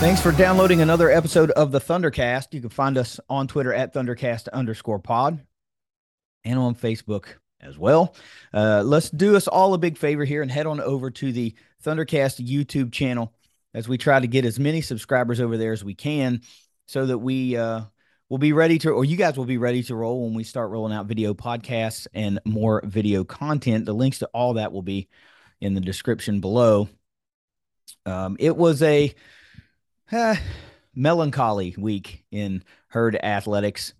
Thanks for downloading another episode of the Thundercast. You can find us on Twitter at Thundercast underscore pod and on Facebook as well. Uh, let's do us all a big favor here and head on over to the Thundercast YouTube channel as we try to get as many subscribers over there as we can so that we uh, will be ready to, or you guys will be ready to roll when we start rolling out video podcasts and more video content. The links to all that will be in the description below. Um, it was a uh, melancholy week in herd athletics.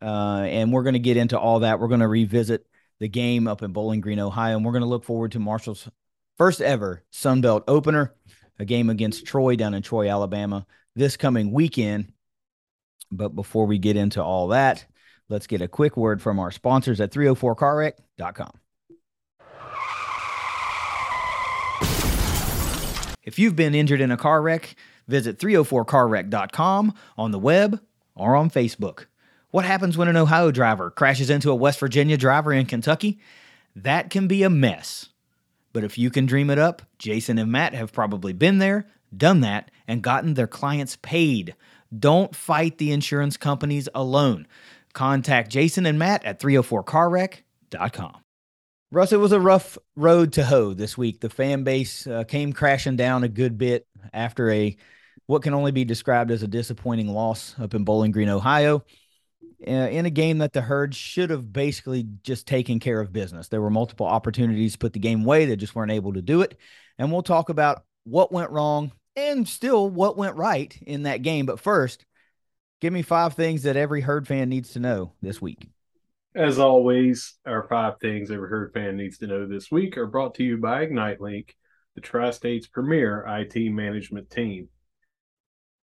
Uh, and we're going to get into all that. We're going to revisit the game up in Bowling Green, Ohio, and we're going to look forward to Marshall's first ever Sun Belt opener, a game against Troy down in Troy, Alabama, this coming weekend. But before we get into all that, let's get a quick word from our sponsors at 304carwreck.com. If you've been injured in a car wreck, Visit 304carwreck.com on the web or on Facebook. What happens when an Ohio driver crashes into a West Virginia driver in Kentucky? That can be a mess. But if you can dream it up, Jason and Matt have probably been there, done that, and gotten their clients paid. Don't fight the insurance companies alone. Contact Jason and Matt at 304carwreck.com. Russ, it was a rough road to hoe this week. The fan base uh, came crashing down a good bit after a what can only be described as a disappointing loss up in Bowling Green, Ohio, uh, in a game that the Herd should have basically just taken care of business. There were multiple opportunities to put the game away, they just weren't able to do it. And we'll talk about what went wrong and still what went right in that game. But first, give me five things that every Herd fan needs to know this week. As always, our five things every Herd fan needs to know this week are brought to you by Ignite Link, the Tri State's premier IT management team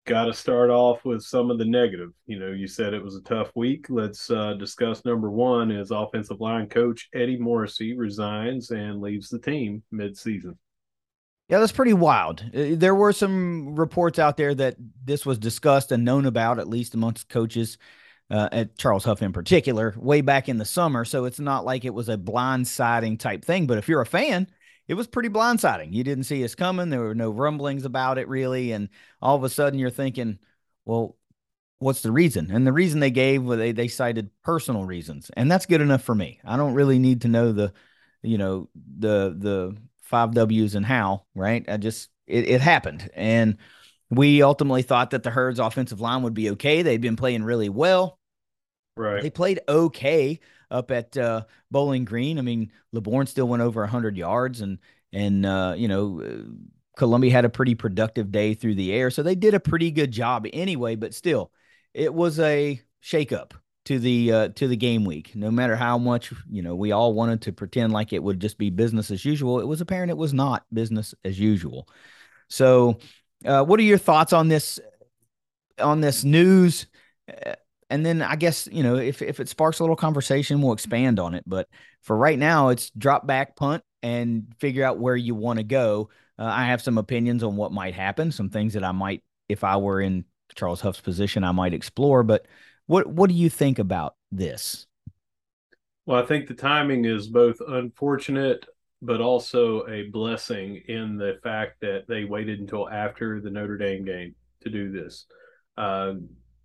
got to start off with some of the negative. You know, you said it was a tough week. Let's uh, discuss number one is offensive line coach Eddie Morrissey resigns and leaves the team mid-season. Yeah, that's pretty wild. Uh, there were some reports out there that this was discussed and known about, at least amongst coaches, uh, at Charles Huff in particular, way back in the summer. So it's not like it was a blindsiding type thing. But if you're a fan, it was pretty blindsiding. You didn't see us coming. There were no rumblings about it really, and all of a sudden you're thinking, well, what's the reason? And the reason they gave well, they they cited personal reasons, and that's good enough for me. I don't really need to know the, you know, the the five W's and how. Right? I just it, it happened, and we ultimately thought that the Herd's offensive line would be okay. They'd been playing really well. Right. They played okay up at uh, Bowling Green. I mean, Laborn still went over 100 yards, and and uh, you know, uh, Colombi had a pretty productive day through the air, so they did a pretty good job anyway. But still, it was a shakeup to the uh, to the game week. No matter how much you know, we all wanted to pretend like it would just be business as usual. It was apparent it was not business as usual. So, uh, what are your thoughts on this on this news? And then I guess you know if if it sparks a little conversation, we'll expand on it. But for right now, it's drop back, punt, and figure out where you want to go. Uh, I have some opinions on what might happen, some things that I might, if I were in Charles Huff's position, I might explore. But what what do you think about this? Well, I think the timing is both unfortunate, but also a blessing in the fact that they waited until after the Notre Dame game to do this. Uh,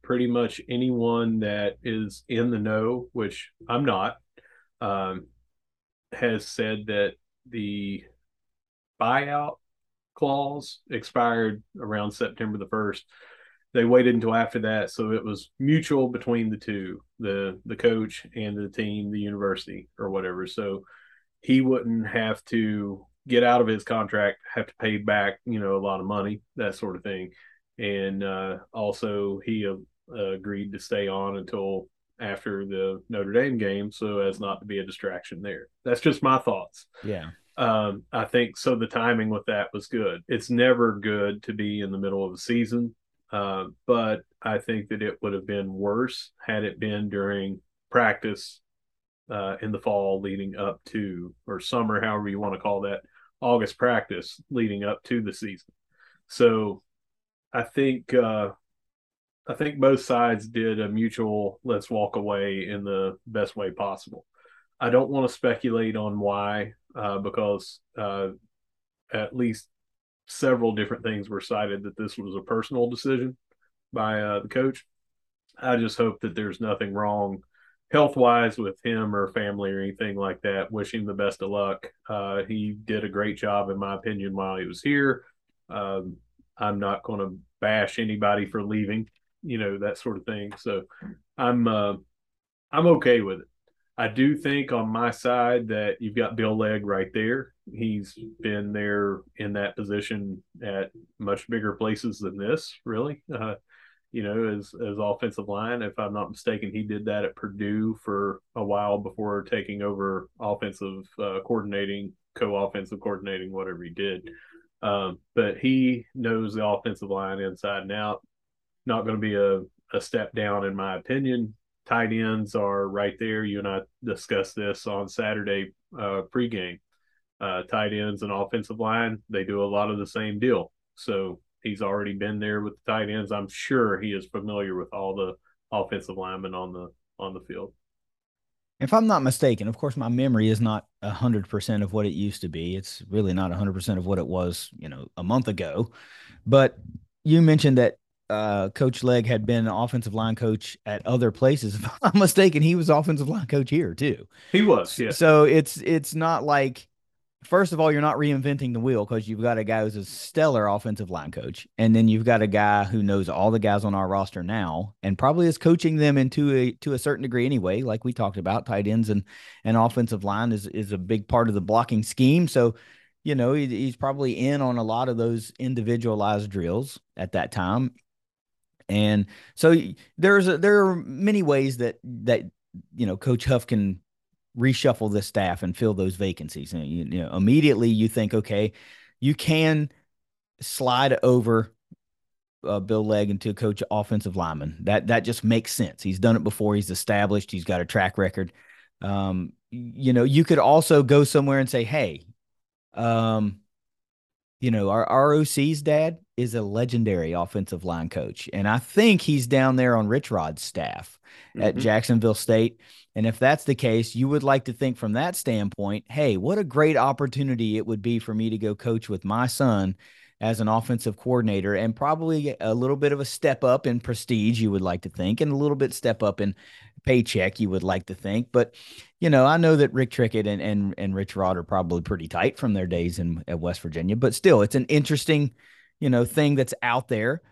pretty much anyone that is in the know, which I'm not, um, has said that the buyout clause expired around September the 1st. They waited until after that, so it was mutual between the two, the the coach and the team, the university or whatever. So he wouldn't have to get out of his contract, have to pay back, you know, a lot of money, that sort of thing. And uh, also, he uh, agreed to stay on until after the Notre Dame game so as not to be a distraction there. That's just my thoughts. Yeah. Um, I think so. The timing with that was good. It's never good to be in the middle of a season Uh, but I think that it would have been worse had it been during practice uh, in the fall leading up to, or summer, however you want to call that, August practice leading up to the season. So I think uh, I think both sides did a mutual let's walk away in the best way possible. I don't want to speculate on why uh, because uh, at least several different things were cited that this was a personal decision by uh, the coach. I just hope that there's nothing wrong health wise with him or family or anything like that. Wish him the best of luck. Uh, he did a great job, in my opinion, while he was here. Um, I'm not going to bash anybody for leaving, you know, that sort of thing. So I'm uh, I'm okay with it. I do think on my side that you've got Bill Legg right there. He's been there in that position at much bigger places than this, really. Uh, you know, as as offensive line. If I'm not mistaken, he did that at Purdue for a while before taking over offensive uh, coordinating, co-offensive coordinating, whatever he did. Um, but he knows the offensive line inside and out. Not going to be a, a step down, in my opinion. Tight ends are right there. You and I discussed this on Saturday uh, pregame. Uh, tight ends and offensive line, they do a lot of the same deal. So He's already been there with the tight ends. I'm sure he is familiar with all the offensive linemen on the on the field. If I'm not mistaken, of course, my memory is not hundred percent of what it used to be. It's really not hundred percent of what it was, you know, a month ago. But you mentioned that uh, Coach Legg had been an offensive line coach at other places. If I'm mistaken, he was offensive line coach here too. He was, yeah. So it's it's not like first of all, you're not reinventing the wheel because you've got a guy who's a stellar offensive line coach, and then you've got a guy who knows all the guys on our roster now, and probably is coaching them into a to a certain degree anyway. Like we talked about, tight ends and and offensive line is is a big part of the blocking scheme. So, you know, he, he's probably in on a lot of those individualized drills at that time. And so there's a, there are many ways that that you know Coach Huff can reshuffle the staff and fill those vacancies. And you, you know, immediately you think, okay, you can slide over uh, Bill Legg into coach offensive lineman. That that just makes sense. He's done it before. He's established. He's got a track record. Um, you know, you could also go somewhere and say, hey, um, you know, our ROC's dad is a legendary offensive line coach, and I think he's down there on Rich Rod's staff mm-hmm. at Jacksonville State. And if that's the case, you would like to think from that standpoint, hey, what a great opportunity it would be for me to go coach with my son as an offensive coordinator and probably a little bit of a step up in prestige, you would like to think, and a little bit step up in paycheck, you would like to think. But, you know, I know that Rick Trickett and, and, and Rich Rod are probably pretty tight from their days in at West Virginia, but still, it's an interesting, you know, thing that's out there.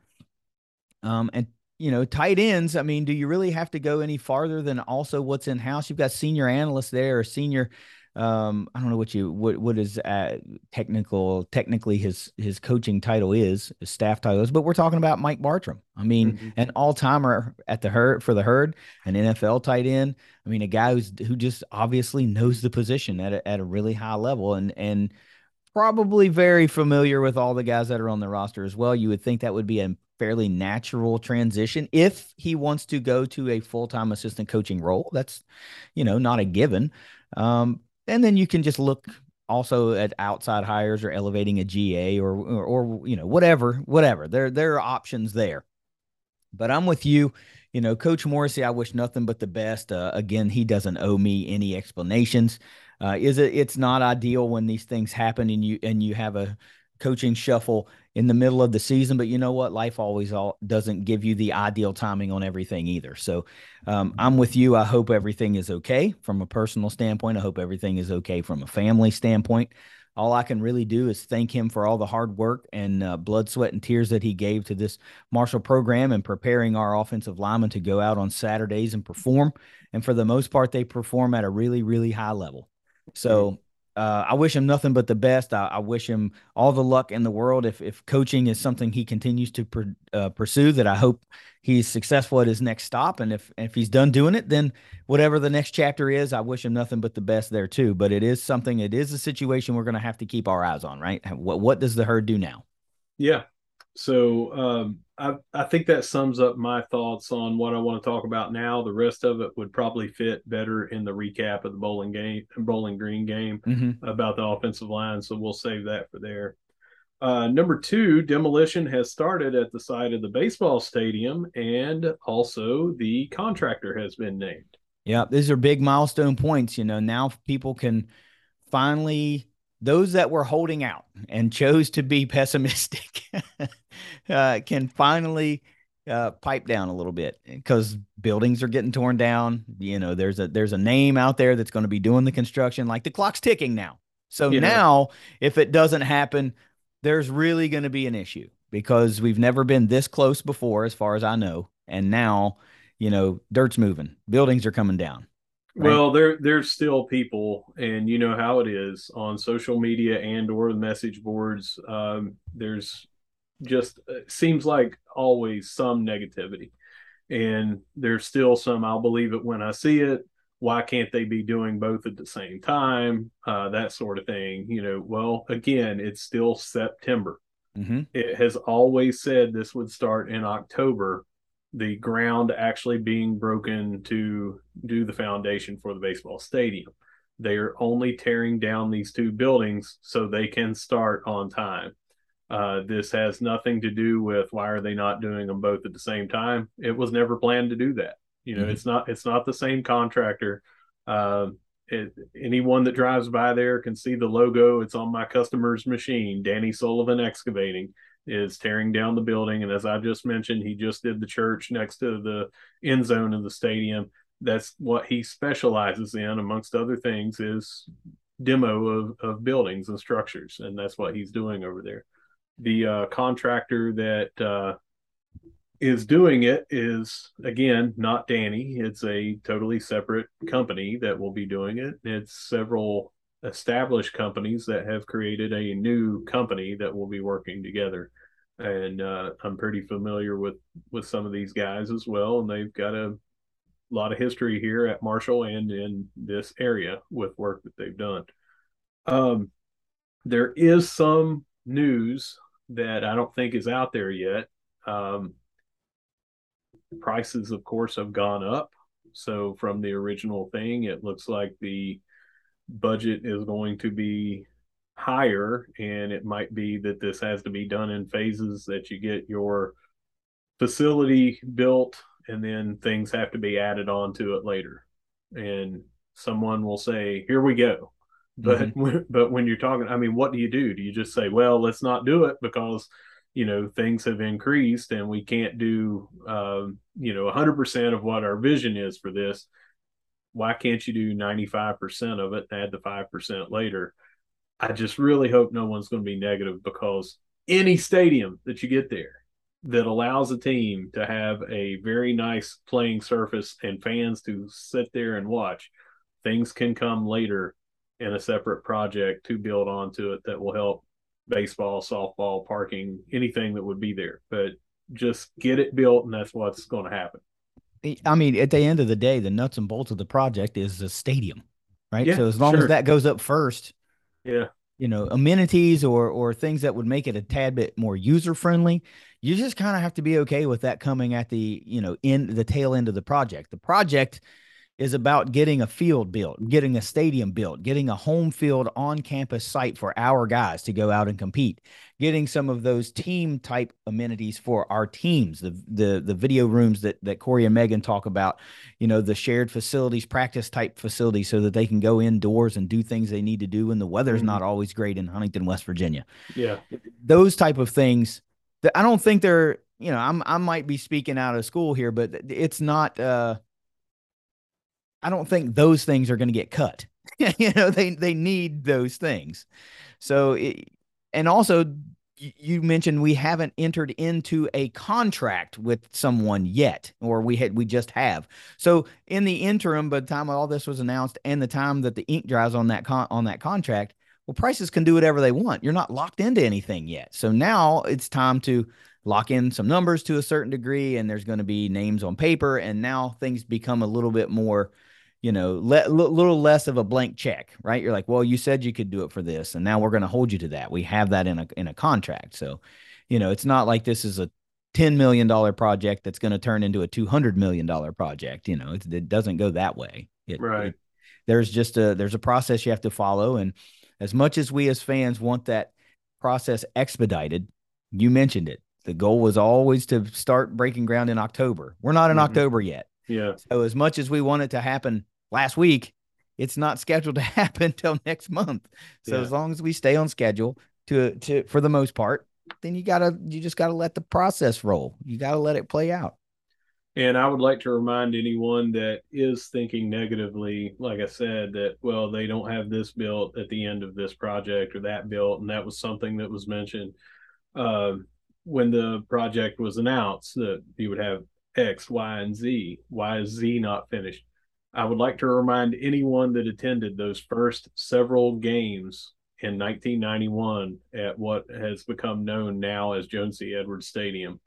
Um, and you know, tight ends, I mean, do you really have to go any farther than also what's in house? You've got senior analysts there or senior um I don't know what you what what is uh, technical technically his his coaching title is, his staff title is, but we're talking about Mike Bartrum. I mean, mm-hmm. an all-timer at the herd for the herd, an NFL tight end. I mean, a guy who's who just obviously knows the position at a, at a really high level and and probably very familiar with all the guys that are on the roster as well. You would think that would be a fairly natural transition if he wants to go to a full-time assistant coaching role. That's, you know, not a given. Um, and then you can just look also at outside hires or elevating a GA or, or, or you know whatever whatever there there are options there. But I'm with you. You know, Coach Morrissey, I wish nothing but the best. Uh, again, he doesn't owe me any explanations. Uh, is it? It's not ideal when these things happen and you and you have a coaching shuffle in the middle of the season. But you know what? Life always all, doesn't give you the ideal timing on everything either. So um, I'm with you. I hope everything is okay from a personal standpoint. I hope everything is okay from a family standpoint. All I can really do is thank him for all the hard work and uh, blood, sweat, and tears that he gave to this Marshall program and preparing our offensive linemen to go out on Saturdays and perform. And for the most part, they perform at a really, really high level. So uh, I wish him nothing but the best. I, I, wish him all the luck in the world. If if coaching is something he continues to per, uh, pursue, that I hope he's successful at his next stop. And if if he's done doing it, then whatever the next chapter is, I wish him nothing but the best there too. But it is something. It is a situation we're going to have to keep our eyes on. Right? What what does the herd do now? Yeah, So um, I I think that sums up my thoughts on what I want to talk about now. The rest of it would probably fit better in the recap of the Bowling game, Bowling Green game mm-hmm. about the offensive line. So we'll save that for there. Uh, number two, demolition has started at the site of the baseball stadium, and also the contractor has been named. Yeah, these are big milestone points. You know, now people can finally those that were holding out and chose to be pessimistic uh, can finally uh, pipe down a little bit because buildings are getting torn down. You know, there's a there's a name out there that's going to be doing the construction. Like the clock's ticking now. So yeah. now, if it doesn't happen, there's really going to be an issue because we've never been this close before, as far as I know. And now, you know, dirt's moving, buildings are coming down. Right? Well, there there's still people, and you know how it is on social media and or the message boards. Um, there's just uh, seems like always some negativity, and there's still some. I'll believe it when I see it. Why can't they be doing both at the same time? Uh, that sort of thing. You know. Well, again, it's still September. Mm-hmm. It has always said this would start in October the ground actually being broken to do the foundation for the baseball stadium. They are only tearing down these two buildings so they can start on time. Uh, this has nothing to do with why are they not doing them both at the same time. It was never planned to do that. You know, mm-hmm. it's not it's not the same contractor. Uh, it, anyone that drives by there can see the logo. It's on my customer's machine, Danny Sullivan Excavating is tearing down the building. And as I just mentioned, he just did the church next to the end zone of the stadium. That's what he specializes in, amongst other things, is demo of, of buildings and structures. And that's what he's doing over there. The uh, contractor that uh, is doing it is, again, not Danny. It's a totally separate company that will be doing it. It's several established companies that have created a new company that will be working together. And uh, I'm pretty familiar with with some of these guys as well, and they've got a lot of history here at Marshall and in this area with work that they've done. Um, there is some news that I don't think is out there yet. Um, prices, of course, have gone up. So from the original thing, it looks like the budget is going to be higher and it might be that this has to be done in phases that you get your facility built and then things have to be added on to it later. And someone will say here we go. But mm-hmm. when, but when you're talking i mean what do you do? Do you just say well let's not do it because you know things have increased and we can't do um, you know 100% of what our vision is for this why can't you do 95% of it and add the 5% later? I just really hope no one's going to be negative because any stadium that you get there that allows a team to have a very nice playing surface and fans to sit there and watch, things can come later in a separate project to build onto it that will help baseball, softball, parking, anything that would be there. But just get it built, and that's what's going to happen. I mean, at the end of the day, the nuts and bolts of the project is the stadium, right? Yeah, so as long sure. as that goes up first, yeah, you know, amenities or or things that would make it a tad bit more user friendly, you just kind of have to be okay with that coming at the you know in the tail end of the project. The project is about getting a field built, getting a stadium built, getting a home field on campus site for our guys to go out and compete, getting some of those team type amenities for our teams, the the the video rooms that that Corey and Megan talk about, you know, the shared facilities, practice type facilities so that they can go indoors and do things they need to do when the weather's mm-hmm. not always great in Huntington, West Virginia. Yeah. Those type of things that I don't think they're, you know, I'm I might be speaking out of school here, but it's not uh I don't think those things are going to get cut. you know, they they need those things. So, it, and also you mentioned we haven't entered into a contract with someone yet, or we had we just have. So in the interim, by the time all this was announced and the time that the ink dries on that con- on that contract, well, prices can do whatever they want. You're not locked into anything yet. So now it's time to lock in some numbers to a certain degree, and there's going to be names on paper, and now things become a little bit more you know, a little less of a blank check, right? You're like, well, you said you could do it for this, and now we're going to hold you to that. We have that in a in a contract. So, You know, it's not like this is a $10 million project that's going to turn into a $200 million project. You know, it, it doesn't go that way. It, right. It, there's just a, there's a process you have to follow. And as much as we as fans want that process expedited, you mentioned it. The goal was always to start breaking ground in October. We're not in mm-hmm. October yet. Yeah. So as much as we want it to happen last week, it's not scheduled to happen until next month. So yeah. as long as we stay on schedule to to for the most part, then you gotta you just gotta let the process roll. You gotta let it play out. And I would like to remind anyone that is thinking negatively, like I said, that well, they don't have this built at the end of this project or that built, and that was something that was mentioned uh, when the project was announced that you would have X, Y, and Z. Why is Z not finished? I would like to remind anyone that attended those first several games in 1991 at what has become known now as Joan C. Edwards Stadium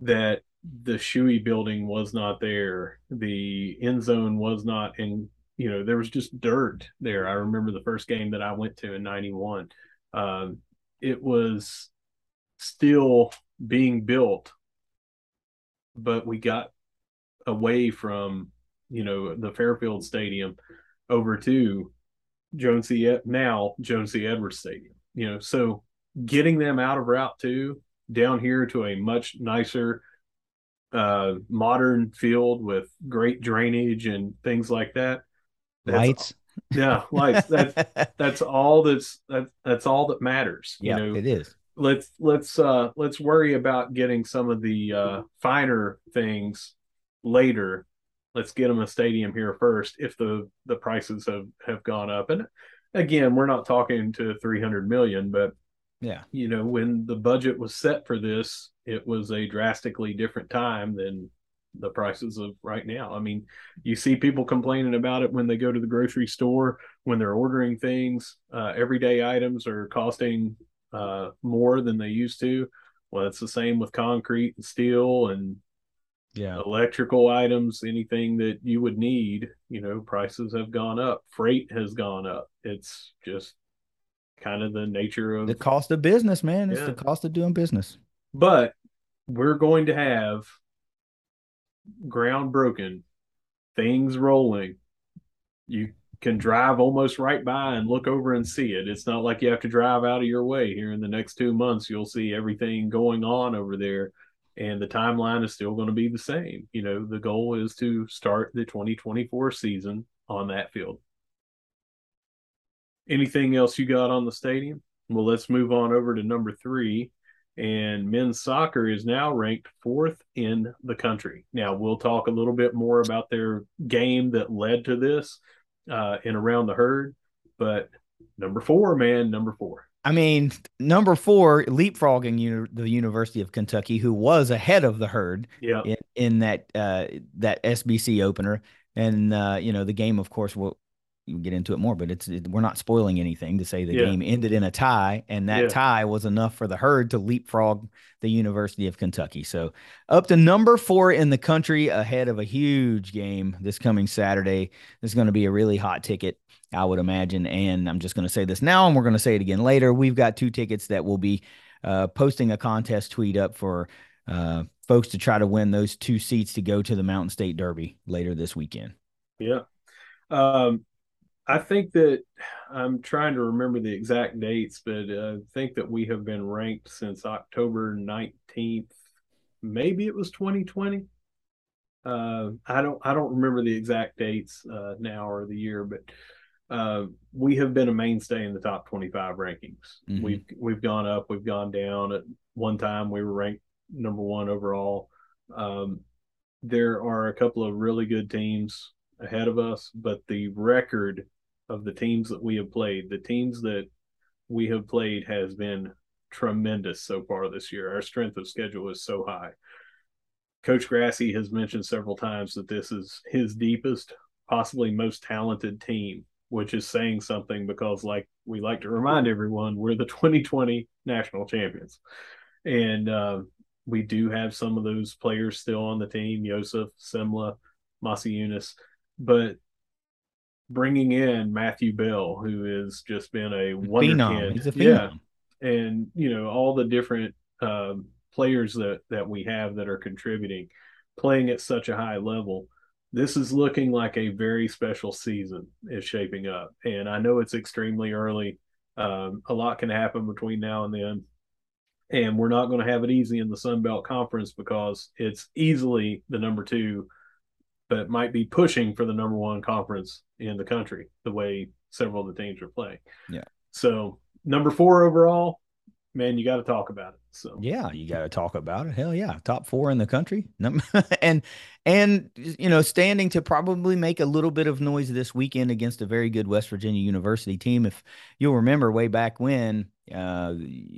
that the Shewey building was not there. The end zone was not in, you know, there was just dirt there. I remember the first game that I went to in 91. Um, it was still being built, but we got away from you know the Fairfield Stadium over to Joan C. now Joan C. Edwards Stadium. You know, so getting them out of Route Two down here to a much nicer, uh, modern field with great drainage and things like that. Lights. Yeah, lights. That's that's all that's that, that's all that matters. Yeah, you know, it is. Let's let's uh let's worry about getting some of the uh finer things later let's get them a stadium here first if the the prices have have gone up. And again we're not talking to 300 million but yeah. you know when the budget was set for this it was a drastically different time than the prices of right now. I mean you see people complaining about it when they go to the grocery store when they're ordering things uh, everyday items are costing uh, more than they used to. Well it's the same with concrete and steel and yeah. electrical items anything that you would need you know prices have gone up freight has gone up. It's just kind of the nature of the cost of business man. It's yeah. the cost of doing business. But we're going to have ground broken things rolling. You can drive almost right by and look over and see it. It's not like you have to drive out of your way. Here in the next two months you'll see everything going on over there and the timeline is still going to be the same. You know, the goal is to start the 2024 season on that field. Anything else you got on the stadium? Well, let's move on over to number three. And men's soccer is now ranked fourth in the country. Now, we'll talk a little bit more about their game that led to this uh, in Around the Herd. But number four, man, number four. I mean, number four, leapfrogging uni- the University of Kentucky, who was ahead of the herd yeah. in, in that uh, that SBC opener, and uh, you know the game, of course, will you get into it more, but it's it, we're not spoiling anything to say the yeah. game ended in a tie, and that yeah. tie was enough for the herd to leapfrog the University of Kentucky. So up to number four in the country, ahead of a huge game this coming Saturday. This is going to be a really hot ticket, I would imagine. And I'm just going to say this now, and we're going to say it again later. We've got two tickets that will be uh, posting a contest tweet up for uh, folks to try to win those two seats to go to the Mountain State Derby later this weekend. Yeah. Um, I think that I'm trying to remember the exact dates, but uh, I think that we have been ranked since October 19th. Maybe it was 2020. Uh, I don't I don't remember the exact dates uh, now or the year, but uh, we have been a mainstay in the top 25 rankings. Mm-hmm. We've we've gone up, we've gone down. At one time, we were ranked number one overall. Um, there are a couple of really good teams ahead of us, but the record of the teams that we have played, the teams that we have played has been tremendous so far this year. Our strength of schedule is so high. Coach Grassie has mentioned several times that this is his deepest, possibly most talented team, which is saying something because, like we like to remind everyone, we're the 2020 national champions. And uh, we do have some of those players still on the team Joseph, Semmle, Masi Yunus, but bringing in Matthew Bell, who has just been a wonder phenom. kid. He's a phenom. Yeah. And, you know, all the different um, players that that we have that are contributing, playing at such a high level. This is looking like a very special season is shaping up, and I know it's extremely early. Um, a lot can happen between now and then, and we're not going to have it easy in the Sun Belt Conference because it's easily the number two, but might be pushing for the number one conference in the country the way several of the teams are playing. Yeah. So number four overall, man, you got to talk about it. So yeah, you got to talk about it. Hell yeah, top four in the country, and and you know, standing to probably make a little bit of noise this weekend against a very good West Virginia University team. If you'll remember, way back when, uh,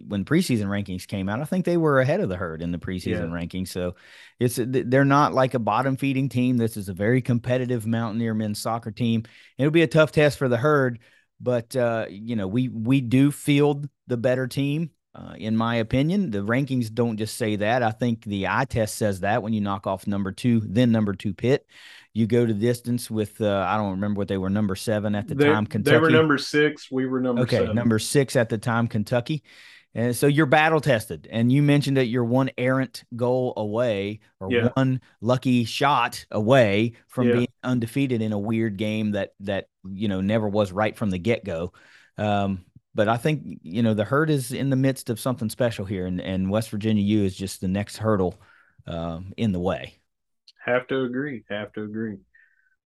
when preseason rankings came out, I think they were ahead of the herd in the preseason yeah. rankings. So it's they're not like a bottom feeding team. This is a very competitive Mountaineer men's soccer team. It'll be a tough test for the herd, but uh, you know, we we do field the better team uh, in my opinion, the rankings don't just say that. I think the eye test says that when you knock off number two, then number two pit, you go to distance with uh, I don't remember what they were number seven at the they, time. Kentucky. They were number six. We were number okay, seven. number six at the time. Kentucky. And so you're battle tested, and you mentioned that you're one errant goal away or yeah. one lucky shot away from yeah. being undefeated in a weird game that that you know never was right from the get go. Um, but I think you know the herd is in the midst of something special here, and, and West Virginia U is just the next hurdle um, in the way. Have to agree. Have to agree.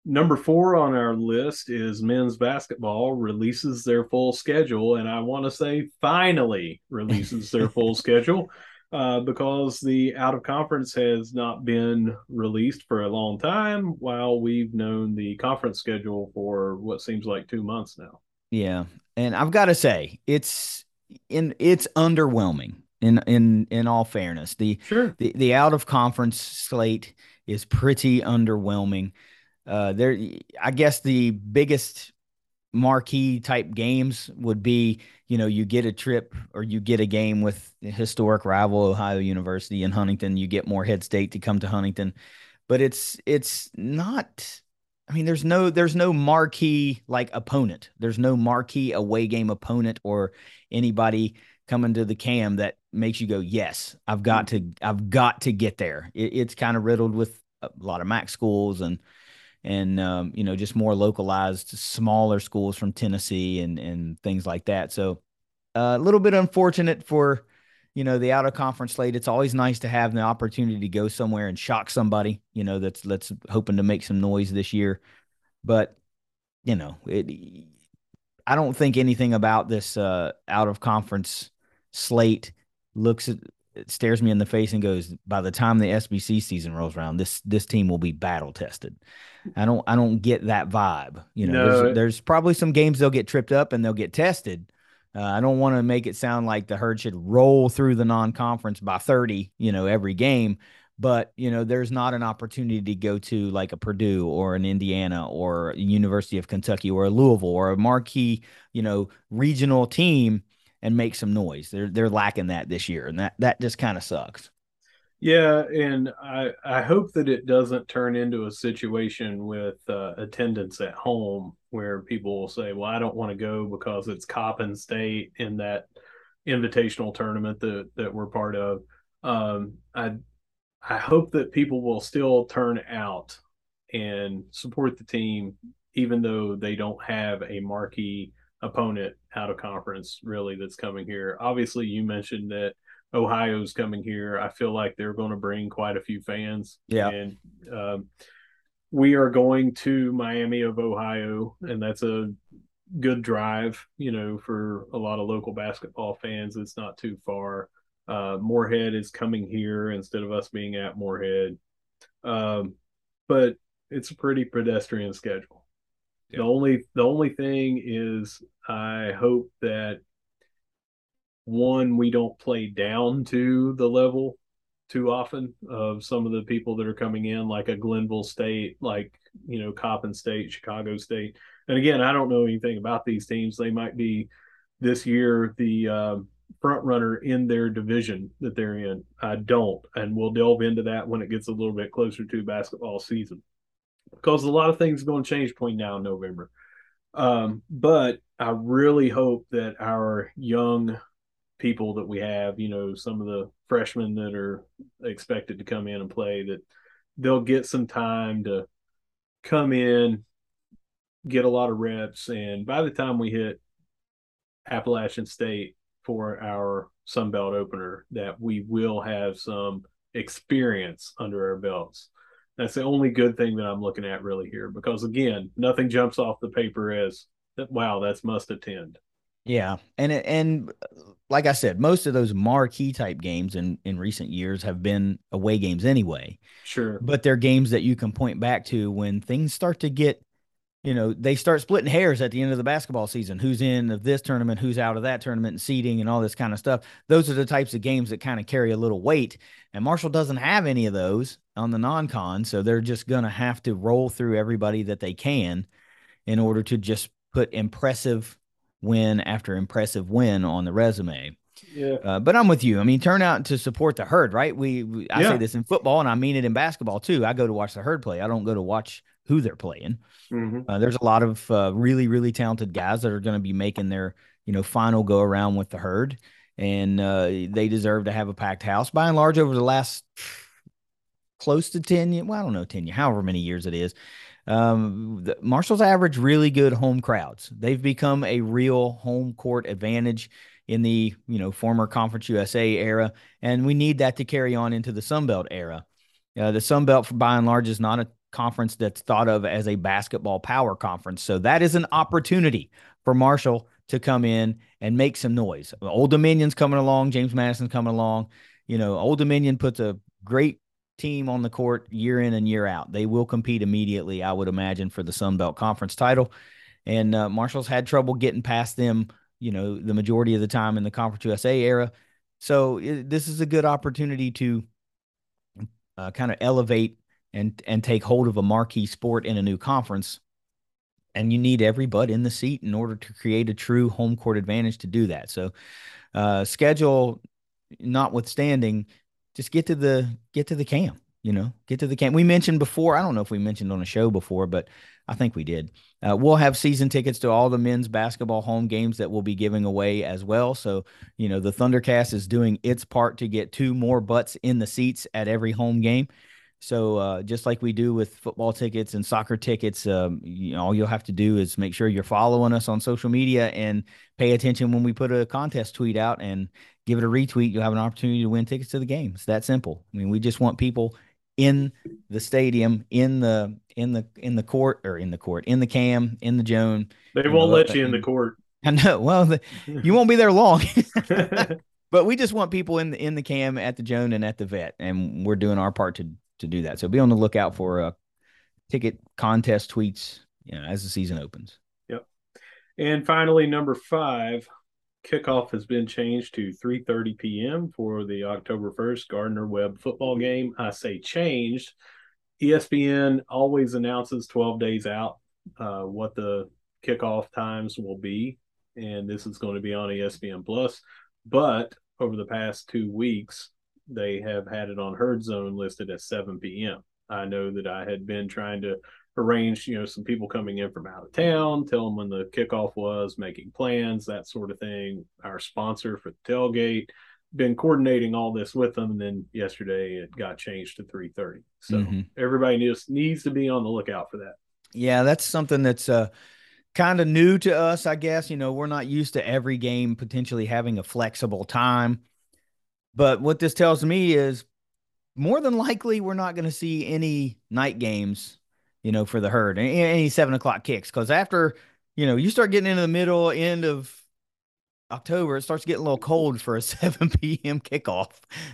Number four on our list is men's basketball releases their full schedule, and I want to say finally releases their full schedule uh, because the out of conference has not been released for a long time, while we've known the conference schedule for what seems like two months now. Yeah, and I've got to say it's in it's underwhelming. In in in all fairness, the sure. the the out of conference slate is pretty underwhelming. Uh, there, I guess the biggest marquee type games would be you know you get a trip or you get a game with historic rival ohio university in huntington you get Morehead State to come to huntington but it's it's not I mean, there's no there's no marquee like opponent. There's no marquee away game opponent or anybody coming to the cam that makes you go, yes, I've got to I've got to get there. It, it's kind of riddled with a lot of MAC schools and and um, you know just more localized smaller schools from Tennessee and and things like that. So uh, a little bit unfortunate for you know the out of conference slate it's always nice to have the opportunity to go somewhere and shock somebody you know that's that's hoping to make some noise this year but you know it i don't think anything about this uh out of conference slate looks at stares me in the face and goes by the time the SBC season rolls around this this team will be battle tested. I don't I don't get that vibe. You know, no. there's, there's probably some games they'll get tripped up and they'll get tested, uh, I don't want to make it sound like the herd should roll through the non-conference by 30, you know, every game, but you know, there's not an opportunity to go to like a Purdue or an Indiana or University of Kentucky or a Louisville or a marquee, you know, regional team and make some noise. They're they're lacking that this year, and that that just kind of sucks. Yeah, and I I hope that it doesn't turn into a situation with uh, attendance at home where people will say, "Well, I don't want to go because it's Coppin State in that invitational tournament that that we're part of." Um, I I hope that people will still turn out and support the team, even though they don't have a marquee opponent out of conference really that's coming here. Obviously, you mentioned that Ohio's coming here. I feel like they're going to bring quite a few fans. Yeah. And um, we are going to Miami of Ohio, and that's a good drive, you know, for a lot of local basketball fans. It's not too far. Uh, Morehead is coming here instead of us being at Morehead. Um, but it's a pretty pedestrian schedule. Yeah. The only the only thing is I hope that one, we don't play down to the level too often of some of the people that are coming in, like a Glenville State, like you know Coppin State, Chicago State. And again, I don't know anything about these teams. They might be this year the uh, front runner in their division that they're in. I don't, and we'll delve into that when it gets a little bit closer to basketball season, because a lot of things are going to change between now and November. Um, but I really hope that our young people that we have, you know, some of the freshmen that are expected to come in and play, that they'll get some time to come in, get a lot of reps, and by the time we hit Appalachian State for our Sun Belt opener, that we will have some experience under our belts. That's the only good thing that I'm looking at really here because again, nothing jumps off the paper as that wow, that's must attend. Yeah, and and uh, like I said, most of those marquee type games in in recent years have been away games anyway. Sure, but they're games that you can point back to when things start to get, you know, they start splitting hairs at the end of the basketball season. Who's in of this tournament? Who's out of that tournament? And seeding and all this kind of stuff. Those are the types of games that kind of carry a little weight. And Marshall doesn't have any of those on the non-con, so they're just gonna have to roll through everybody that they can in order to just put impressive win after impressive win on the resume. Yeah. Uh, but I'm with you. I mean, turn out to support the herd, right? We, we I yeah. say this in football and I mean it in basketball too. I go to watch the herd play. I don't go to watch who they're playing. Mm-hmm. Uh, there's a lot of uh, really, really talented guys that are going to be making their, you know, final go around with the herd, and uh, they deserve to have a packed house. By and large, over the last close to ten, well, I don't know, ten, however many years it is, um, the, Marshall's average really good home crowds. They've become a real home court advantage in the you know former Conference USA era, and we need that to carry on into the Sun Belt era. Uh, the Sun Belt, by and large, is not a conference that's thought of as a basketball power conference. So that is an opportunity for Marshall to come in and make some noise. Old Dominion's coming along, James Madison's coming along. You know, Old Dominion puts a great team on the court year in and year out. They will compete immediately, I would imagine, for the Sun Belt Conference title. And uh, Marshall's had trouble getting past them, you know, the majority of the time in the Conference USA era. So it, this is a good opportunity to uh, kind of elevate and and take hold of a marquee sport in a new conference. And you need every butt in the seat in order to create a true home court advantage to do that. So, uh, schedule notwithstanding, just get to the get to the camp you know get to the camp. We mentioned before i don't know if we mentioned on a show before but i think we did. Uh, we'll have season tickets to all the men's basketball home games that we'll be giving away as well. So you know the thundercast is doing its part to get two more butts in the seats at every home game so uh, just like we do with football tickets and soccer tickets, um, you know, all you'll have to do is make sure you're following us on social media and pay attention when we put a contest tweet out and give it a retweet. You'll have an opportunity to win tickets to the game. It's that simple. I mean, we just want people in the stadium, in the in the in the court or in the court, in the cam, in the Joan. They won't let you in the court. I know. Well, the, you won't be there long. but we just want people in the in the cam at the Joan and at the vet, and we're doing our part to to do that. So be on the lookout for uh, ticket contest tweets you know, as the season opens. Yep. And finally, number five, kickoff has been changed to 3:30 p.m. for the October 1st Gardner Webb football game. I say changed. ESPN always announces 12 days out uh, what the kickoff times will be, and this is going to be on ESPN Plus. But over the past two weeks, they have had it on Herd Zone listed at 7 p.m. I know that I had been trying to arrange, you know, some people coming in from out of town, tell them when the kickoff was, making plans, that sort of thing. Our sponsor for the tailgate, been coordinating all this with them, and then yesterday it got changed to 3:30. So mm-hmm. everybody needs needs to be on the lookout for that. Yeah, that's something that's uh kind of new to us, I guess. You know, we're not used to every game potentially having a flexible time. But what this tells me is more than likely we're not going to see any night games, you know, for the herd, any, seven o'clock kicks. Because after, you know, you start getting into the middle end of October, it starts getting a little cold for a 7 p.m. kickoff,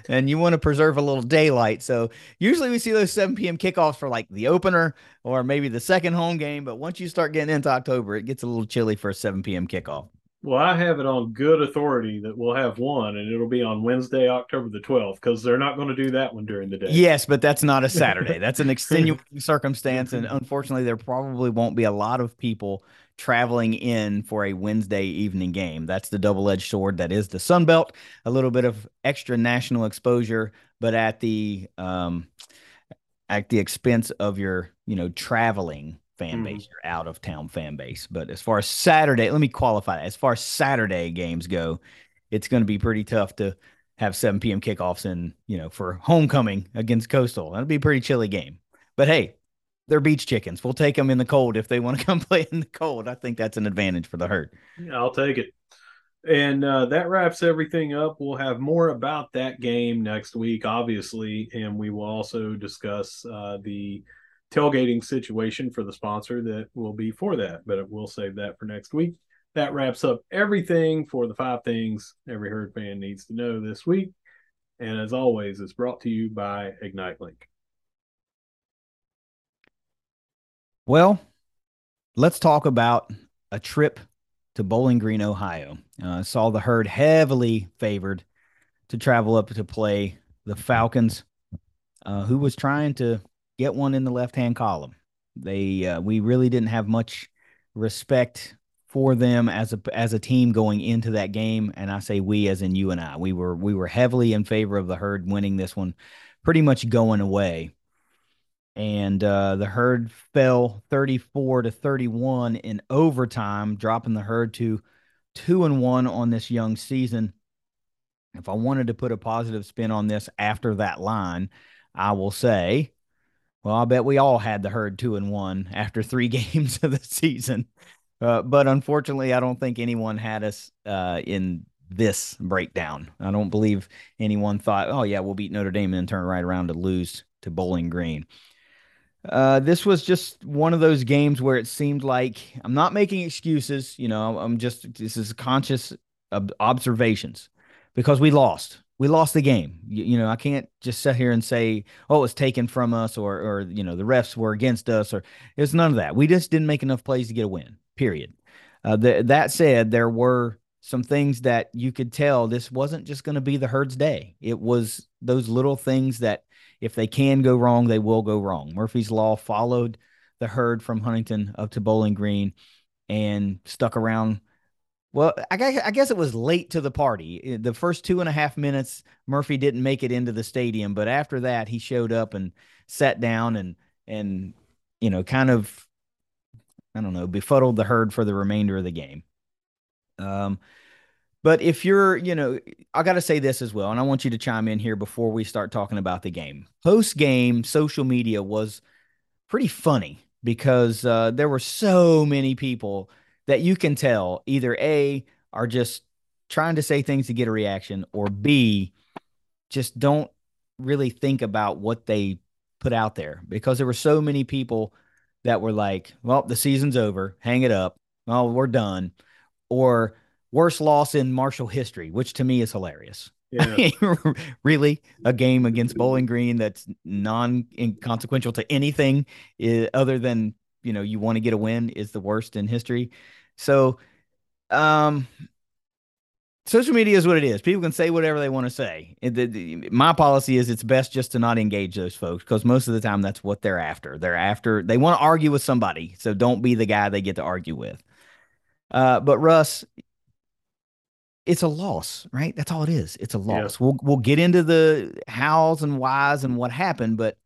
and you want to preserve a little daylight. So usually we see those 7 p.m. kickoffs for like the opener or maybe the second home game. But once you start getting into October, it gets a little chilly for a 7 p.m. kickoff. Well, I have it on good authority that we'll have one, and it'll be on Wednesday, October the 12th, because they're not going to do that one during the day. Yes, but that's not a Saturday. that's an extenuating circumstance. And unfortunately, there probably won't be a lot of people traveling in for a Wednesday evening game. That's the double edged sword that is the Sun Belt. A little bit of extra national exposure, but at the, um, at the expense of your, you know, traveling fan mm. base, your out of town fan base. But as far as Saturday, let me qualify that. As far as Saturday games go, it's going to be pretty tough to have 7 p.m. kickoffs and you know for homecoming against Coastal. That'll be a pretty chilly game. But hey, they're beach chickens. We'll take them in the cold if they want to come play in the cold. I think that's an advantage for the herd. Yeah, I'll take it. And uh, that wraps everything up. We'll have more about that game next week, obviously, and we will also discuss uh, the tailgating situation for the sponsor that will be for that. But we'll save that for next week. That wraps up everything for the five things every herd fan needs to know this week. And as always, it's brought to you by Ignite Link. Well, let's talk about a trip to Bowling Green, Ohio. Uh, saw the herd heavily favored to travel up to play the Falcons, uh, who was trying to get one in the left hand column. They uh, we really didn't have much respect for them as a as a team going into that game, and I say we as in you and I. We were we were heavily in favor of the herd winning this one, pretty much going away and uh, the herd fell 34 to 31 in overtime, dropping the herd to two and one on this young season. If I wanted to put a positive spin on this after that line, I will say, well, I bet we all had the herd two and one after three games of the season. Uh, but unfortunately, I don't think anyone had us uh, in this breakdown. I don't believe anyone thought, oh, yeah, we'll beat Notre Dame and then turn right around to lose to Bowling Green. Uh, this was just one of those games where it seemed like I'm not making excuses. You know, I'm just this is conscious observations because we lost. We lost the game. You, you, know, I can't just sit here and say, "Oh, it was taken from us," or, or you know, the refs were against us, or it's none of that. We just didn't make enough plays to get a win. Period. Uh, the, that said, there were some things that you could tell this wasn't just going to be the herd's day. It was those little things that if they can go wrong, they will go wrong. Murphy's Law followed the herd from Huntington up to Bowling Green and stuck around. Well, I guess, I guess it was late to the party. The first two and a half minutes, Murphy didn't make it into the stadium, but after that, he showed up and sat down and and you know kind of I don't know befuddled the herd for the remainder of the game. Um, but if you're, you know, I got to say this as well, and I want you to chime in here before we start talking about the game. Post game, social media was pretty funny because uh, there were so many people that you can tell either A, are just trying to say things to get a reaction, or B, just don't really think about what they put out there because there were so many people that were like, well, the season's over, hang it up. Well, we're done. Or, worst loss in Marshall history, which to me is hilarious. Yeah. really, a game against Bowling Green that's non inconsequential to anything eh, other than you know you want to get a win is the worst in history. So, um, social media is what it is. People can say whatever they want to say. It, the, the, my policy is it's best just to not engage those folks because most of the time that's what they're after. They're after they want to argue with somebody, so don't be the guy they get to argue with. Uh, but Russ, it's a loss, right? That's all it is. It's a loss. Yeah. We'll we'll get into the hows and whys and what happened, but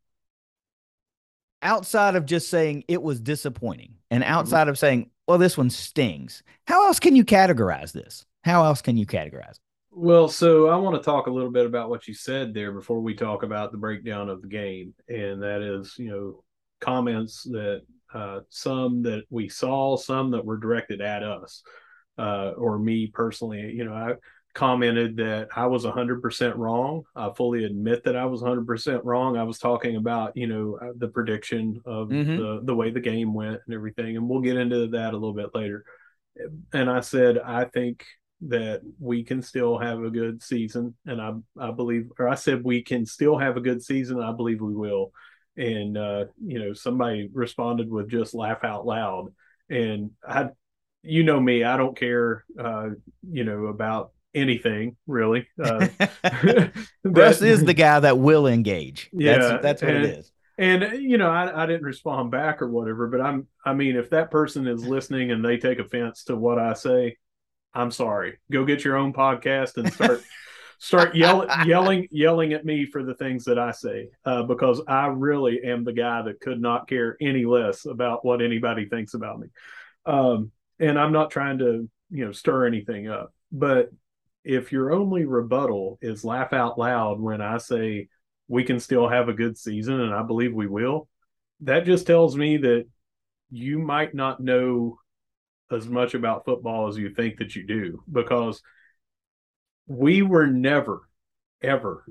outside of just saying it was disappointing and mm-hmm. outside of saying, well, this one stings, how else can you categorize this? How else can you categorize? it? Well, so I want to talk a little bit about what you said there before we talk about the breakdown of the game, and that is, you know, comments that uh, some that we saw, some that were directed at us uh, or me personally, you know, I commented that I was 100% wrong. I fully admit that I was 100% wrong. I was talking about, you know, uh, the prediction of mm-hmm. the, the way the game went and everything. And we'll get into that a little bit later. And I said, I think that we can still have a good season. And I, I believe, or I said, we can still have a good season. I believe we will. And, uh, you know, somebody responded with just laugh out loud. And I you know me, I don't care, uh, you know, about anything really. Uh, Russ is the guy that will engage. Yeah, that's, that's what and, it is. And you know, I, I didn't respond back or whatever, but I'm, I mean, if that person is listening and they take offense to what I say, I'm sorry. Go get your own podcast and start. start yelling, yelling, yelling at me for the things that I say, uh, because I really am the guy that could not care any less about what anybody thinks about me. Um, and I'm not trying to you know stir anything up, but if your only rebuttal is laugh out loud when I say we can still have a good season, and I believe we will, that just tells me that you might not know as much about football as you think that you do because we were never, ever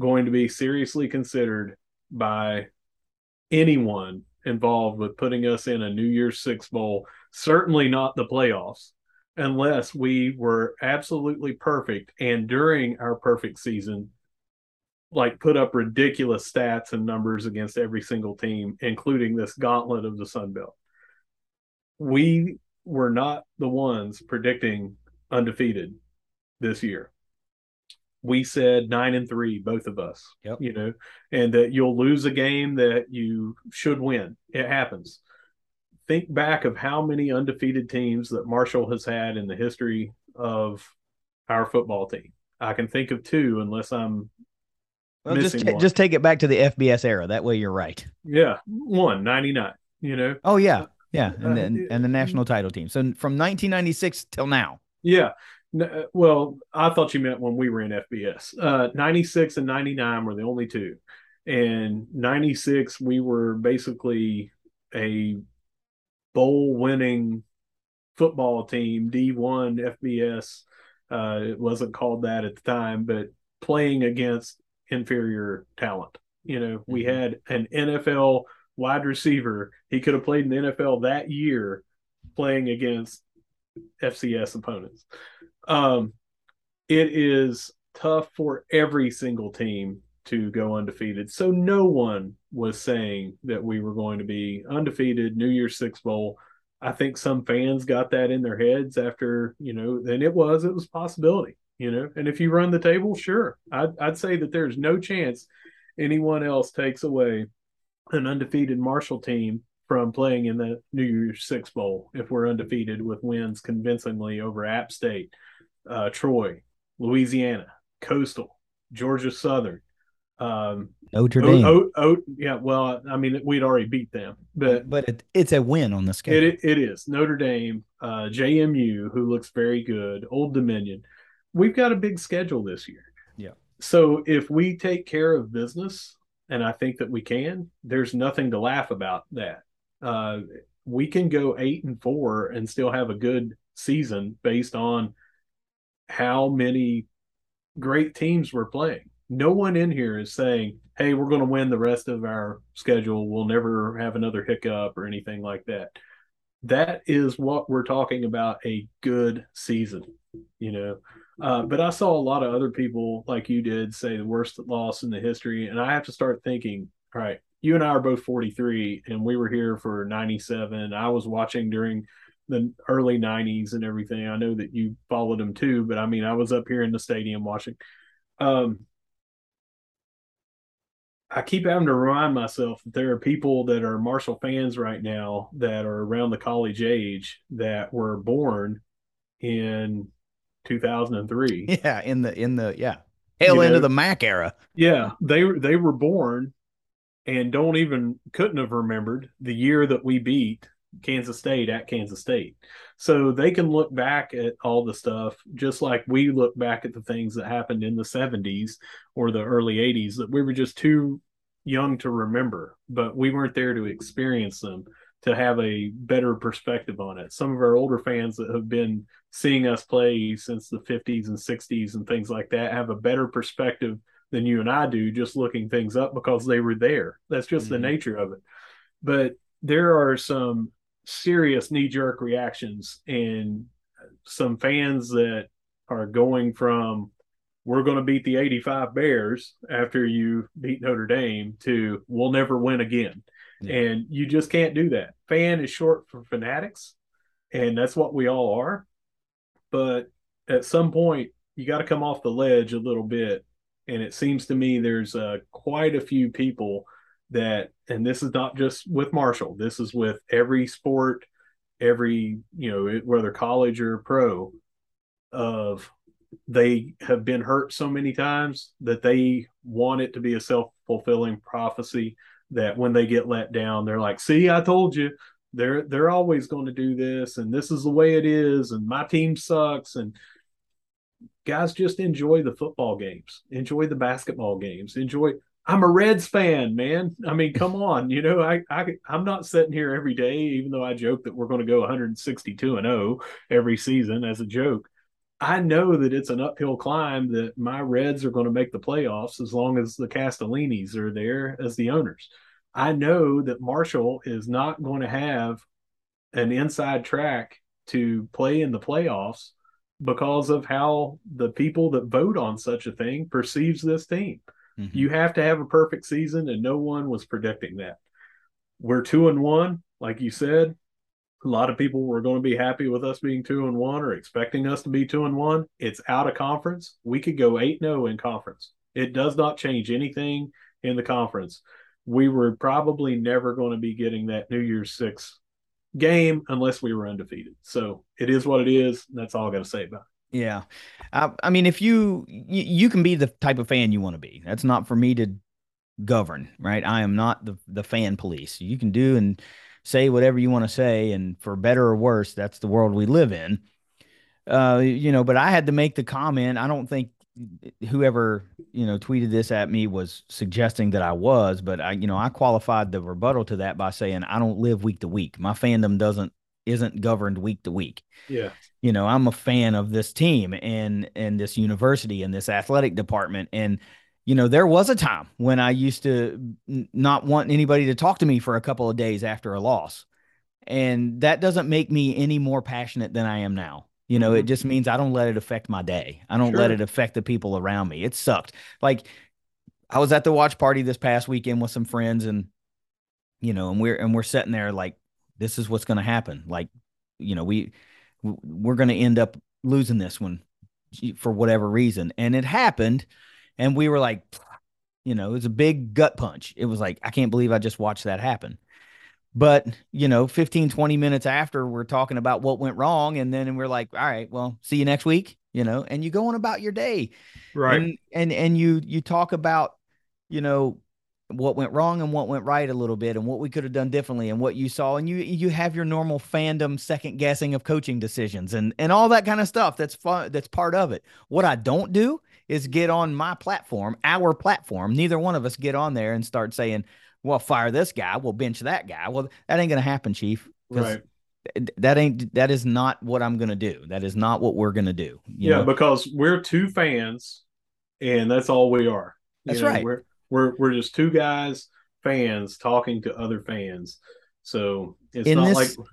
going to be seriously considered by anyone involved with putting us in a New Year's Six Bowl, certainly not the playoffs, unless we were absolutely perfect and during our perfect season, like put up ridiculous stats and numbers against every single team, including this gauntlet of the Sun Belt. We were not the ones predicting undefeated this year. We said nine and three, both of us. Yep. You know, and that you'll lose a game that you should win. It happens. Think back of how many undefeated teams that Marshall has had in the history of our football team. I can think of two, unless I'm Well, just missing one. just take it back to the FBS era. That way, you're right. yeah, one ninety nine. You know, Oh yeah, yeah, Uh, and then and the national title team. So from 1996 till now. Yeah. Uh, Well, I thought you meant when we were in FBS. Uh, 96 and 99 were the only two. And 96, we were basically a bowl winning football team, D1 FBS. Uh, it wasn't called that at the time, but playing against inferior talent. You know, we Mhm. had an NFL wide receiver. He could have played in the NFL that year playing against FCS opponents. Um, it is tough for every single team to go undefeated. So no one was saying that we were going to be undefeated New Year's Six Bowl. I think some fans got that in their heads after, you know, and it was, it was possibility, you know. And if you run the table, sure. I'd, I'd say that there's no chance anyone else takes away an undefeated Marshall team from playing in the New Year's Six Bowl if we're undefeated with wins convincingly over App State, uh, Troy, Louisiana, Coastal, Georgia Southern. Um, Notre o- Dame. o- o- yeah, well, I mean, we'd already beat them, but but it, it's a win on the schedule. it, it is Notre Dame, uh, JMU, who looks very good, Old Dominion. We've got a big schedule this year. Yeah. So if we take care of business, and I think that we can, there's nothing to laugh about that. Uh, we can go eight and four and still have a good season based on how many great teams we're playing. No one in here is saying, hey, we're going to win the rest of our schedule. We'll never have another hiccup or anything like that. That is what we're talking about a good season, you know. Uh, but I saw a lot of other people, like you did, say the worst loss in the history. And I have to start thinking, all right, you and I are both 43, and we were here for 97. I was watching during the early 90s and everything. I know that you followed them too, but I mean, I was up here in the stadium watching. Um, I keep having to remind myself that there are people that are Marshall fans right now that are around the college age that were born in 2003. yeah, in the in the yeah tail You end know- of the Mac era. Yeah, they they were born and don't even couldn't have remembered the year that we beat Kansas State at Kansas State. So they can look back at all the stuff just like we look back at the things that happened in the 70s or the early 80s that we were just too young to remember, but we weren't there to experience them to have a better perspective on it. Some of our older fans that have been seeing us play since the 50s and 60s and things like that have a better perspective than you and I do just looking things up because they were there. That's just the Mhm. nature of it. But there are some serious knee jerk reactions and some fans that are going from we're going to beat the 85 Bears after you beat Notre Dame to we'll never win again. Yeah. And you just can't do that. Fan is short for fanatics, and that's what we all are. But at some point, you got to come off the ledge a little bit. And it seems to me there's uh, quite a few people that, and this is not just with Marshall, this is with every sport, every, you know, whether college or pro, of they have been hurt so many times that they want it to be a self fulfilling prophecy that when they get let down, they're like, see, I told you. They're they're always going to do this, and this is the way it is, and my team sucks. And guys just enjoy the football games, enjoy the basketball games, enjoy. I'm a Reds fan, man. I mean, come on, you know, I, I I'm not sitting here every day, even though I joke that we're going to go 162 and 0 every season as a joke. I know that it's an uphill climb that my Reds are going to make the playoffs as long as the Castellinis are there as the owners. I know that Marshall is not going to have an inside track to play in the playoffs because of how the people that vote on such a thing perceives this team. Mm-hmm. You have to have a perfect season, and no one was predicting that. We're two and one, like you said. A lot of people were going to be happy with us being two and one or expecting us to be two and one. It's out of conference. We could go eight no in conference. It does not change anything in the conference. We were probably never going to be getting that New Year's Six game unless we were undefeated. So it is what it is. That's all I got to say about it. Yeah. I, I mean, if you, you, you can be the type of fan you want to be. That's not for me to govern, right? I am not the the fan police. You can do and say whatever you want to say, and for better or worse, that's the world we live in. Uh, you know, but I had to make the comment. I don't think whoever you know tweeted this at me was suggesting that I was, but I you know I qualified the rebuttal to that by saying I don't live week to week. My fandom doesn't isn't governed week to week. Yeah. You know, I'm a fan of this team and and this university and this athletic department and you know, there was a time when I used to not want anybody to talk to me for a couple of days after a loss. And that doesn't make me any more passionate than I am now. You know, it mm-hmm. just means I don't let it affect my day. I don't sure. let it affect the people around me. It sucked. Like I was at the watch party this past weekend with some friends and you know, and we're and we're sitting there like this is what's going to happen. Like, you know, we we're going to end up losing this one for whatever reason. And it happened and we were like you know, it was a big gut punch. It was like I can't believe I just watched that happen. But, you know, 15, 20 minutes after, we're talking about what went wrong. And then we're like, all right, well, see you next week, you know, and you go on about your day. Right. And, and, and you, you talk about, you know, what went wrong and what went right a little bit and what we could have done differently and what you saw and you you have your normal fandom second guessing of coaching decisions and and all that kind of stuff that's fun that's part of it what i don't do is get on my platform our platform neither one of us get on there and start saying well, fire this guy, we'll bench that guy. Well, that ain't gonna happen, Chief. Right. That ain't that is not what I'm gonna do. That is not what we're gonna do. yeah, know? because we're two fans, and that's all we are. That's you know, right. We're we're just two guys, fans talking to other fans. So it's in not this, like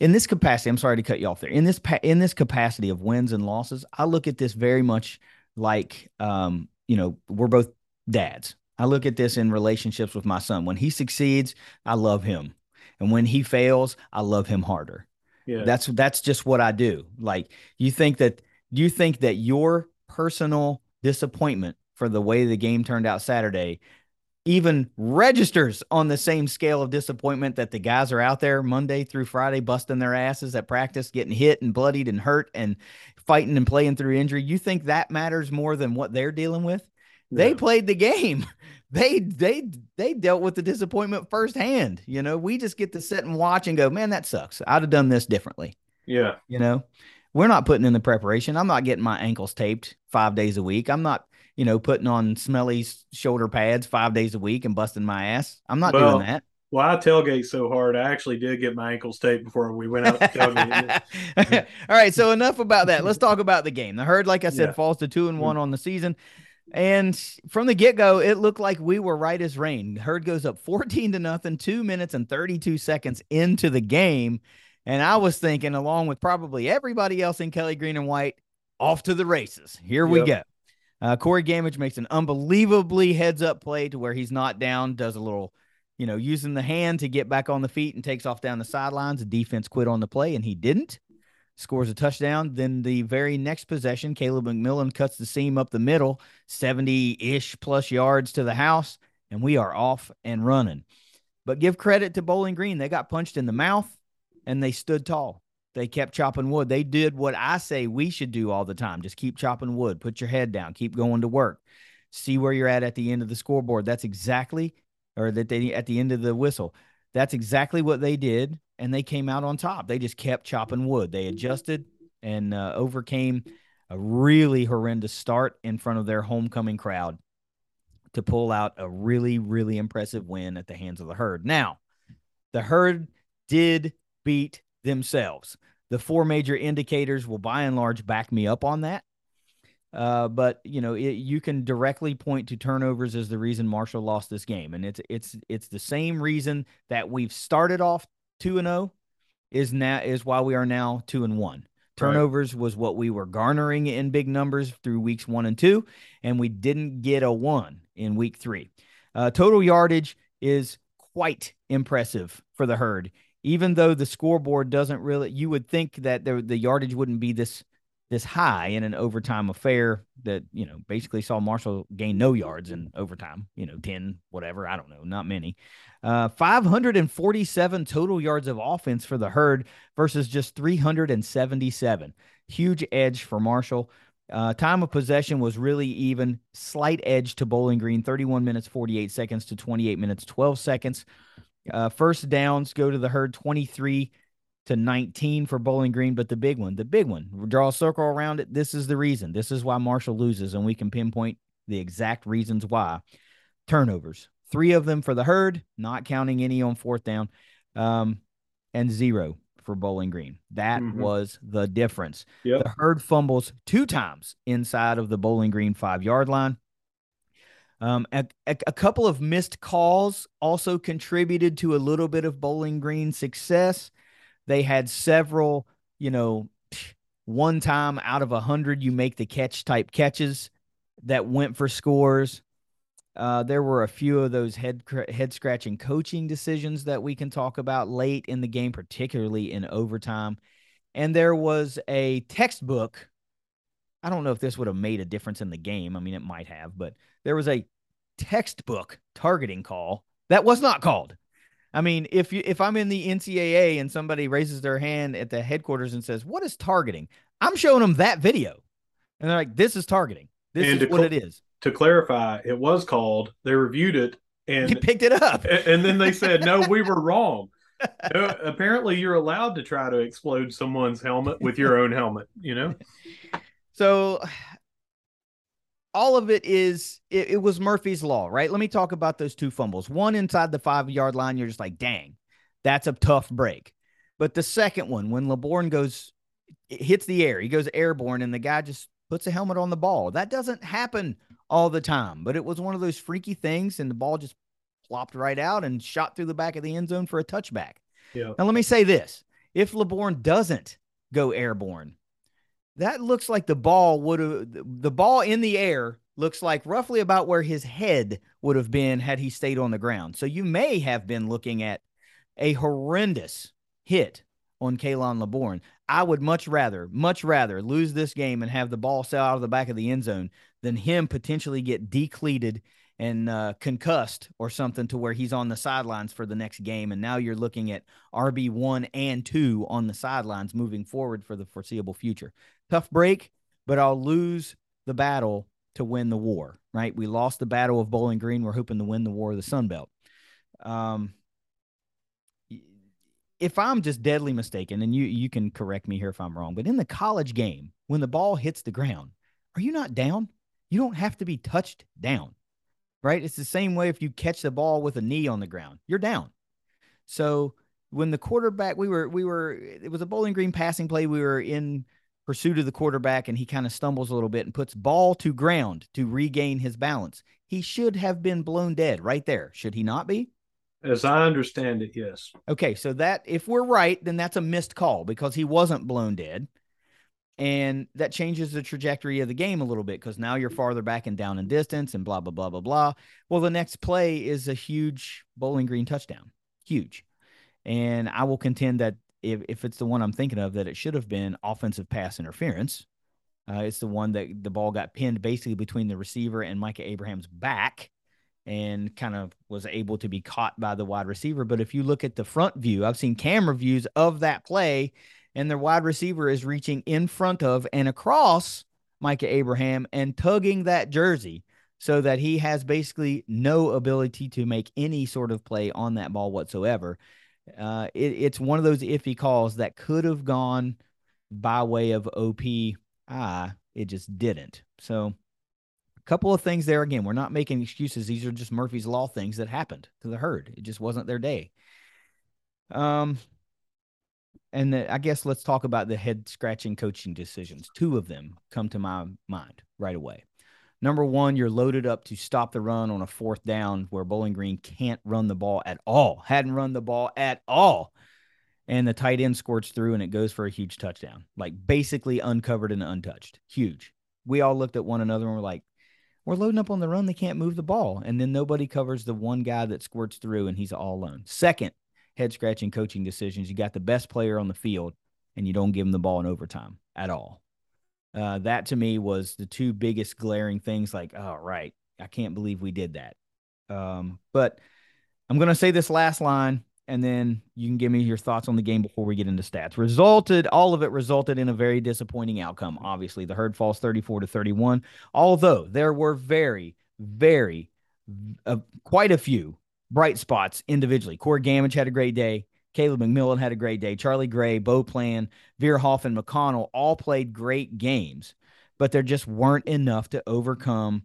in this capacity. I'm sorry to cut you off there. In this in this capacity of wins and losses, I look at this very much like um, you know, we're both dads. I look at this in relationships with my son. When he succeeds, I love him. And when he fails, I love him harder. Yeah. That's that's just what I do. Like you think that you think that your personal disappointment for the way the game turned out Saturday even registers on the same scale of disappointment that the guys are out there Monday through Friday busting their asses at practice, getting hit and bloodied and hurt and fighting and playing through injury. You think that matters more than what they're dealing with? They played the game. They they they dealt with the disappointment firsthand. You know, we just get to sit and watch and go, man, that sucks. I'd have done this differently. Yeah. You know, we're not putting in the preparation. I'm not getting my ankles taped five days a week. I'm not, you know, putting on smelly shoulder pads five days a week and busting my ass. I'm not well, doing that. Well, I tailgate so hard, I actually did get my ankles taped before we went out to tailgate. All right, so enough about that. Let's talk about the game. The herd, like I said, yeah. falls to two and mm-hmm. one on the season. And from the get go, it looked like we were right as rain. Herd goes up 14 to nothing, two minutes and 32 seconds into the game. And I was thinking, along with probably everybody else in Kelly Green and White, off to the races. Here yep. we go. Uh, Corey Gammage makes an unbelievably heads up play to where he's not down, does a little, you know, using the hand to get back on the feet and takes off down the sidelines. The defense quit on the play, and he didn't scores a touchdown. Then the very next possession, Caleb McMillan cuts the seam up the middle, 70 ish plus yards to the house, and we are off and running. But give credit to Bowling Green. They got punched in the mouth and they stood tall. They kept chopping wood. They did what I say we should do all the time just keep chopping wood, put your head down, keep going to work, see where you're at at the end of the scoreboard. That's exactly, or that they at the end of the whistle. That's exactly what they did and they came out on top. They just kept chopping wood. They adjusted and uh, overcame a really horrendous start in front of their homecoming crowd to pull out a really, really impressive win at the hands of the herd. Now, the herd did beat themselves. The four major indicators will by and large back me up on that. Uh, but you know, it, you can directly point to turnovers as the reason Marshall lost this game, and it's it's it's the same reason that we've started off two and zero oh is now is why we are now two and one. Turnovers right. was what we were garnering in big numbers through weeks one and two, and we didn't get a one in week three. Uh, total yardage is quite impressive for the herd, even though the scoreboard doesn't really. You would think that the the yardage wouldn't be this this high in an overtime affair that you know basically saw Marshall gain no yards in overtime. You know, ten whatever I don't know, not many. Uh, 547 total yards of offense for the herd versus just 377. Huge edge for Marshall. Uh, time of possession was really even, slight edge to Bowling Green, 31 minutes 48 seconds to 28 minutes 12 seconds. Uh, first downs go to the herd 23 to 19 for Bowling Green, but the big one, the big one, draw a circle around it. This is the reason. This is why Marshall loses, and we can pinpoint the exact reasons why. Turnovers, three of them for the herd, not counting any on fourth down, um, and zero for Bowling Green. That mm-hmm. was the difference. Yep. The herd fumbles two times inside of the Bowling Green five yard line. Um, a, a, couple of missed calls also contributed to a little bit of Bowling Green success. They had several, you know, one time out of a hundred, you make the catch type catches that went for scores. Uh, there were a few of those head head scratching coaching decisions that we can talk about late in the game, particularly in overtime. And there was a textbook. I don't know if this would have made a difference in the game. I mean, it might have, but there was a textbook targeting call that was not called. I mean, if you if I'm in the NCAA and somebody raises their hand at the headquarters and says, "What is targeting?" I'm showing them that video, and they're like, "This is targeting. This and is what cl- it is." To clarify, it was called. They reviewed it and you picked it up, and, and then they said, "No, we were wrong." no, apparently, you're allowed to try to explode someone's helmet with your own helmet. You know. So all of it is it, it, was Murphy's law, right? Let me talk about those two fumbles. One inside the five yard line, you're just like, dang, that's a tough break. But the second one, when Laborn goes, hits the air, he goes airborne, and the guy just puts a helmet on the ball. That doesn't happen all the time, but it was one of those freaky things, and the ball just plopped right out and shot through the back of the end zone for a touchback. Yeah. Now let me say this: if Laborn doesn't go airborne, that looks like the ball would have the ball in the air looks like roughly about where his head would have been had he stayed on the ground. So you may have been looking at a horrendous hit on Khalan Laborn. I would much rather, much rather lose this game and have the ball sail out of the back of the end zone than him potentially get decleated and uh, concussed or something to where he's on the sidelines for the next game. And now you're looking at RB one and two on the sidelines moving forward for the foreseeable future. Tough break, but I'll lose the battle to win the war, right? We lost the battle of Bowling Green. We're hoping to win the war of the Sun Belt. Um, if I'm just deadly mistaken, and you you can correct me here if I'm wrong, but in the college game, when the ball hits the ground, are you not down? You don't have to be touched down right? It's the same way if you catch the ball with a knee on the ground, you're down. So when the quarterback, we were, we were, it was a Bowling Green passing play. We were in pursuit of the quarterback and he kind of stumbles a little bit and puts ball to ground to regain his balance. He should have been blown dead right there. Should he not be? As I understand it, yes. Okay. So that, if we're right, then that's a missed call because he wasn't blown dead and that changes the trajectory of the game a little bit because now you're farther back and down in distance and blah blah blah blah blah. Well, the next play is a huge Bowling Green touchdown, huge, and I will contend that if if it's the one I'm thinking of, that it should have been offensive pass interference. Uh, it's the one that the ball got pinned basically between the receiver and Micah Abraham's back and kind of was able to be caught by the wide receiver. But if you look at the front view, I've seen camera views of that play and their wide receiver is reaching in front of and across Micah Abraham and tugging that jersey so that he has basically no ability to make any sort of play on that ball whatsoever. Uh, it, it's one of those iffy calls that could have gone by way of OPI It just didn't. So, a couple of things there. Again, we're not making excuses. These are just Murphy's Law things that happened to the herd. It just wasn't their day. Um, and the, I guess let's talk about the head scratching coaching decisions. Two of them come to my mind right away. Number one, you're loaded up to stop the run on a fourth down where Bowling Green can't run the ball at all, hadn't run the ball at all. And the tight end squirts through and it goes for a huge touchdown, like basically uncovered and untouched. Huge. We all looked at one another and we're like, we're loading up on the run. They can't move the ball. And then nobody covers the one guy that squirts through and he's all alone. Second, head scratching coaching decisions. You got the best player on the field and you don't give him the ball in overtime at all. Uh, that to me was the two biggest glaring things. Like, oh, right, I can't believe we did that. Um, but I'm going to say this last line, and then you can give me your thoughts on the game before we get into stats. Resulted, all of it resulted in a very disappointing outcome. Obviously, the herd falls 34 to 31. Although there were very, very, uh, quite a few bright spots individually. Corey Gammage had a great day. Caleb McMillan had a great day. Charlie Gray, Bo Plan, Verhoff, and McConnell all played great games, but there just weren't enough to overcome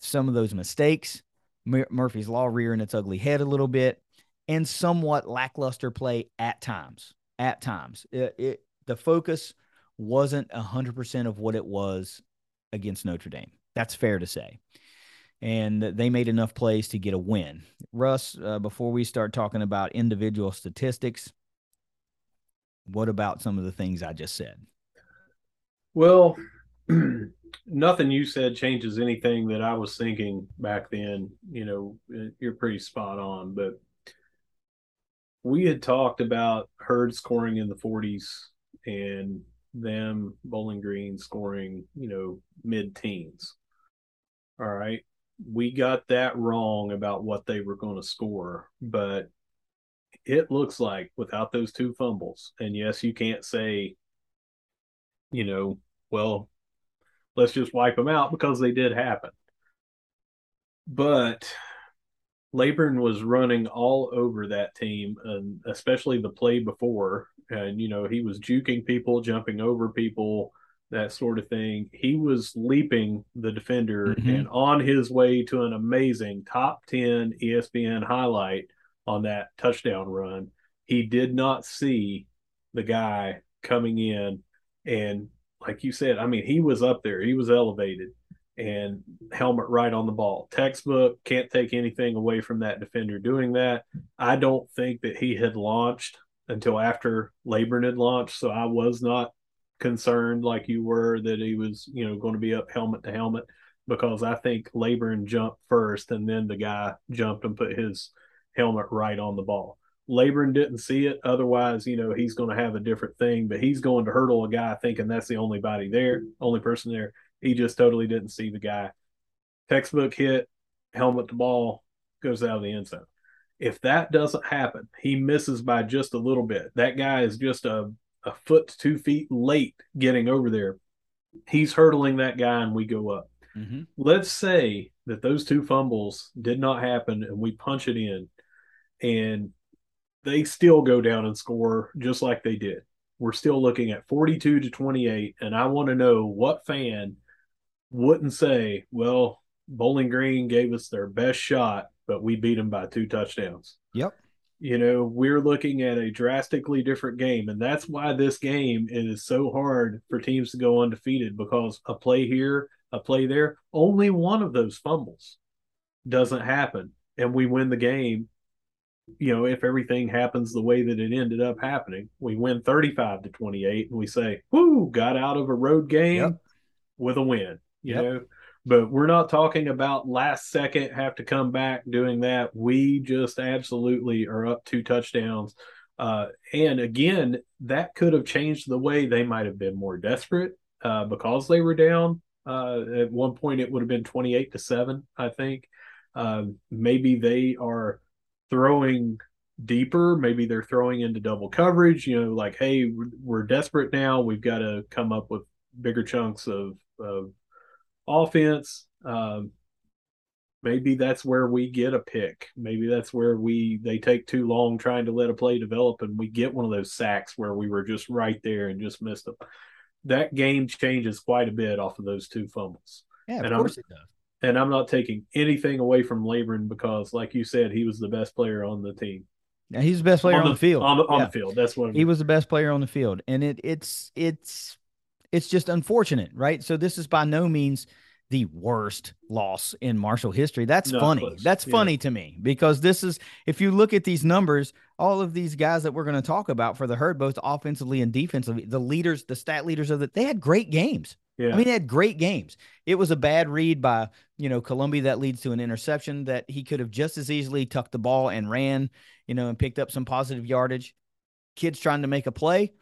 some of those mistakes. Mur- Murphy's Law rearing its ugly head a little bit, and somewhat lackluster play at times. At times, it, it, the focus wasn't 100% of what it was against Notre Dame. That's fair to say and they made enough plays to get a win. Russ, uh, before we start talking about individual statistics, what about some of the things I just said? Well, nothing you said changes anything that I was thinking back then. You know, you're pretty spot on, but we had talked about Herd scoring in the 40s and them Bowling Green scoring, you know, mid teens. All right we got that wrong about what they were going to score, but it looks like without those two fumbles, and yes, you can't say, you know, well, let's just wipe them out because they did happen. But Laborn was running all over that team, and especially the play before. And, you know, he was juking people, jumping over people, that sort of thing. He was leaping the defender mm-hmm. and on his way to an amazing top 10 ESPN highlight on that touchdown run. He did not see the guy coming in. And like you said, I mean, he was up there, he was elevated and helmet right on the ball. Textbook can't take anything away from that defender doing that. I don't think that he had launched until after Laborn had launched. So I was not concerned like you were that he was, you know, going to be up helmet to helmet because I think Laborn jumped first and then the guy jumped and put his helmet right on the ball. Laborn didn't see it. Otherwise, you know, he's going to have a different thing, but he's going to hurdle a guy thinking that's the only body there, only person there. He just totally didn't see the guy. Textbook hit, helmet to ball, goes out of the end zone. If that doesn't happen, he misses by just a little bit. That guy is just a a foot to two feet late getting over there. He's hurdling that guy, and we go up. Mm-hmm. Let's say that those two fumbles did not happen, and we punch it in, and they still go down and score just like they did. We're still looking at 42 to 28, and I want to know what fan wouldn't say, well, Bowling Green gave us their best shot, but we beat them by two touchdowns. Yep you know we're looking at a drastically different game and that's why this game is so hard for teams to go undefeated because a play here a play there only one of those fumbles doesn't happen and we win the game you know if everything happens the way that it ended up happening we win 35 to 28 and we say whoo got out of a road game yep. with a win you yep. know but we're not talking about last second have to come back doing that. We just absolutely are up two touchdowns. Uh, and again, that could have changed the way they might have been more desperate uh, because they were down. Uh, at one point, it would have been 28 to 7, I think. Um, maybe they are throwing deeper. Maybe they're throwing into double coverage, you know, like, hey, we're desperate now. We've got to come up with bigger chunks of, of offense. Um, maybe that's where we get a pick. Maybe that's where we they take too long trying to let a play develop, and we get one of those sacks where we were just right there and just missed them. that game changes quite a bit off of those two fumbles. Yeah, of And course I'm- it does. And I'm not taking anything away from Laborn because, like you said, he was the best player on the team. Now, he's the best player on, the, field. On the, on Yeah. the field. That's what I he was the best player on the field and it it's it's it's just unfortunate right so this is by no means the worst loss in marshall history that's Not funny that's Yeah. funny to me because this is if you look at these numbers all of these guys that we're going to talk about for the herd both offensively and defensively the leaders the stat leaders of it they had great games yeah. I mean, they had great games. It was a bad read by, you know, Colombi that leads to an interception that he could have just as easily tucked the ball and ran, you know, and picked up some positive yardage. Kids trying to make a play,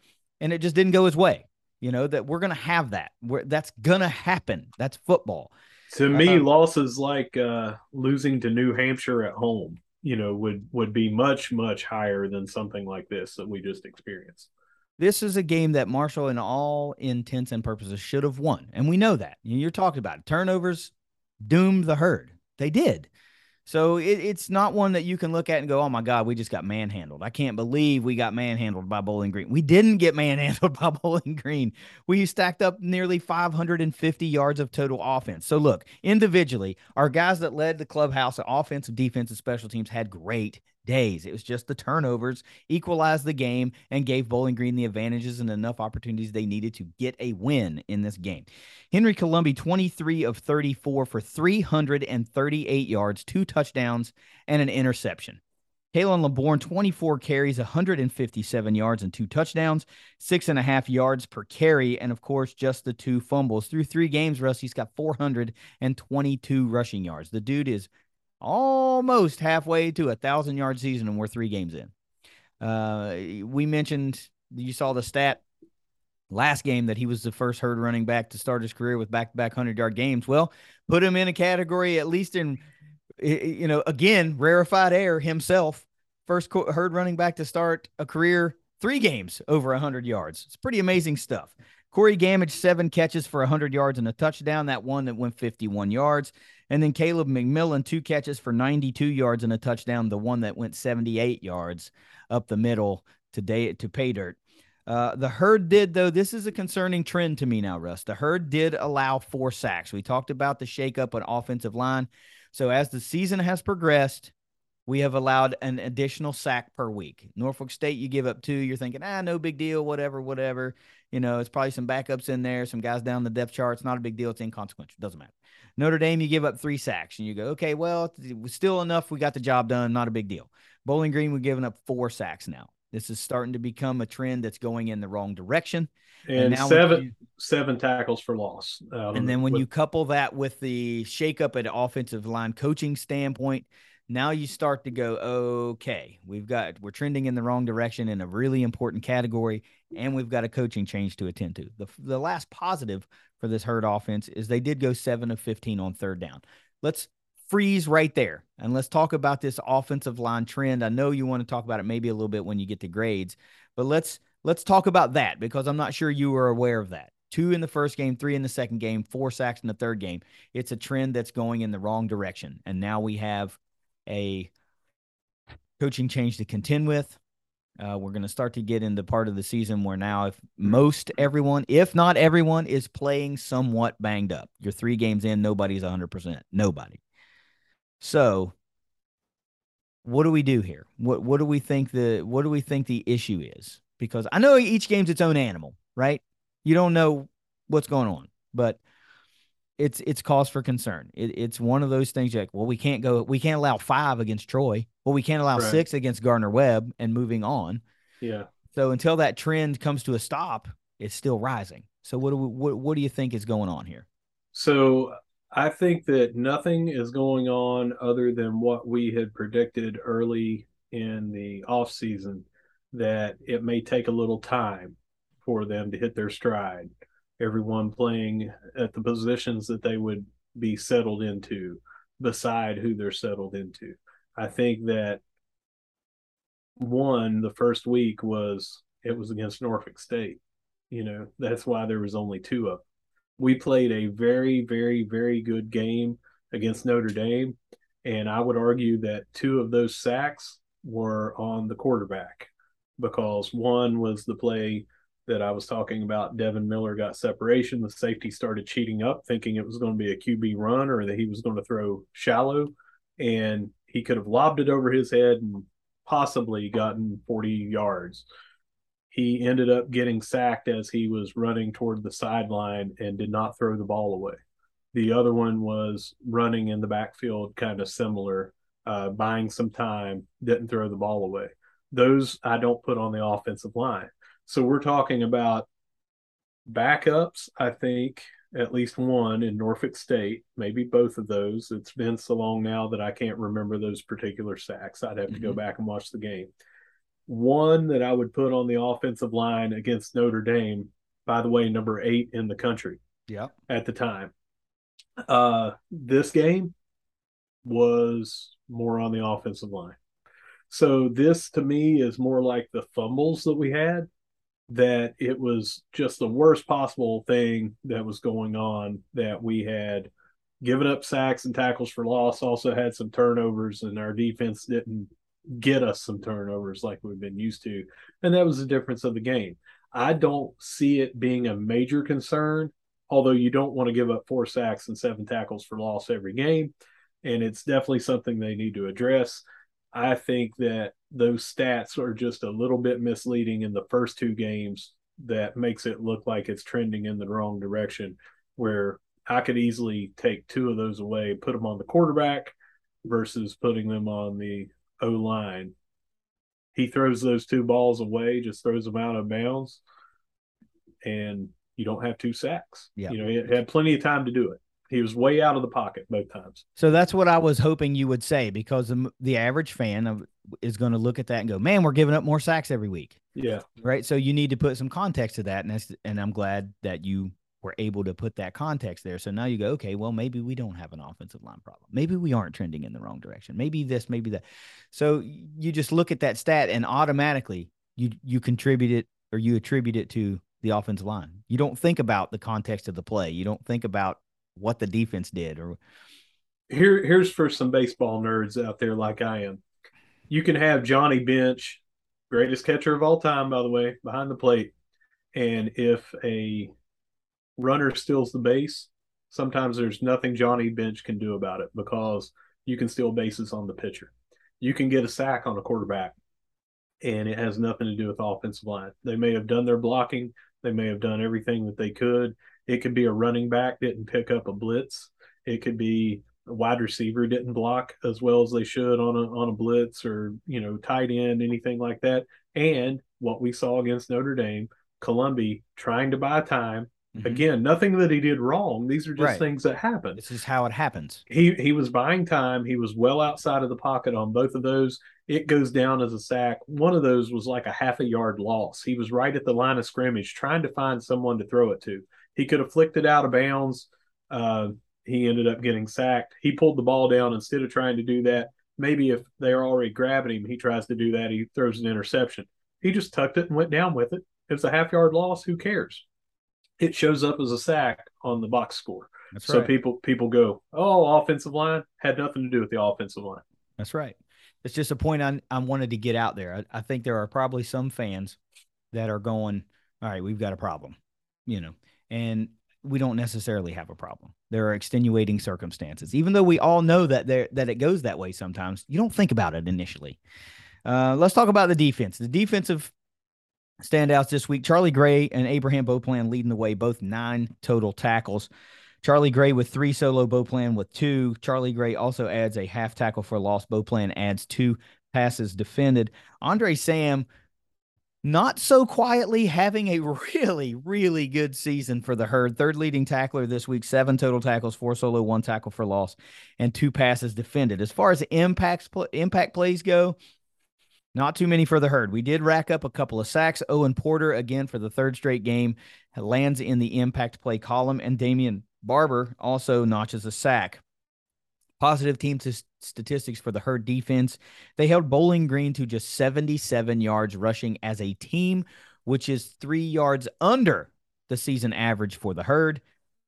and it just didn't go his way. You know, that we're going to have that. We're, that's going to happen. That's football. to me, uh, losses like uh, losing to New Hampshire at home, you know, would would be much much higher than something like this that we just experienced. This is a game that Marshall, in all intents and purposes, should have won. And we know that. You're talking about it. turnovers doomed the herd. They did. So it, it's not one that you can look at and go, oh my God, we just got manhandled. I can't believe we got manhandled by Bowling Green. We didn't get manhandled by Bowling Green. We stacked up nearly 550 yards of total offense. So look, individually, our guys that led the clubhouse, offensive, defensive, special teams had great days. It was just the turnovers equalized the game and gave Bowling Green the advantages and enough opportunities they needed to get a win in this game. Henry Colombi, 23 of 34 for 338 yards, two touchdowns, and an interception. Khalan Laborn, 24 carries, 157 yards, and two touchdowns, six and a half yards per carry, and of course, just the two fumbles. Through three games, Rusty's got 422 rushing yards. The dude is almost halfway to a thousand yard season, and we're three games in. Uh, we mentioned you saw the stat last game that he was the first herd running back to start his career with back to back 100 yard games. Well, put him in a category, at least in, you know, again, rarefied air himself. First herd running back to start a career three games over a 100 yards. It's pretty amazing stuff. Corey Gammage, seven catches for 100 yards and a touchdown. That one that went 51 yards. And then Caleb McMillan, two catches for 92 yards and a touchdown. The one that went 78 yards up the middle today to pay dirt. Uh, the herd did, though, this is a concerning trend to me now, Russ. The herd did allow four sacks. We talked about the shakeup on offensive line. So as the season has progressed, we have allowed an additional sack per week. Norfolk State, you give up two, you're thinking, ah, no big deal, whatever, whatever. You know, it's probably some backups in there, some guys down the depth chart. It's not a big deal. It's inconsequential. It Doesn't matter. Notre Dame, you give up three sacks, and you go, okay, well, still enough. We got the job done. Not a big deal. Bowling Green, we're giving up four sacks now. This is starting to become a trend that's going in the wrong direction. And, now seven you- seven tackles for loss. Um, and then when with- you couple that with the shakeup at offensive line coaching standpoint, now you start to go, okay, we've got we're trending in the wrong direction in a really important category, and we've got a coaching change to attend to. The the last positive for this herd offense is they did go seven of fifteen on third down. Let's freeze right there and let's talk about this offensive line trend. I know you want to talk about it maybe a little bit when you get to grades, but let's let's talk about that because I'm not sure you were aware of that. Two in the first game, three in the second game, four sacks in the third game. It's a trend that's going in the wrong direction. And now we have a coaching change to contend with. Uh, we're going to start to get into part of the season where now, if most everyone, if not everyone, is playing somewhat banged up, you're three games in, nobody's 100%. Nobody. So, what do we do here? What what do we think the what do we think the issue is? Because I know each game's its own animal, right? You don't know what's going on, but it's it's cause for concern. It, it's one of those things like, well, we can't go, we can't allow five against Troy. Well, we can't allow Right. six against Gardner Webb, and moving on. yeah. So until that trend comes to a stop, it's still rising. So what do we, what what do you think is going on here? So I think that nothing is going on other than what we had predicted early in the off season that it may take a little time for them to hit their stride. Everyone playing at the positions that they would be settled into beside who they're settled into. I think that one, the first week was it was against Norfolk State. You know, that's why there was only two of them we played a very, very, very good game against Notre Dame. And I would argue that two of those sacks were on the quarterback because one was the play that I was talking about. Devin Miller got separation. The safety started cheating up, thinking it was going to be a QB run or that he was going to throw shallow. And he could have lobbed it over his head and possibly gotten 40 yards. He ended up getting sacked as he was running toward the sideline and did not throw the ball away. The other one was running in the backfield, kind of similar, uh, buying some time, didn't throw the ball away. Those I don't put on the offensive line. So we're talking about backups, I think, at least one in Norfolk State, maybe both of those. It's been so long now that I can't remember those particular sacks. I'd have to mm-hmm. go back and watch the game. One that I would put on the offensive line against Notre Dame, by the way, number eight in the country. Yeah. At the time. Uh, this game was more on the offensive line. So this to me is more like the fumbles that we had that it was just the worst possible thing that was going on that we had given up sacks and tackles for loss also had some turnovers and our defense didn't get us some turnovers like we've been used to and that was the difference of the game i don't see it being a major concern although you don't want to give up four sacks and seven tackles for loss every game. And it's definitely something they need to address. I think that those stats are just a little bit misleading in the first two games that makes it look like it's trending in the wrong direction where I could easily take two of those away, put them on the quarterback versus putting them on the O line. He throws those two balls away, just throws them out of bounds. And you don't have two sacks. Yeah. You know, he had plenty of time to do it. He was way out of the pocket both times. So that's what I was hoping you would say because the, the average fan is going to look at that and go, "Man, we're giving up more sacks every week." Yeah. Right. So you need to put some context to that, and that's and I'm glad that you were able to put that context there. So now you go, okay, well maybe we don't have an offensive line problem. Maybe we aren't trending in the wrong direction. Maybe this, maybe that. So you just look at that stat and automatically you you contribute it or you attribute it to the offensive line. You don't think about the context of the play. You don't think about what the defense did or here here's for some baseball nerds out there like I am. You can have Johnny Bench, greatest catcher of all time, by the way, behind the plate. And if a runner steals the base, sometimes there's nothing Johnny Bench can do about it because you can steal bases on the pitcher. You can get a sack on a quarterback, and it has nothing to do with offensive line. They may have done their blocking, they may have done everything that they could. It could be a running back didn't pick up a blitz. It could be a wide receiver didn't block as well as they should on a on a blitz or you know tight end anything like that. And what we saw against Notre Dame, Colombi trying to buy time. Mm-hmm. Again, nothing that he did wrong. These are just right. things that happen. This is how it happens. He he was buying time. He was well outside of the pocket on both of those it goes down as a sack. One of those was like a half a yard loss. He was right at the line of scrimmage trying to find someone to throw it to. He could have flicked it out of bounds. Uh, he ended up getting sacked. He pulled the ball down instead of trying to do that. Maybe if they're already grabbing him, he tries to do that. He throws an interception. He just tucked it and went down with it. It's a half yard loss. Who cares? It shows up as a sack on the box score. That's so right. people people go, oh, offensive line had nothing to do with the offensive line. That's right it's just a point I, I wanted to get out there. I, I think there are probably some fans that are going, all right, we've got a problem, you know, and we don't necessarily have a problem. There are extenuating circumstances, even though we all know that there that it goes that way sometimes. You don't think about it initially. Uh, let's talk about the defense. The defensive standouts this week: Charlie Gray and Abraham Beauplan leading the way, both nine total tackles. Charlie Gray with three solo, Beauplan with two. Charlie Gray also adds a half tackle for loss. Beauplan adds two passes defended. Andre Sam, not so quietly having a really, really good season for the herd. Third leading tackler this week, seven total tackles, four solo, one tackle for loss, and two passes defended. As far as impacts impact plays go, not too many for the herd. We did rack up a couple of sacks. Owen Porter, again for the third straight game, lands in the impact play column, and Damian Barber also notches a sack. Positive team statistics for the herd defense. They held Bowling Green to just 77 yards rushing as a team, which is three yards under the season average for the herd.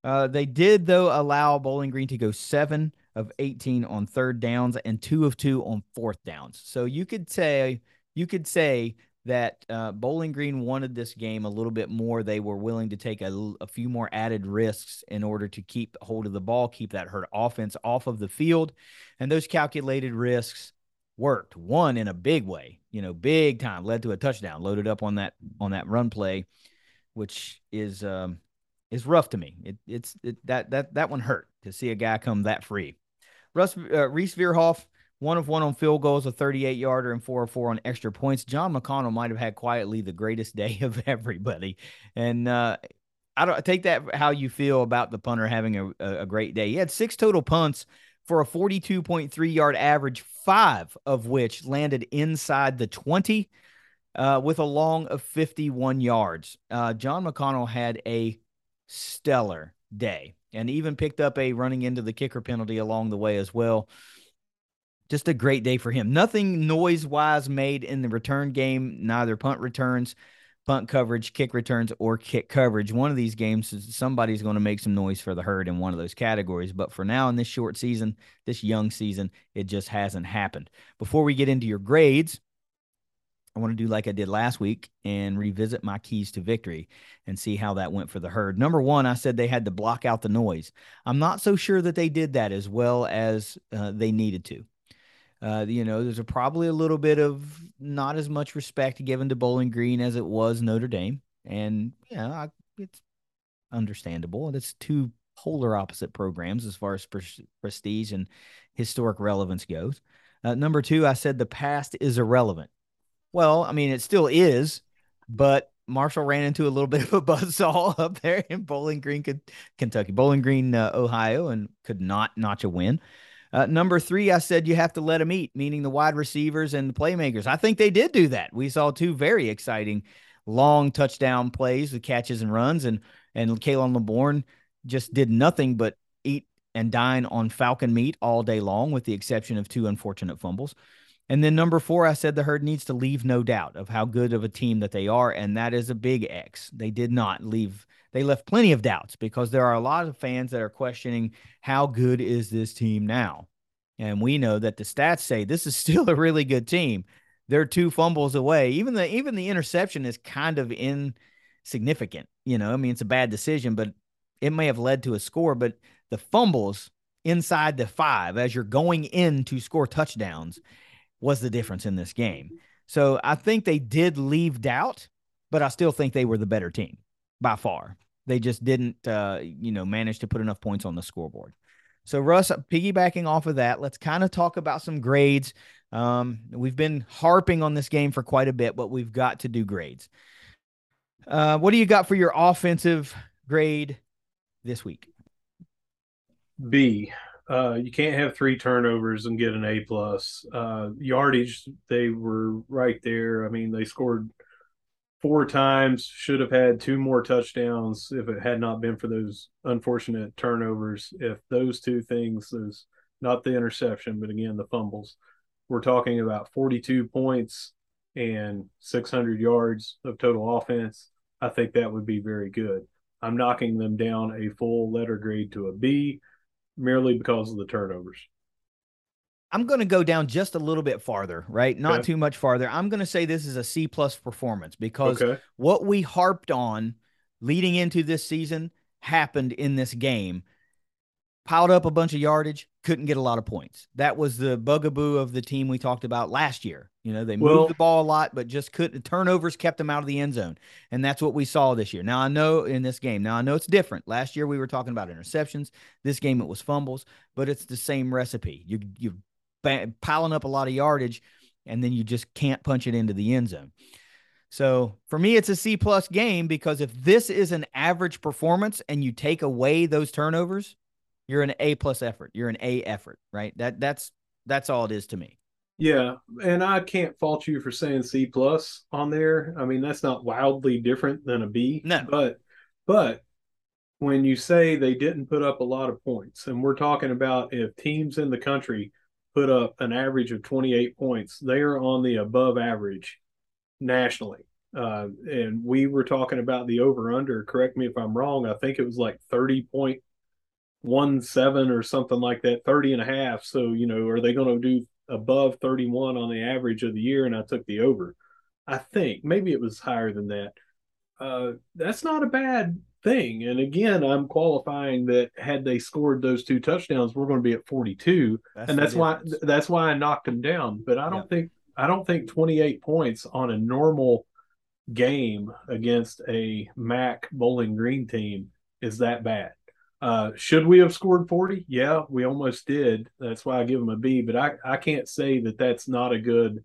Uh, they did, though, allow Bowling Green to go seven of 18 on third downs and two of two on fourth downs. So you could say you could say that uh, Bowling Green wanted this game a little bit more. They were willing to take a, a, few more added risks in order to keep hold of the ball, keep that hurt offense off of the field. And those calculated risks worked. One in a big way, you know, big time, led to a touchdown, loaded up on that on that run play, which is um, is rough to me. It, it's it, that that that one hurt to see a guy come that free. Russ uh, Reese Verhoff one of one on field goals, a 38 yarder, and four of four on extra points. John McConnell might have had quietly the greatest day of everybody. And uh, I don't take that how you feel about the punter having a, a great day. He had six total punts for a 42.3 yard average, five of which landed inside the 20 uh, with a long of 51 yards. Uh, John McConnell had a stellar day and even picked up a running into the kicker penalty along the way as well just a great day for him. Nothing noise wise made in the return game, neither punt returns, punt coverage, kick returns, or kick coverage. One of these games, somebody's going to make some noise for the herd in one of those categories. But for now, in this short season, this young season, it just hasn't happened. Before we get into your grades, I want to do like I did last week and revisit my keys to victory and see how that went for the herd. Number one, I said they had to block out the noise. I'm not so sure that they did that as well as uh, they needed to. Uh, you know, there's a, probably a little bit of not as much respect given to Bowling Green as it was Notre Dame, and yeah, you know, it's understandable. It's two polar opposite programs as far as pre- prestige and historic relevance goes. Uh, number two, I said the past is irrelevant. Well, I mean, it still is, but Marshall ran into a little bit of a buzzsaw up there in Bowling Green, Kentucky, Bowling Green, uh, Ohio, and could not notch a win. Uh, number three, I said you have to let them eat, meaning the wide receivers and the playmakers. I think they did do that. We saw two very exciting long touchdown plays with catches and runs, and and Khalan Laborn just did nothing but eat and dine on Falcon meat all day long, with the exception of two unfortunate fumbles. And then number four, I said the herd needs to leave no doubt of how good of a team that they are, and that is a big X. They did not leave they left plenty of doubts because there are a lot of fans that are questioning how good is this team now? And we know that the stats say this is still a really good team. They're two fumbles away. Even the even the interception is kind of insignificant. You know, I mean it's a bad decision, but it may have led to a score, but the fumbles inside the 5 as you're going in to score touchdowns was the difference in this game. So I think they did leave doubt, but I still think they were the better team by far. They just didn't, uh, you know, manage to put enough points on the scoreboard. So, Russ, piggybacking off of that, let's kind of talk about some grades. Um, we've been harping on this game for quite a bit, but we've got to do grades. Uh, what do you got for your offensive grade this week? B. Uh, you can't have three turnovers and get an A plus. Uh, yardage, they were right there. I mean, they scored four times, should have had two more touchdowns if it had not been for those unfortunate turnovers. If those two things, those not the interception, but again the fumbles, we're talking about 42 points and 600 yards of total offense. I think that would be very good. I'm knocking them down a full letter grade to a B merely because of the turnovers. I'm going to go down just a little bit farther, right? Not okay. too much farther. I'm going to say this is a C plus performance because okay. what we harped on leading into this season happened in this game. Piled up a bunch of yardage, couldn't get a lot of points. That was the bugaboo of the team we talked about last year. You know, they moved well, the ball a lot, but just couldn't. Turnovers kept them out of the end zone, and that's what we saw this year. Now I know in this game. Now I know it's different. Last year we were talking about interceptions. This game it was fumbles, but it's the same recipe. You you piling up a lot of yardage, and then you just can't punch it into the end zone. So for me, it's a C plus game because if this is an average performance and you take away those turnovers, you're an A plus effort. You're an A effort, right? That that's that's all it is to me. Yeah, and I can't fault you for saying C plus on there. I mean, that's not wildly different than a B. No, but but when you say they didn't put up a lot of points, and we're talking about if teams in the country put up an average of 28 points. They are on the above average nationally. Uh, and we were talking about the over under. Correct me if I'm wrong. I think it was like 30.17 or something like that, 30 and a half. So, you know, are they going to do above 31 on the average of the year? And I took the over. I think maybe it was higher than that. Uh, that's not a bad thing. And again, I'm qualifying that had they scored those two touchdowns, we're going to be at 42, that's and that's why that's why I knocked them down. But I don't yeah. think I don't think 28 points on a normal game against a MAC Bowling Green team is that bad. Uh, should we have scored 40? Yeah, we almost did. That's why I give them a B. But I, I can't say that that's not a good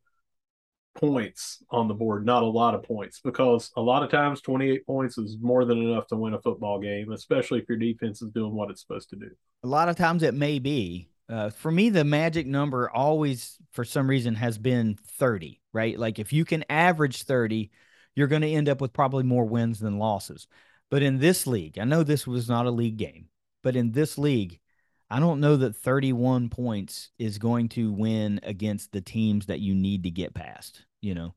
points on the board, not a lot of points, because a lot of times 28 points is more than enough to win a football game, especially if your defense is doing what it's supposed to do. A lot of times it may be. Uh, for me, the magic number always, for some reason, has been 30, right? Like if you can average 30, you're going to end up with probably more wins than losses. But in this league, I know this was not a league game, but in this league, I don't know that 31 points is going to win against the teams that you need to get past, you know.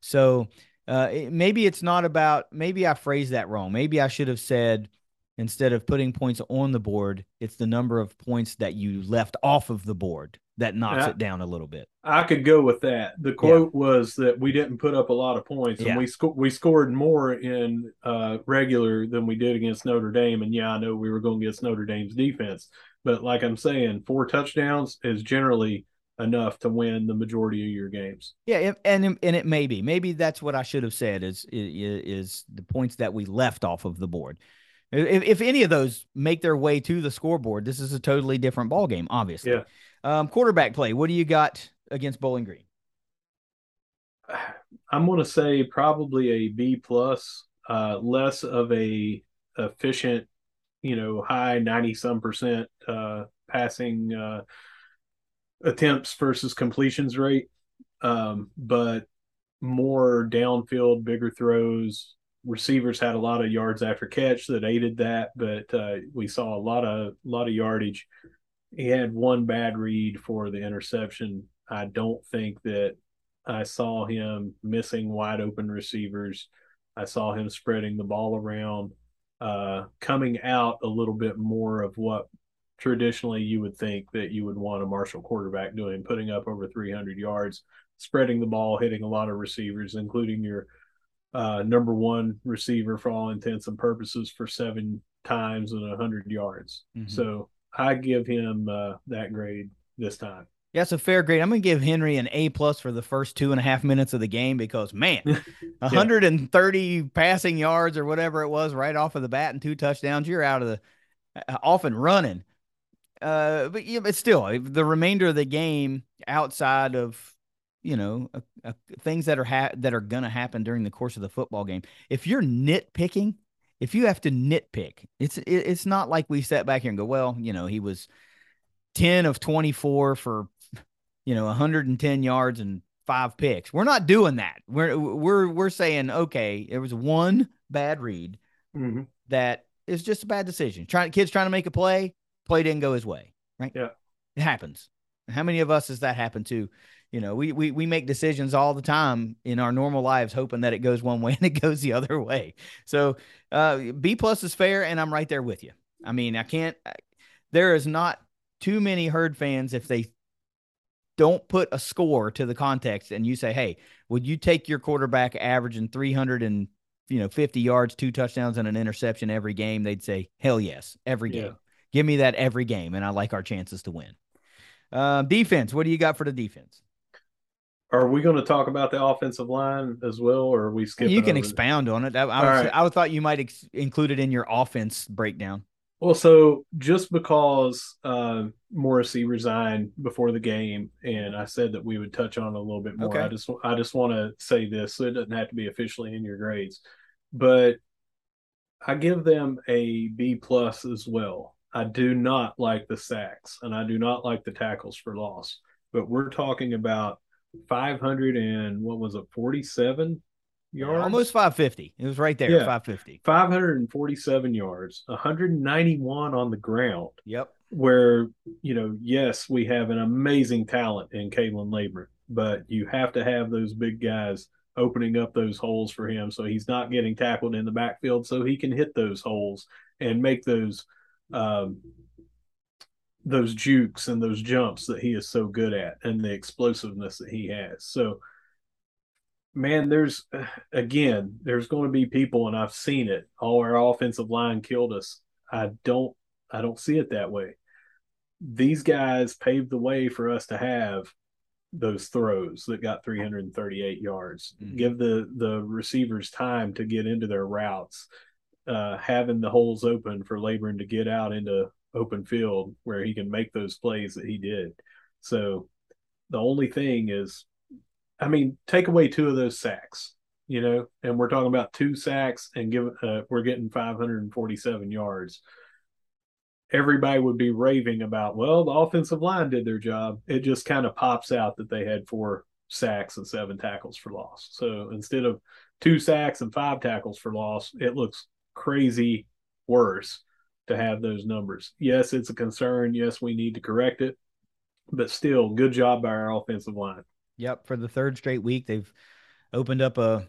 So uh, it, maybe it's not about, maybe I phrased that wrong. Maybe I should have said, instead of putting points on the board, it's the number of points that you left off of the board that knocks I, it down a little bit. I could go with that. The quote yeah. was that we didn't put up a lot of points, and yeah. we sco- we scored more in uh, regular than we did against Notre Dame. And yeah, I know we were going against Notre Dame's defense, but like I'm saying, four touchdowns is generally enough to win the majority of your games. Yeah, and and it may be. Maybe that's what I should have said is is the points that we left off of the board. If, if any of those make their way to the scoreboard, this is a totally different ball game, obviously. Yeah. Um, quarterback play. What do you got against Bowling Green? I'm going to say probably a B plus, uh, less of a efficient, you know, high ninety some percent uh, passing uh, attempts versus completions rate, um, but more downfield, bigger throws. Receivers had a lot of yards after catch that aided that, but uh, we saw a lot of lot of yardage he had one bad read for the interception. I don't think that I saw him missing wide open receivers. I saw him spreading the ball around, uh, coming out a little bit more of what traditionally you would think that you would want a Marshall quarterback doing, putting up over 300 yards, spreading the ball, hitting a lot of receivers, including your uh, number one receiver for all intents and purposes for seven times and 100 yards. Mm-hmm. So I give him uh, that grade this time. Yeah, it's a fair grade. I'm going to give Henry an A plus for the first two and a half minutes of the game because man, yeah. 130 passing yards or whatever it was right off of the bat and two touchdowns. You're out of the uh, off and running. Uh, but yeah, but still, the remainder of the game outside of you know uh, uh, things that are ha- that are going to happen during the course of the football game. If you're nitpicking, if you have to nitpick, it's it's not like we sat back here and go, well, you know, he was 10 of 24 for you know 110 yards and five picks. We're not doing that. We're we're we're saying, okay, there was one bad read mm-hmm. that is just a bad decision. Trying kids trying to make a play, play didn't go his way, right? Yeah. It happens. How many of us has that happened to? You know, we, we, we make decisions all the time in our normal lives, hoping that it goes one way and it goes the other way. So, uh, B plus is fair. And I'm right there with you. I mean, I can't, there is not too many herd fans. If they don't put a score to the context and you say, Hey, would you take your quarterback averaging 300 and, you know, 50 yards, two touchdowns and an interception every game? They'd say, hell yes, every game. Yeah. Give me that every game. And I like our chances to win. Uh, defense. What do you got for the defense? Are we going to talk about the offensive line as well, or are we skip? You can expound on it. I, I, was, right. I thought you might ex- include it in your offense breakdown. Well, so just because uh, Morrissey resigned before the game, and I said that we would touch on it a little bit more. Okay. I just I just want to say this, so it doesn't have to be officially in your grades, but I give them a B plus as well. I do not like the sacks, and I do not like the tackles for loss. But we're talking about 500 and what was it 47 yards? almost 550 it was right there yeah, 550 547 yards 191 on the ground. Yep. Where you know yes we have an amazing talent in Khalan Laborn but you have to have those big guys opening up those holes for him so he's not getting tackled in the backfield so he can hit those holes and make those um, those jukes and those jumps that he is so good at and the explosiveness that he has. So man, there's again, there's going to be people, and I've seen it. All our offensive line killed us. I don't, I don't see it that way. These guys paved the way for us to have those throws that got 338 yards. Mm-hmm. Give the the receivers time to get into their routes. Uh, having the holes open for Laborn to get out into open field where he can make those plays that he did. So the only thing is I mean, take away two of those sacks, you know, and we're talking about two sacks and give uh, we're getting 547 yards. Everybody would be raving about, well, the offensive line did their job. It just kind of pops out that they had four sacks and seven tackles for loss. So instead of two sacks and five tackles for loss, it looks crazy worse to have those numbers. Yes, it's a concern. Yes, we need to correct it, but still, good job by our offensive line. Yep, for the third straight week, they've opened up a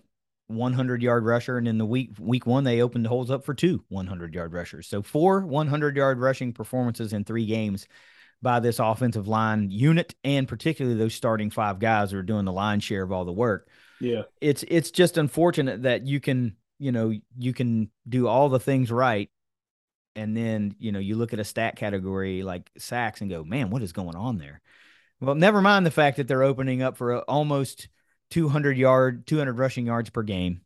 100 yard rusher, and in the week week one, they opened the holes up for two 100 yard rushers. So four 100 yard rushing performances in three games by this offensive line unit, and particularly those starting five guys who are doing the line share of all the work. Yeah, it's it's just unfortunate that you can you know you can do all the things right and then you know you look at a stat category like sacks and go man what is going on there well, never mind the fact that they're opening up for almost 200 yard, 200 rushing yards per game.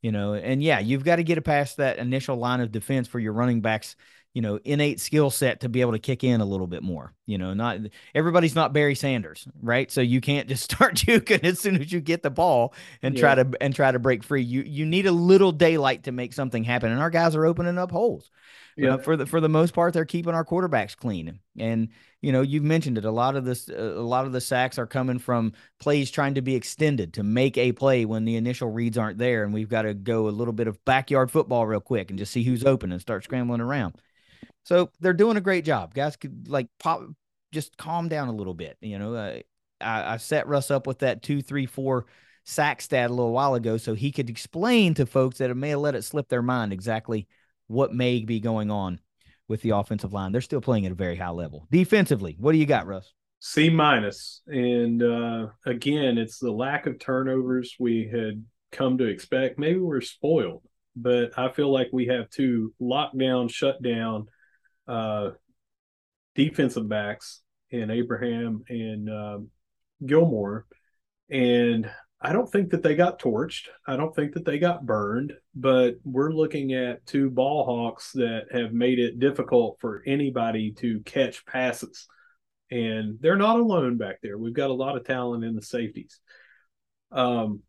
You know, and yeah, you've got to get past that initial line of defense for your running backs. You know, innate skill set to be able to kick in a little bit more. You know, not everybody's not Barry Sanders, right? So you can't just start juking as soon as you get the ball and yeah. try to and try to break free. You you need a little daylight to make something happen, and our guys are opening up holes. Yeah. for the for the most part, they're keeping our quarterbacks clean. And you know, you've mentioned it. A lot of this, uh, a lot of the sacks are coming from plays trying to be extended to make a play when the initial reads aren't there, and we've got to go a little bit of backyard football real quick and just see who's open and start scrambling around. So they're doing a great job, guys. Could like pop, just calm down a little bit. You know, uh, I, I set Russ up with that two, three, four sack stat a little while ago, so he could explain to folks that it may have let it slip their mind exactly what may be going on with the offensive line. They're still playing at a very high level. Defensively, what do you got, Russ? C minus. And uh, again, it's the lack of turnovers we had come to expect. Maybe we're spoiled, but I feel like we have two lockdown, shutdown uh, defensive backs in Abraham and um, Gilmore. And I don't think that they got torched. I don't think that they got burned, but we're looking at two ball hawks that have made it difficult for anybody to catch passes. And they're not alone back there. We've got a lot of talent in the safeties. Um,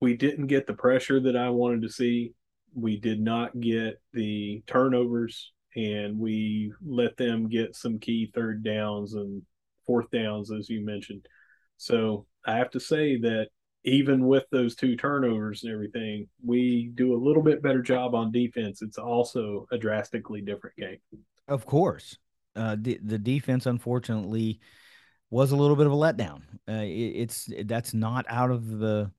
we didn't get the pressure that I wanted to see. We did not get the turnovers, and we let them get some key third downs and fourth downs, as you mentioned. So I have to say that even with those two turnovers and everything, we do a little bit better job on defense. It's also a drastically different game. Of course. Uh, the, the defense, unfortunately, was a little bit of a letdown. Uh, it, it's that's not out of the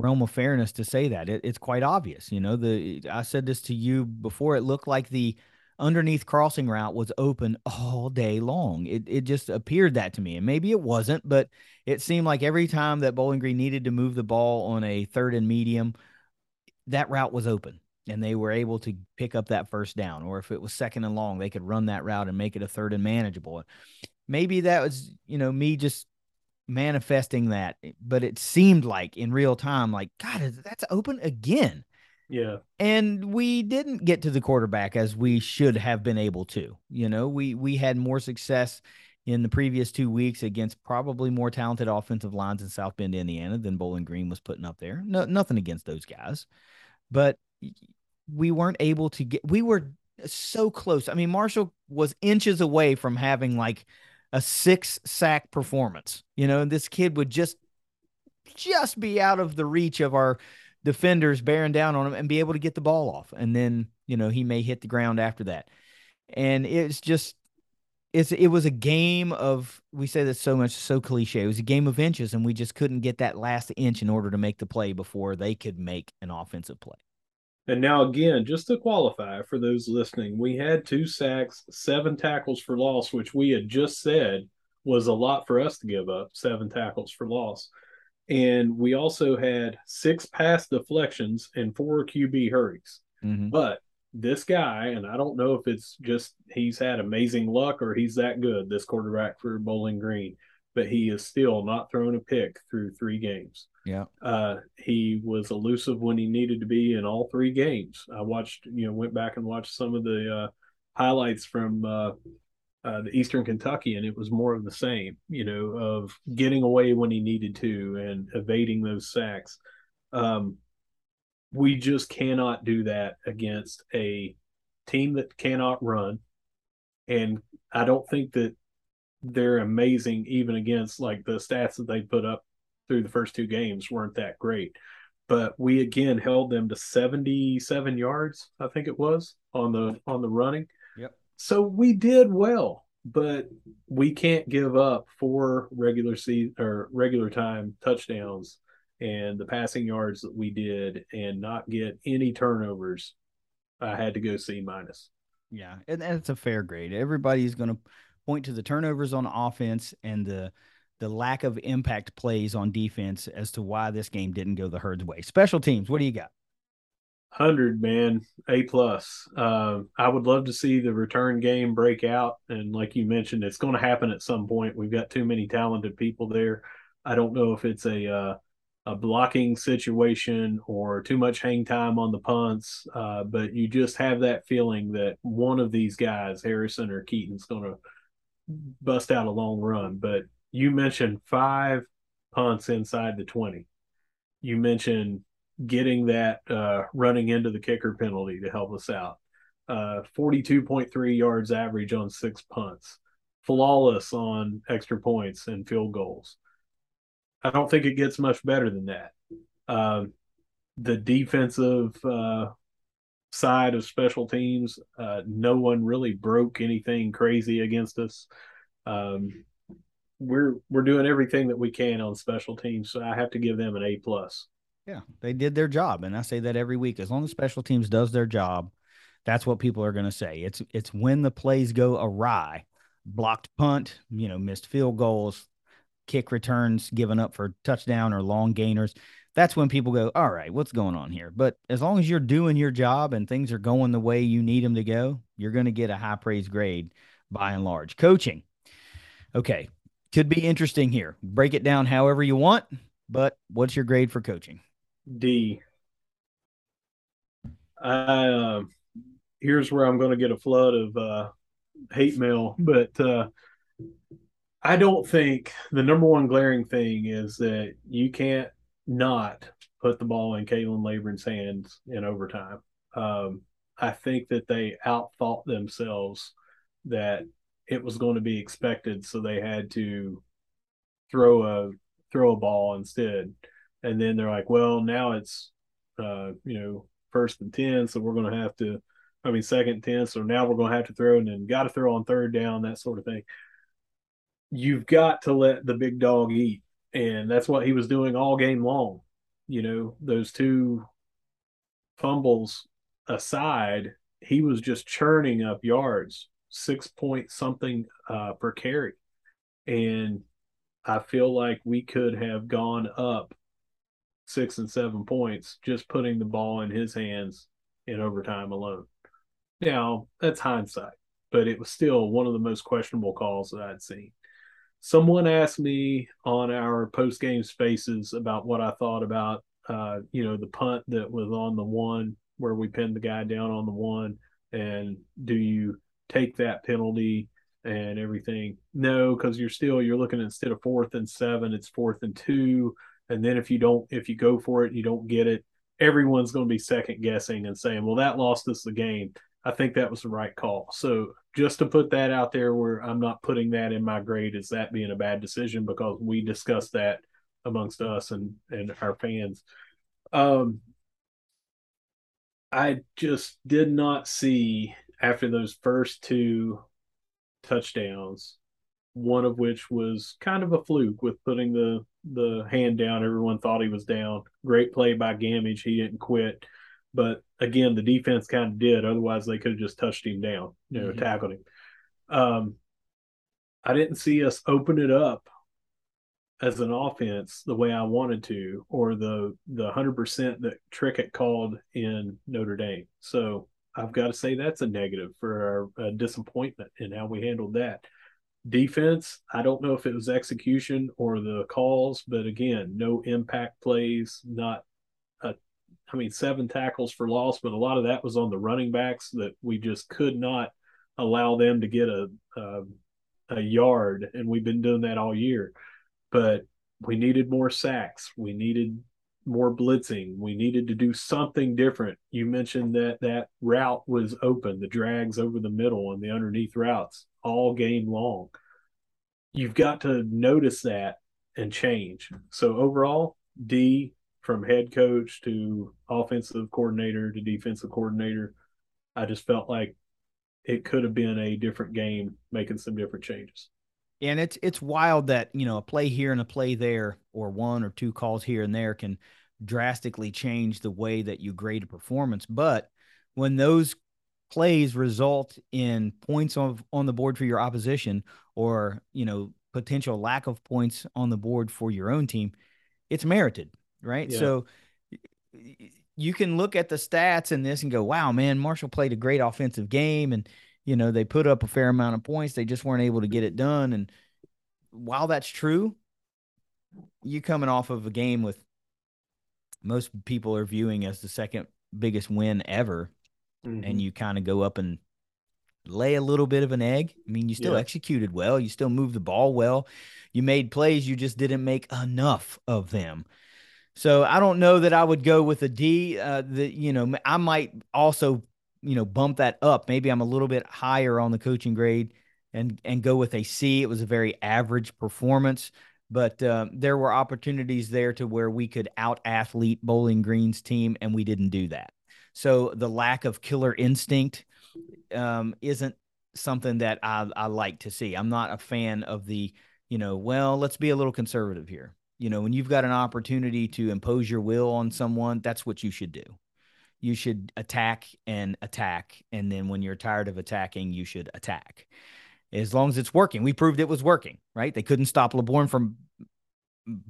realm of fairness to say that. It, it's quite obvious. You know, the I said this to you before. It looked like the underneath crossing route was open all day long. It it just appeared that to me, and maybe it wasn't, but it seemed like every time that Bowling Green needed to move the ball on a third and medium, that route was open, and they were able to pick up that first down. Or if it was second and long, they could run that route and make it a third and manageable. Maybe that was you know me just manifesting that, eh, but it seemed like in real time, like God, that's open again. Yeah. And we didn't get to the quarterback as we should have been able to. You know, we we had more success in the previous two weeks against probably more talented offensive lines in South Bend, Indiana than Bowling Green was putting up there. No, nothing against those guys, but we weren't able to get. We were uh, so close. I mean, Marshall was inches away from having like a six sack performance. You know, this kid would just just be out of the reach of our defenders bearing down on him and be able to get the ball off. And then, you know, he may hit the ground after that. And it's just, it's, it was a game of, we say this so much, so cliche. It was a game of inches, and we just couldn't get that last inch in order to make the play before they could make an offensive play. And now, again, just to qualify for those listening, we had two sacks, seven tackles for loss, which we had just said was a lot for us to give up seven tackles for loss. And we also had six pass deflections and four QB hurries. Mhm. But this guy, and I don't know if it's just he's had amazing luck or he's that good, this quarterback for Bowling Green, but he is still not thrown a pick through three games. Yeah. Uh, he was elusive when he needed to be in all three games. I watched, you know, went back and watched some of the uh, highlights from uh, uh, the Eastern Kentucky, and it was more of the same, you know, of getting away when he needed to and evading those sacks. Um, we just cannot do that against a team that cannot run. And I don't think that they're amazing even against like the stats that they put up through the first two games weren't that great. But we again held them to 77 yards, I think it was, on the on the running. Yep. So we did well, but we can't give up four regular season or regular time touchdowns and the passing yards that we did and not get any turnovers. I had to go C minus. Yeah, and that's a fair grade. Everybody's going to point to the turnovers on offense and the the lack of impact plays on defense as to why this game didn't go the herd's way. Special teams, what do you got? Hundred man, A plus. Uh, I would love to see the return game break out, and like you mentioned, it's going to happen at some point. We've got too many talented people there. I don't know if it's a uh, a blocking situation or too much hang time on the punts, uh, but you just have that feeling that one of these guys, Harrison or Keaton's, going to bust out a long run. But you mentioned five punts inside the 20. You mentioned getting that uh, running into the kicker penalty to help us out. Uh, 42.3 yards average on six punts, flawless on extra points and field goals. I don't think it gets much better than that. Um, the defensive uh, side of special teams, uh, no one really broke anything crazy against us. Um, we're we're doing everything that we can on special teams, so I have to give them an A plus. Yeah, they did their job, and I say that every week. As long as special teams does their job, that's what people are going to say. It's it's when the plays go awry, blocked punt, you know, missed field goals, kick returns given up for touchdown or long gainers. That's when people go, all right, what's going on here? But as long as you're doing your job and things are going the way you need them to go, you're going to get a high praise grade by and large. Coaching. Okay. Could be interesting here. Break it down however you want, but what's your grade for coaching? D. Uh, here's where I'm going to get a flood of uh, hate mail, but uh, I don't think the number one glaring thing is that you can't not put the ball in Khalan Laborn's hands in overtime. Um, I think that they outthought themselves that it was going to be expected, so they had to throw a throw a ball instead. And then they're like, well, now it's uh, you know first and ten, so we're going to have to. I mean, second ten, so now we're going to have to throw and then got to throw on third down, that sort of thing. You've got to let the big dog eat, and that's what he was doing all game long. You know, those two fumbles aside, he was just churning up yards, six point something uh, per carry. And I feel like we could have gone up six and seven points just putting the ball in his hands in overtime alone. Now, that's hindsight, but it was still one of the most questionable calls that I'd seen. Someone asked me on our post game spaces about what I thought about, uh, you know, the punt that was on the one where we pinned the guy down on the one, and do you take that penalty and everything? No, because you're still you're looking instead of fourth and seven, it's fourth and two, and then if you don't if you go for it, you don't get it. Everyone's going to be second guessing and saying, "Well, that lost us the game." I think that was the right call. So just to put that out there, where I'm not putting that in my grade as that being a bad decision because we discussed that amongst us and and our fans. Um, I just did not see after those first two touchdowns, one of which was kind of a fluke with putting the the hand down. Everyone thought he was down. Great play by Gammage. He didn't quit. But again, the defense kind of did. Otherwise, they could have just touched him down, you know, mm-hmm. tackled him. Um, I didn't see us open it up as an offense the way I wanted to, or the the hundred percent that Trickett called in Notre Dame. So I've got to say that's a negative for our uh, disappointment in how we handled that. Defense, I don't know if it was execution or the calls, but again, no impact plays, not I mean, seven tackles for loss, but a lot of that was on the running backs that we just could not allow them to get a, a, a yard, and we've been doing that all year. But we needed more sacks. We needed more blitzing. We needed to do something different. You mentioned that that route was open, the drags over the middle and the underneath routes all game long. You've got to notice that and change. So overall, D from head coach to offensive coordinator to defensive coordinator, I just felt like it could have been a different game making some different changes. And it's it's wild that, you know, a play here and a play there or one or two calls here and there can drastically change the way that you grade a performance. But when those plays result in points on on the board for your opposition or, you know, potential lack of points on the board for your own team, it's merited, right? Yeah. So you can look at the stats in this and go, "Wow, man, Marshall played a great offensive game and you know, they put up a fair amount of points. They just weren't able to get it done and while that's true, you coming off of a game with most people are viewing as the second biggest win ever, mm-hmm. and you kind of go up and lay a little bit of an egg. I mean, you still yeah. executed well, you still moved the ball well, you made plays, you just didn't make enough of them. So I don't know that I would go with a D. Uh, the you know I might also you know bump that up. Maybe I'm a little bit higher on the coaching grade and and go with a C. It was a very average performance but um, there were opportunities there to where we could out athlete Bowling Green's team, and we didn't do that. So the lack of killer instinct um, isn't something that I, I like to see. I'm not a fan of the, you know, well, let's be a little conservative here. You know, when you've got an opportunity to impose your will on someone, that's what you should do. You should attack and attack. And then when you're tired of attacking, you should attack as long as it's working. We proved it was working, right? They couldn't stop Laborn from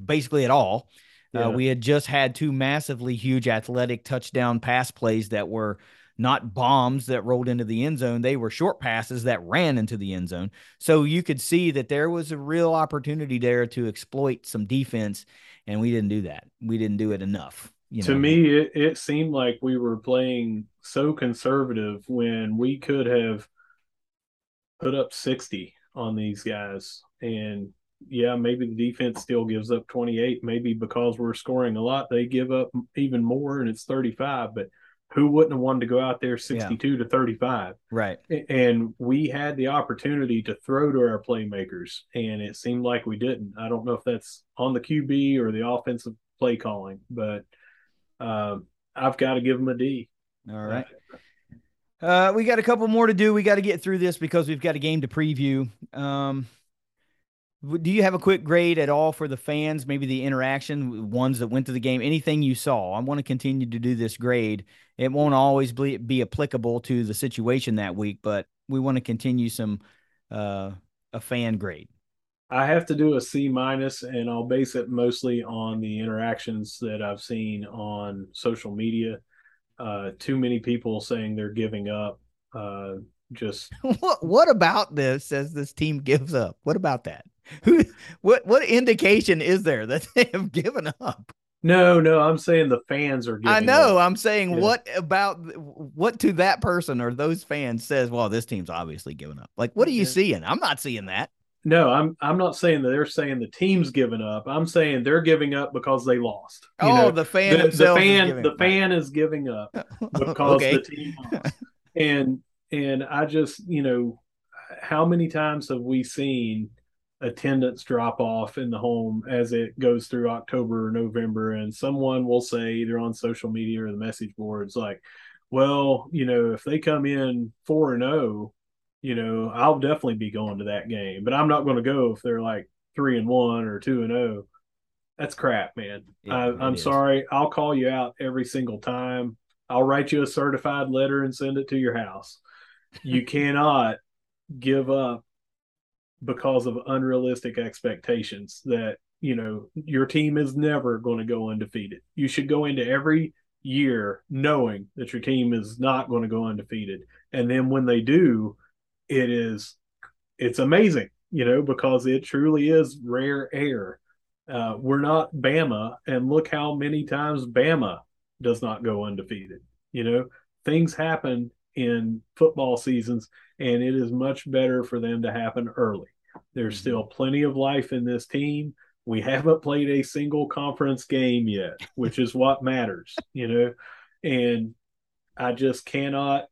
basically at all. Uh, yeah. Uh, we had just had two massively huge athletic touchdown pass plays that were not bombs that rolled into the end zone. They were short passes that ran into the end zone. So you could see that there was a real opportunity there to exploit some defense, and we didn't do that. We didn't do it enough. You know? To me, it, it seemed like we were playing so conservative when we could have put up 60 on these guys. And yeah, maybe the defense still gives up 28. Maybe because we're scoring a lot, they give up even more and it's 35. But who wouldn't have wanted to go out there 62 yeah. to 35? Right. And we had the opportunity to throw to our playmakers, and it seemed like we didn't. I don't know if that's on the QB or the offensive play calling, but uh, I've got to give them a D. All right. Uh, uh, we got a couple more to do. We got to get through this because we've got a game to preview. Um, do you have a quick grade at all for the fans? Maybe the interaction, ones that went to the game, anything you saw? I want to continue to do this grade. It won't always be, be applicable to the situation that week, but we want to continue some uh, a fan grade. I have to do a C minus, and I'll base it mostly on the interactions that I've seen on social media uh, too many people saying they're giving up. Uh, just what what about this says this team gives up? What about that? Who what what indication is there that they have given up? No, no, I'm saying the fans are I know. Up. I'm saying yeah. what about what to that person or those fans says, well, this team's obviously giving up. Like, what are you yeah. seeing? I'm not seeing that. No, I'm I'm not saying that they're saying the team's giving up. I'm saying they're giving up because they lost. You oh, know, the fan the, the fan the fan is giving up because the team lost. and and I just you know how many times have we seen attendance drop off in the home as it goes through October or November and someone will say either on social media or the message boards like well you know if they come in 4 and 0 you know, I'll definitely be going to that game, but I'm not going to go if they're like three and one or two and zero. Oh. That's crap, man. Yeah, I, am sorry. I'll call you out every single time. I'll write you a certified letter and send it to your house. You cannot give up because of unrealistic expectations that you know, your team is never going to go undefeated. You should go into every year knowing that your team is not going to go undefeated. And then when they do, it is it's amazing, you know, because it truly is rare air. Uh, we're not Bama, and look how many times Bama does not go undefeated. You know, things happen in football seasons, and it is much better for them to happen early. There's mm-hmm. still plenty of life in this team. We haven't played a single conference game yet, which is what matters, you know. And I just cannot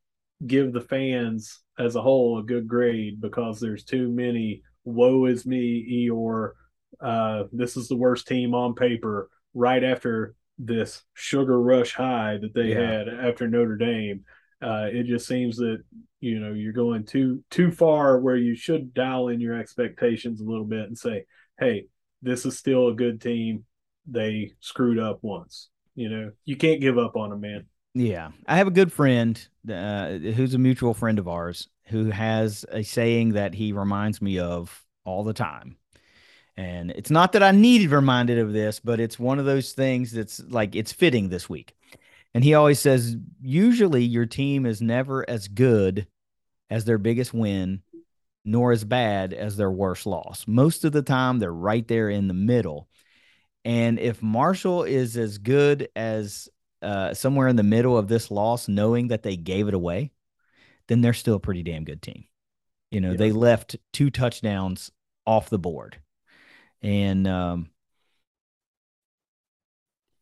give the fans as a whole a good grade because there's too many woe is me or uh, this is the worst team on paper right after this sugar rush high that they yeah. had after Notre Dame. Uh, it just seems that you know you're going too too far where you should dial in your expectations a little bit and say, hey, this is still a good team. They screwed up once. You know, you can't give up on them, man. Yeah, I have a good friend uh, who's a mutual friend of ours who has a saying that he reminds me of all the time. And it's not that I needed reminded of this, but it's one of those things that's like it's fitting this week. And he always says, usually your team is never as good as their biggest win, nor as bad as their worst loss. Most of the time, they're right there in the middle. And if Marshall is as good as uh, somewhere in the middle of this loss, knowing that they gave it away, then they're still a pretty damn good team. You know, yeah. they left two touchdowns off the board. And um,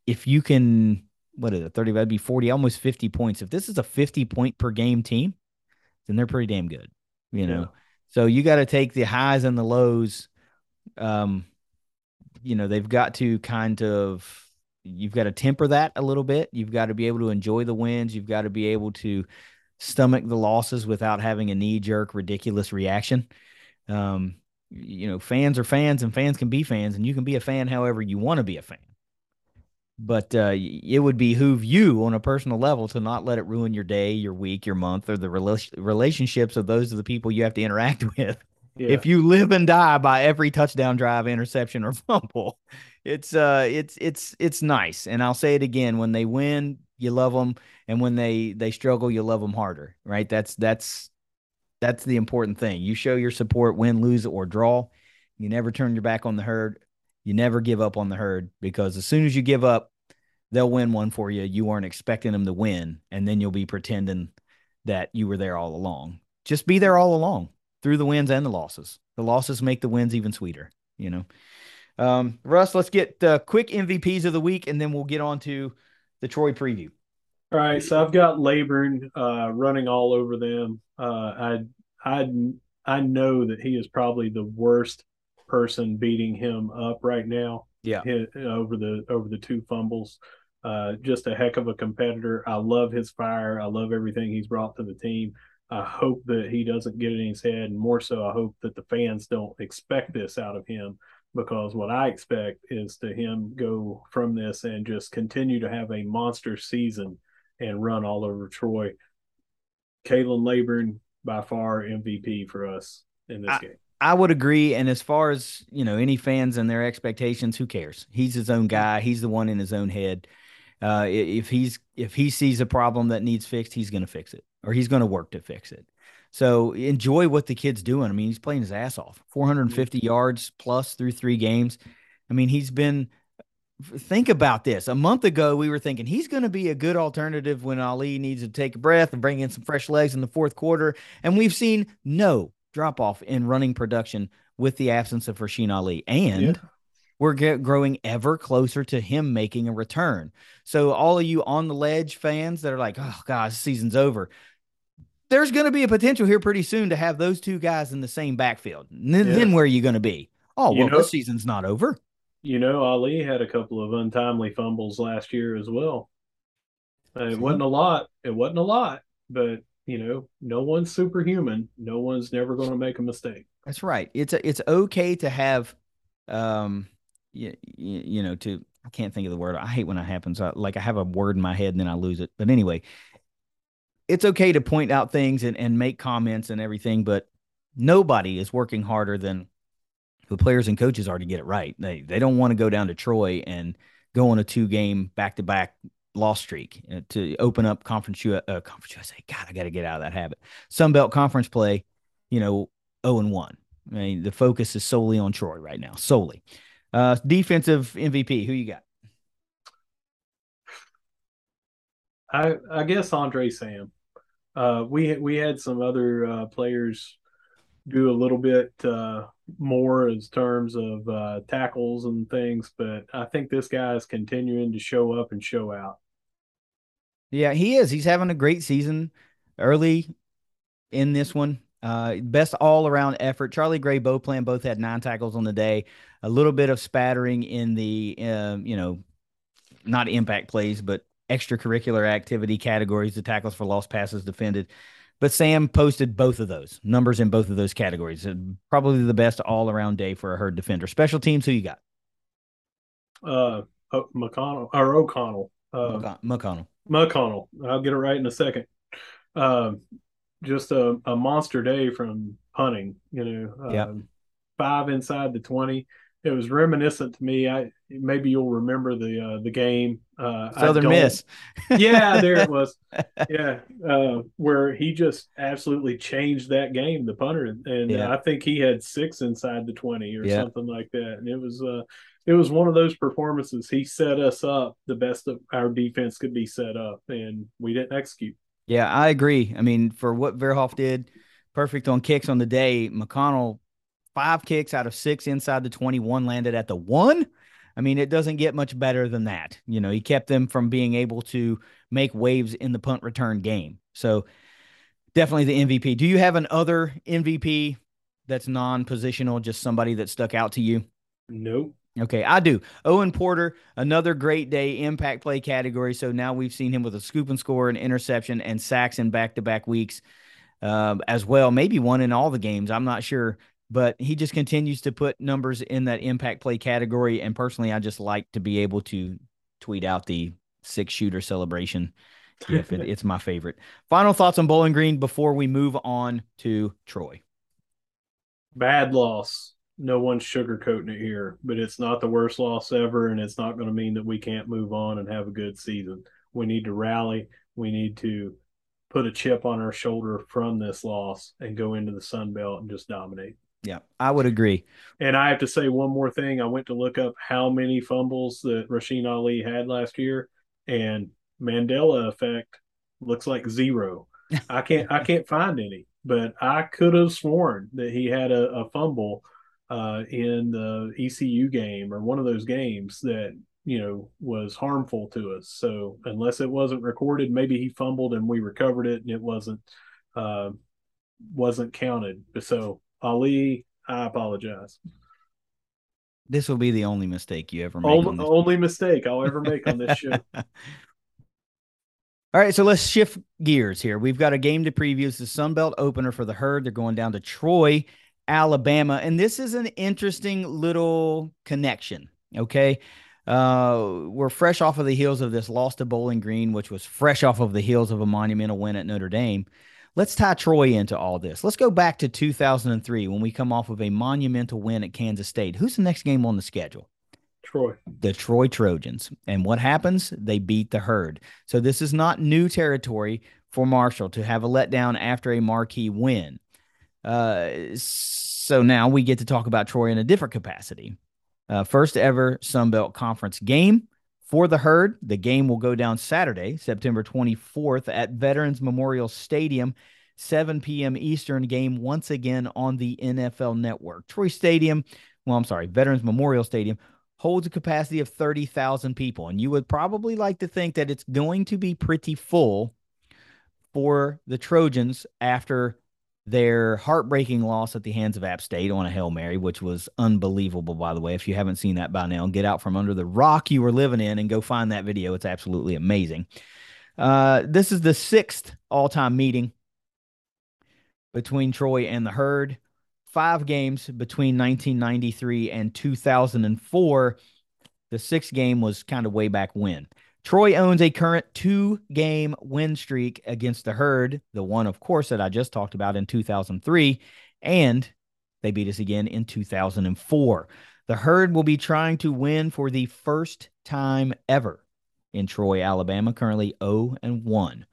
if you can, what is it, 30, that'd be 40, almost 50 points. If this is a 50 point per game team, then they're pretty damn good, you know. Yeah. So you got to take the highs and the lows. Um, you know, they've got to kind of you've got to temper that a little bit. You've got to be able to enjoy the wins. You've got to be able to stomach the losses without having a knee jerk, ridiculous reaction. Um, you know, fans are fans and fans can be fans, and you can be a fan however you want to be a fan. But uh, it would behoove you on a personal level to not let it ruin your day, your week, your month, or the rela- relationships of those of the people you have to interact with. Yeah. If you live and die by every touchdown drive, interception, or fumble, it's uh, it's it's it's nice. And I'll say it again: when they win, you love them, and when they they struggle, you love them harder. Right? That's that's that's the important thing. You show your support, win, lose, or draw. You never turn your back on the herd. You never give up on the herd because as soon as you give up, they'll win one for you. You weren't expecting them to win, and then you'll be pretending that you were there all along. Just be there all along through the wins and the losses. The losses make the wins even sweeter, you know. Um, Russ, let's get uh, quick MVPs of the week, and then we'll get on to the Troy preview. All right, so I've got Laborn uh, running all over them. Uh, I I I know that he is probably the worst person beating him up right now. Yeah, over the over the two fumbles. Uh, just a heck of a competitor. I love his fire. I love everything he's brought to the team. I hope that he doesn't get it in his head, and more so, I hope that the fans don't expect this out of him because what I expect is to him go from this and just continue to have a monster season and run all over Troy. Khalan Laborn by far MVP for us in this I, game. I would agree. And as far as you know, any fans and their expectations, who cares? He's his own guy. He's the one in his own head. Uh, if he's if he sees a problem that needs fixed, he's going to fix it, or he's going to work to fix it. So enjoy what the kid's doing. I mean, he's playing his ass off. 450 yards plus through three games. I mean, he's been think about this. A month ago, we were thinking he's going to be a good alternative when Ali needs to take a breath and bring in some fresh legs in the fourth quarter. And we've seen no drop off in running production with the absence of Rasheen Ali. And yeah. we're get, growing ever closer to him making a return. So, all of you on the ledge fans that are like, oh, gosh, season's over. There's going to be a potential here pretty soon to have those two guys in the same backfield. Then, yeah. then where are you going to be? Oh, well, you know, this season's not over. You know, Ali had a couple of untimely fumbles last year as well. It wasn't a lot. It wasn't a lot, but you know, no one's superhuman. No one's never going to make a mistake. That's right. It's a, it's okay to have, um, you, you know, to I can't think of the word. I hate when it happens. I, like I have a word in my head and then I lose it. But anyway, it's okay to point out things and, and make comments and everything, but nobody is working harder than the players and coaches are to get it right. They they don't want to go down to Troy and go on a two game back to back loss streak uh, to open up conference U- uh, conference USA. God, I got to get out of that habit. Sun Belt conference play, you know, zero and one. I mean, the focus is solely on Troy right now, solely. Uh, defensive MVP, who you got? I I guess Andre Sam. Uh, we we had some other uh, players do a little bit uh, more in terms of uh, tackles and things, but I think this guy is continuing to show up and show out. Yeah, he is. He's having a great season early in this one. Uh, best all around effort. Charlie Gray, Beauplan both had nine tackles on the day. A little bit of spattering in the, um, you know, not impact plays, but extracurricular activity categories, the tackles for lost passes defended. But Sam posted both of those numbers in both of those categories. Probably the best all around day for a herd defender. Special teams, who you got? Uh, McConnell or O'Connell. Uh, McConnell. McConnell. I'll get it right in a second. Uh, just a, a monster day from punting. You know, yep. Um, five inside the twenty. It was reminiscent to me. I maybe you'll remember the uh, the game uh, Southern Miss. yeah, there it was. Yeah, uh, where he just absolutely changed that game, the punter, and yeah. I think he had six inside the twenty or yeah. something like that. And it was uh, it was one of those performances. He set us up the best of our defense could be set up, and we didn't execute. Yeah, I agree. I mean, for what Verhoff did, perfect on kicks on the day. McConnell, five kicks out of six inside the 21 landed at the one. I mean, it doesn't get much better than that. You know, he kept them from being able to make waves in the punt return game. So definitely the MVP. Do you have an other MVP that's non positional, just somebody that stuck out to you? Nope. Okay, I do. Owen Porter, another great day, impact play category. So now we've seen him with a scoop and score, an interception, and sacks in back to back weeks uh, as well. Maybe one in all the games. I'm not sure. But he just continues to put numbers in that impact play category. And personally, I just like to be able to tweet out the six shooter celebration. If it, it's my favorite. Final thoughts on Bowling Green before we move on to Troy. Bad loss no one's sugarcoating it here, but it's not the worst loss ever, and it's not going to mean that we can't move on and have a good season. We need to rally. We need to put a chip on our shoulder from this loss and go into the Sun Belt and just dominate. Yeah, I would agree. And I have to say one more thing. I went to look up how many fumbles that Rasheen Ali had last year, and Mandela effect looks like zero. I can't I can't find any, but I could have sworn that he had a, a fumble uh, in the ECU game or one of those games that you know was harmful to us. So unless it wasn't recorded, maybe he fumbled and we recovered it and it wasn't uh, wasn't counted. So Ali, I apologize. This will be the only mistake you ever make. Only, only mistake I'll ever make on this show. All right, so let's shift gears here. We've got a game to preview. It's the Sun Belt opener for the herd. They're going down to Troy Alabama. And this is an interesting little connection. Okay. Uh, we're fresh off of the heels of this loss to Bowling Green, which was fresh off of the heels of a monumental win at Notre Dame. Let's tie Troy into all this. Let's go back to 2003 when we come off of a monumental win at Kansas State. Who's the next game on the schedule? Troy. The Troy Trojans. And what happens? They beat the herd. So this is not new territory for Marshall to have a letdown after a marquee win. Uh, so now we get to talk about Troy in a different capacity. Uh, first ever Sun Belt Conference game for the herd. The game will go down Saturday, September 24th at Veterans Memorial Stadium, 7 p.m. Eastern game once again on the NFL Network. Troy Stadium, well, I'm sorry, Veterans Memorial Stadium holds a capacity of 30,000 people. And you would probably like to think that it's going to be pretty full for the Trojans after their heartbreaking loss at the hands of App State on a Hail Mary, which was unbelievable, by the way. If you haven't seen that by now, get out from under the rock you were living in and go find that video. It's absolutely amazing. Uh, this is the sixth all time meeting between Troy and the Herd. Five games between 1993 and 2004. The sixth game was kind of way back when. Troy owns a current two game win streak against the Herd, the one, of course, that I just talked about in 2003, and They beat us again in 2004. The Herd will be trying to win for the first time ever in Troy, Alabama, currently 0 and 1.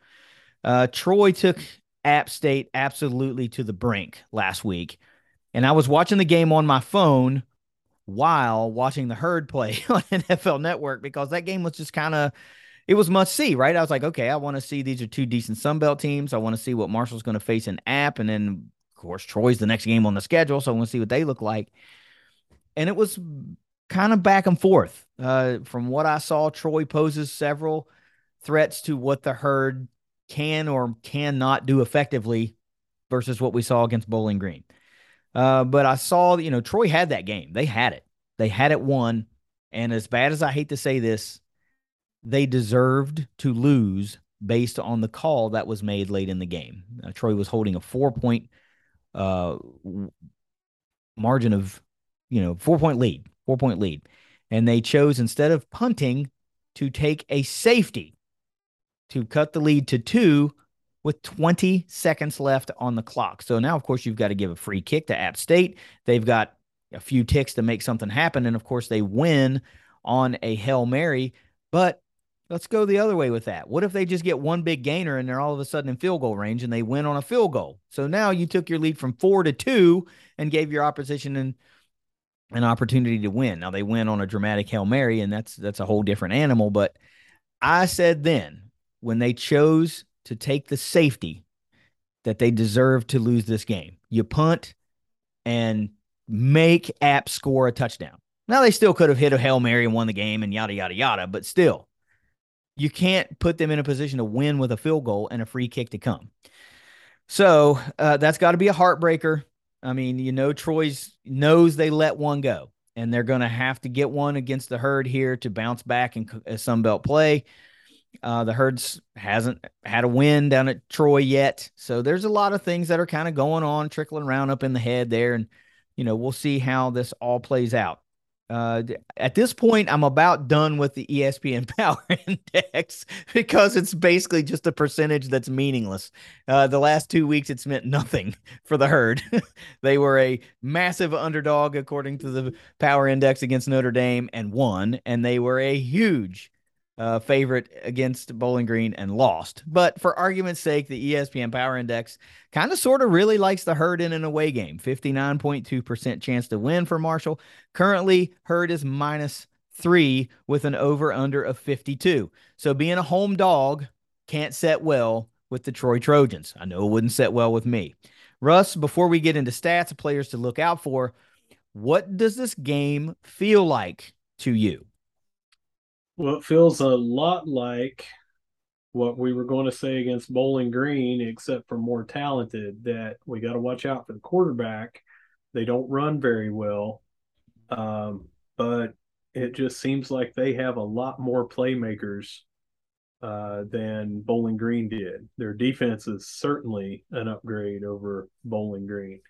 Uh, Troy took App State absolutely to the brink last week. And I was watching the game on my phone while watching the herd play on NFL Network because that game was just kind of it was must see, right? I was like, okay, I want to see these are two decent Sun Belt teams. I want to see what Marshall's going to face in App, and then of course Troy's the next game on the schedule, so I want to see what they look like. And it was kind of back and forth. Uh, from what I saw, Troy poses several threats to what the herd can or cannot do effectively versus what we saw against Bowling Green. Uh, but I saw, you know, Troy had that game. They had it. They had it won. And as bad as I hate to say this, they deserved to lose based on the call that was made late in the game. Uh, Troy was holding a four point uh, margin of, you know, four point lead, four point lead. And they chose instead of punting to take a safety to cut the lead to two with 20 seconds left on the clock. So now, of course, you've got to give a free kick to App State. They've got a few ticks to make something happen. And of course, they win on a Hail Mary. But let's go the other way with that. What if they just get one big gainer and they're all of a sudden in field goal range and they win on a field goal? So now you took your lead from four to two and gave your opposition an, an opportunity to win. Now they win on a dramatic Hail Mary, and that's that's a whole different animal. But I said then when they chose to take the safety that they deserve to lose this game. You punt and make App score a touchdown. Now they still could have hit a Hail Mary and won the game and yada yada yada, but still, you can't put them in a position to win with a field goal and a free kick to come. So uh, that's got to be a heartbreaker. I mean, you know, Troy's knows they let one go, and they're going to have to get one against the herd here to bounce back in uh, Sun Belt play. Uh, the Herds hasn't had a win down at Troy yet. So there's a lot of things that are kind of going on, trickling around up in the head there. And, you know, we'll see how this all plays out. Uh, at this point, I'm about done with the ESPN Power Index because it's basically just a percentage that's meaningless. Uh, the last two weeks, it's meant nothing for the herd. they were a massive underdog according to the Power Index against Notre Dame and won, and they were a huge uh, favorite against Bowling Green and lost. But for argument's sake, the ESPN Power Index kind of sort of really likes the herd in an away game. 59.2% chance to win for Marshall. Currently, herd is minus three with an over under of 52. So being a home dog can't set well with the Troy Trojans. I know it wouldn't set well with me. Russ, before we get into stats of players to look out for, what does this game feel like to you? Well, it feels a lot like what we were going to say against Bowling Green, except for more talented. That we got to watch out for the quarterback. They don't run very well, um, but it just seems like they have a lot more playmakers uh, than Bowling Green did. Their defense is certainly an upgrade over Bowling Green.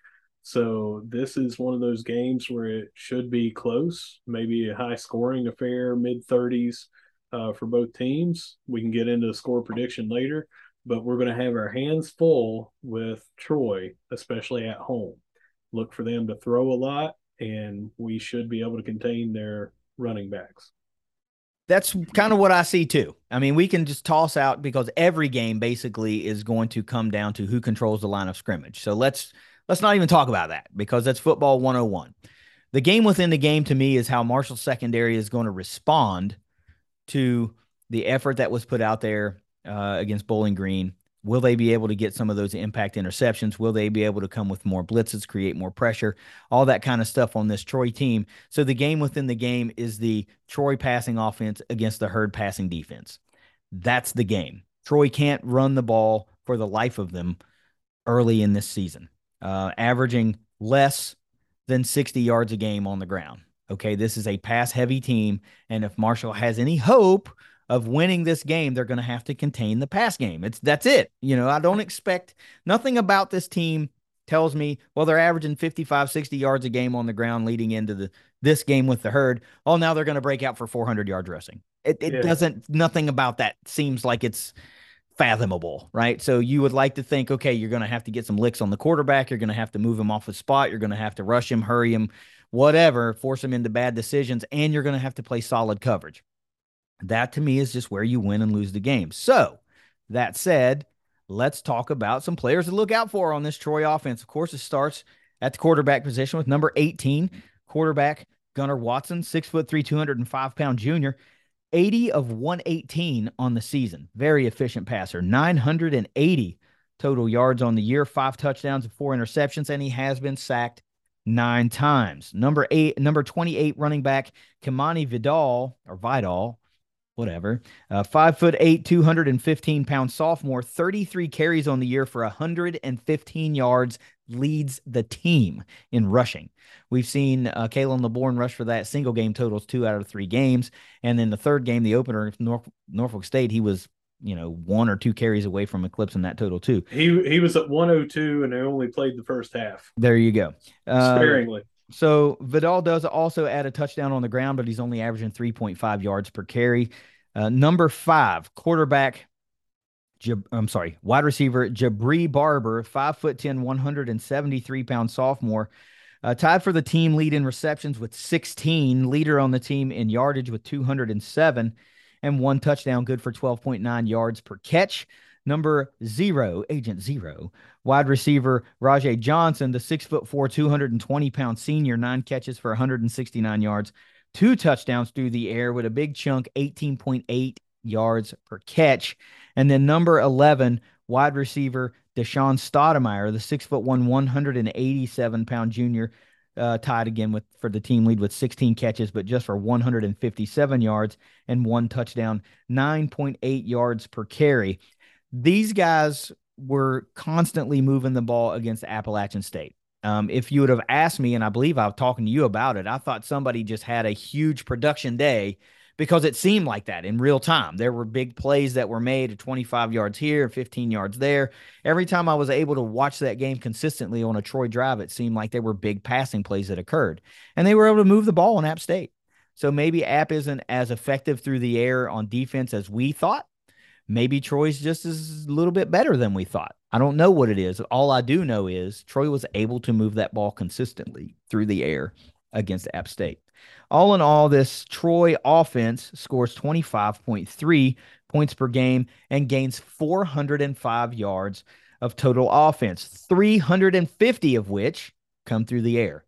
So this is one of those games where it should be close, maybe a high scoring affair, mid 30s uh, for both teams. We can get into the score prediction later, but we're going to have our hands full with Troy, especially at home. Look for them to throw a lot, and we should be able to contain their running backs. That's kind of what I see too. I mean, we can just toss out because every game basically is going to come down to who controls the line of scrimmage. So let's Let's not even talk about that because that's football 101. The game within the game to me is how Marshall secondary is going to respond to the effort that was put out there uh, against Bowling Green. Will they be able to get some of those impact interceptions? Will they be able to come with more blitzes, create more pressure, all that kind of stuff on this Troy team? So the game within the game is the Troy passing offense against the herd passing defense. That's the game. Troy can't run the ball for the life of them early in this season uh, averaging less than 60 yards a game on the ground. Okay, this is a pass heavy team. And if Marshall has any hope of winning this game, they're going to have to contain the pass game. It's that's it. You know, I don't expect nothing about this team tells me, well, they're averaging 55, 60 yards a game on the ground leading into the this game with the herd. Oh, now they're going to break out for 400 yard dressing. It, it yeah. doesn't, nothing about that seems like it's fathomable, right? So you would like to think, okay, you're going to have to get some licks on the quarterback. You're going to have to move him off the spot. You're going to have to rush him, hurry him, whatever, force him into bad decisions, and you're going to have to play solid coverage. That to me is just where you win and lose the game. So that said, let's talk about some players to look out for on this Troy offense. Of course, it starts at the quarterback position with number 18, quarterback Gunnar Watson, six foot three, 205 pound junior. 80 of 118 on the season. Very efficient passer. 980 total yards on the year, five touchdowns and four interceptions, and he has been sacked nine times. Number eight, number 28 running back, Kimani Vidal or Vidal, whatever. Uh, five foot eight, 215 pound sophomore, 33 carries on the year for 115 yards, leads the team in rushing. We've seen uh, Khalan Laborn rush for that single game totals two out of three games. And then the third game, the opener, North, Norfolk State, he was you know one or two carries away from eclipsing that total too. He he was at 102 and they only played the first half. There you go. Uh, Sparingly. So Vidal does also add a touchdown on the ground, but he's only averaging 3.5 yards per carry. Uh, number five, quarterback. I'm sorry, wide receiver Jabre Barber, five foot 10, 173 pound sophomore. Uh, tied for the team lead in receptions with 16, leader on the team in yardage with 207, and one touchdown, good for 12.9 yards per catch. Number zero, Agent Zero, wide receiver Rajay Johnson, the six foot four, 220 pound senior, nine catches for 169 yards, two touchdowns through the air with a big chunk, 18.8 yards per catch. And then number 11, wide receiver Deshon Stoudemire, the six foot one, 187 pound junior, uh, tied again with for the team lead with 16 catches, but just for 157 yards and one touchdown, 9.8 yards per carry. These guys were constantly moving the ball against Appalachian State. Um, if you would have asked me, and I believe I was talking to you about it, I thought somebody just had a huge production day because it seemed like that in real time. There were big plays that were made at 25 yards here, 15 yards there. Every time I was able to watch that game consistently on a Troy drive, it seemed like there were big passing plays that occurred. And they were able to move the ball in App State. So maybe App isn't as effective through the air on defense as we thought. Maybe Troy's just as a little bit better than we thought. I don't know what it is. All I do know is Troy was able to move that ball consistently through the air against App State. All in all, this Troy offense scores 25.3 points per game and gains 405 yards of total offense, 350 of which come through the air.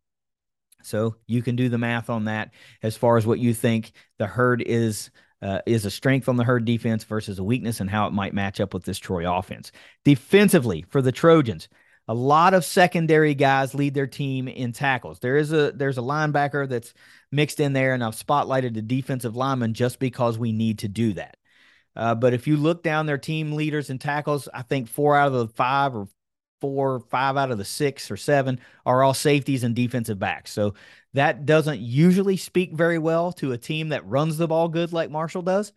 So you can do the math on that as far as what you think the herd is uh, is a strength on the herd defense versus a weakness and how it might match up with this Troy offense. Defensively for the Trojans, a lot of secondary guys lead their team in tackles. There is a there's a linebacker that's mixed in there, and I've spotlighted the defensive lineman just because we need to do that. Uh, but if you look down their team leaders in tackles, I think four out of the five or four, five out of the six or seven are all safeties and defensive backs. So that doesn't usually speak very well to a team that runs the ball good like Marshall does.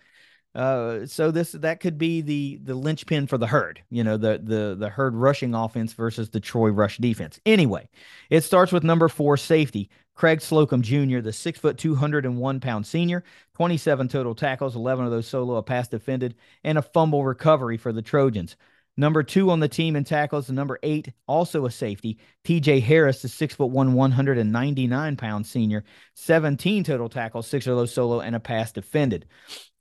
Uh, so this that could be the the linchpin for the herd, you know, the the the herd rushing offense versus the Troy rush defense. Anyway, it starts with number four safety Craig Slocum Jr., the six foot two hundred and one pound senior, twenty seven total tackles, eleven of those solo, a pass defended, and a fumble recovery for the Trojans. Number two on the team in tackles, the number eight, also a safety, TJ Harris, the six foot one, 199 pound senior, 17 total tackles, six of those solo, and a pass defended.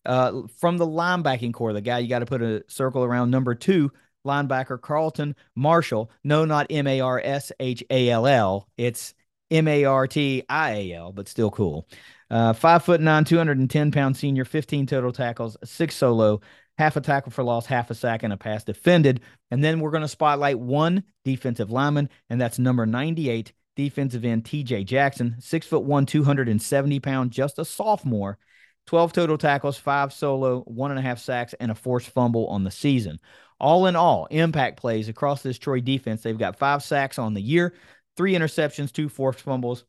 Uh, from the linebacking core, the guy you got to put a circle around number two, linebacker Carlton Marshall. No, not M A R S H A L L. It's M A R T I A L, but still cool. Uh, five foot nine, 210 pound senior, 15 total tackles, six solo, half a tackle for loss, half a sack, and a pass defended. And then we're going to spotlight one defensive lineman, and that's number 98, defensive end TJ Jackson, six foot one, 270 pound, just a sophomore, 12 total tackles, five solo, one and a half sacks, and a forced fumble on the season. All in all, impact plays across this Troy defense. They've got five sacks on the year, three interceptions, two forced fumbles,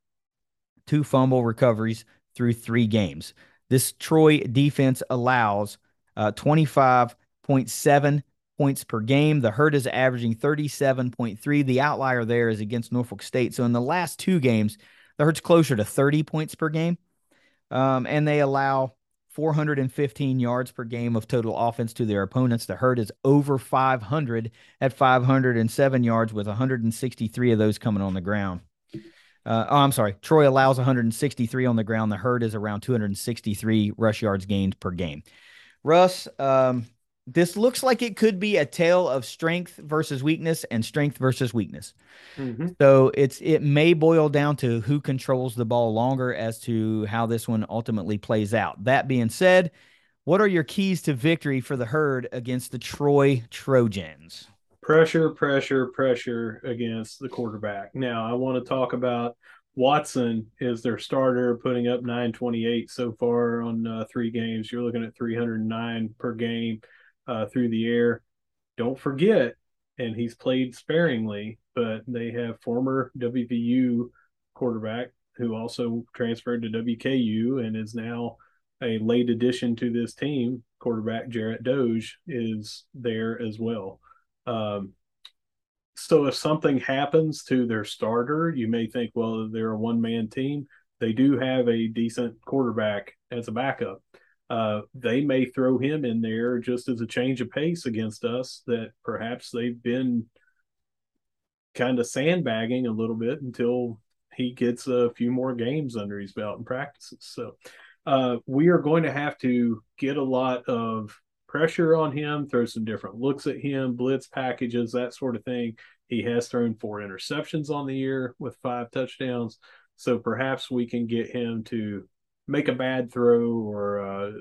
two fumble recoveries through three games. This Troy defense allows uh, 25.7 points per game. The herd is averaging 37.3. The outlier there is against Norfolk State. So in the last two games, the herd's closer to 30 points per game. Um, and they allow 415 yards per game of total offense to their opponents. The herd is over 500 at 507 yards, with 163 of those coming on the ground. Uh, oh, I'm sorry. Troy allows 163 on the ground. The herd is around 263 rush yards gained per game. Russ, um, this looks like it could be a tale of strength versus weakness and strength versus weakness. Mm-hmm. So it's it may boil down to who controls the ball longer as to how this one ultimately plays out. That being said, what are your keys to victory for the herd against the Troy Trojans? Pressure, pressure, pressure against the quarterback. Now, I want to talk about Watson is their starter, putting up 928 so far on uh, three games. You're looking at 309 per game uh, through the air. Don't forget, and he's played sparingly, but they have former WVU quarterback who also transferred to WKU and is now a late addition to this team. Quarterback Jarret Doege is there as well. Um, so if something happens to their starter, you may think, well, they're a one man team. They do have a decent quarterback as a backup uh, they may throw him in there just as a change of pace against us that perhaps they've been kind of sandbagging a little bit until he gets a few more games under his belt and practices. So uh, we are going to have to get a lot of pressure on him, throw some different looks at him, blitz packages, that sort of thing. He has thrown four interceptions on the year with five touchdowns. So perhaps we can get him to make a bad throw or a,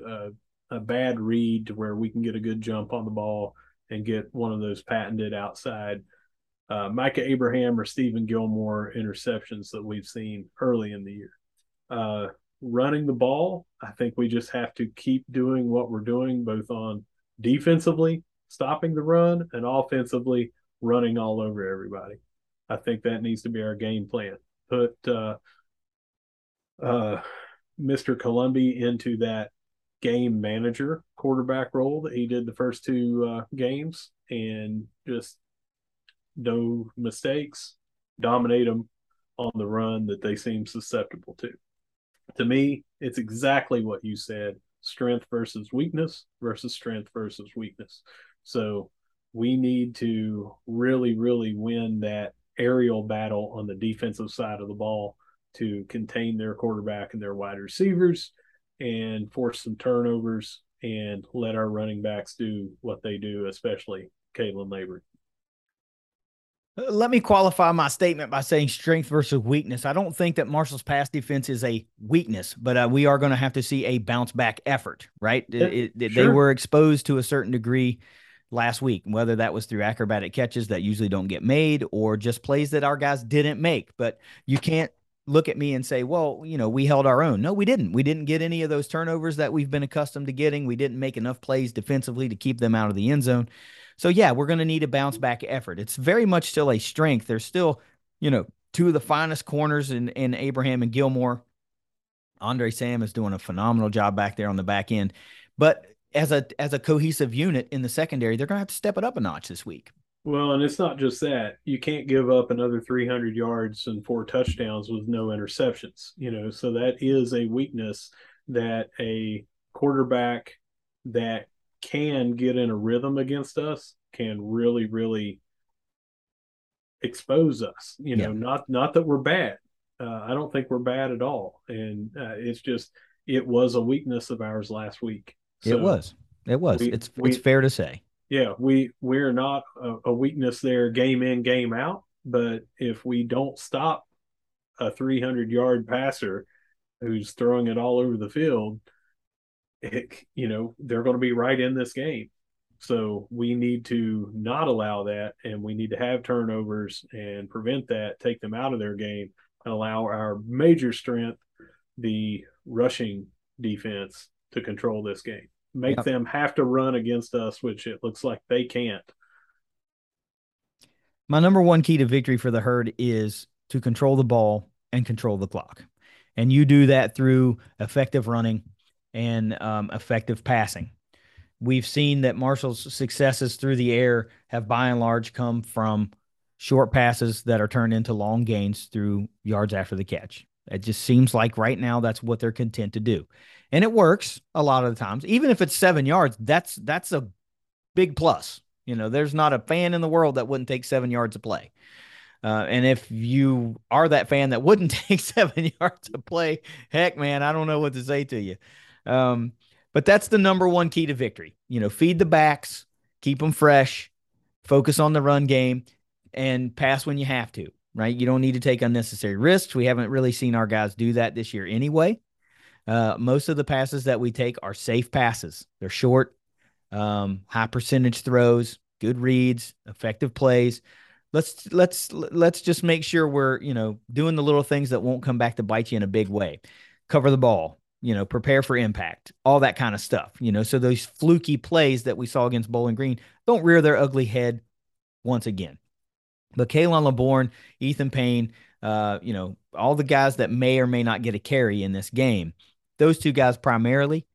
a, a bad read to where we can get a good jump on the ball and get one of those patented outside uh, Micah Abraham or Steven Gilmore interceptions that we've seen early in the year. Uh, running the ball, I think we just have to keep doing what we're doing, both on defensively, stopping the run, and offensively, running all over everybody. I think that needs to be our game plan. Put uh, uh, Mr. Colombi into that game manager quarterback role that he did the first two uh, games and just no mistakes, dominate them on the run that they seem susceptible to. To me, it's exactly what you said strength versus weakness versus strength versus weakness. So we need to really, really win that aerial battle on the defensive side of the ball to contain their quarterback and their wide receivers and force some turnovers and let our running backs do what they do, especially Khalan Laborn. Let me qualify my statement by saying strength versus weakness. I don't think that Marshall's pass defense is a weakness, but uh, we are going to have to see a bounce back effort, right? Yeah, it, it, sure. They were exposed to a certain degree last week, whether that was through acrobatic catches that usually don't get made or just plays that our guys didn't make. But you can't look at me and say, well, you know, we held our own. No, we didn't. We didn't get any of those turnovers that we've been accustomed to getting. We didn't make enough plays defensively to keep them out of the end zone. So, yeah, we're going to need a bounce back effort. It's very much still a strength. There's still, you know, two of the finest corners in, in Abraham and Gilmore. Andre Sam is doing a phenomenal job back there on the back end. But as a as a cohesive unit in the secondary, they're going to have to step it up a notch this week. Well, and it's not just that. You can't give up another 300 yards and four touchdowns with no interceptions, you know. So that is a weakness that a quarterback that can get in a rhythm against us can really really expose us, you know, yeah. not not that we're bad. Uh, I don't think we're bad at all. And uh, it's just it was a weakness of ours last week. So it was. It was. We, it's we, it's fair to say yeah, we we're not a, a, weakness there, game in, game out. But if we don't stop a 300 yard passer who's throwing it all over the field, it, you know they're going to be right in this game. So we need to not allow that, and we need to have turnovers and prevent that, take them out of their game, and allow our major strength, the rushing defense, to control this game make yep. them have to run against us, which it looks like they can't. My number one key to victory for the herd is to control the ball and control the clock. And you do that through effective running and um, effective passing. We've seen that Marshall's successes through the air have by and large come from short passes that are turned into long gains through yards after the catch. It just seems like right now that's what they're content to do. and it works a lot of the times. Even if it's seven yards, that's that's a big plus. You know, there's not a fan in the world that wouldn't take seven yards to play. Uh, and if you are that fan that wouldn't take seven yards to play, heck, man, I don't know what to say to you. Um, but that's the number one key to victory. You know, feed the backs, keep them fresh, focus on the run game, and pass when you have to. Right? You don't need to take unnecessary risks. We haven't really seen our guys do that this year anyway. Uh, most of the passes that we take are safe passes. They're short, um, high percentage throws, good reads, effective plays let's let's let's just make sure we're you know doing the little things that won't come back to bite you in a big way cover the ball you know prepare for impact all that kind of stuff you know so those fluky plays that we saw against bowling green don't rear their ugly head once again but Khalan Laborn, Ethan Payne, uh, you know, all the guys that may or may not get a carry in this game, those two guys primarily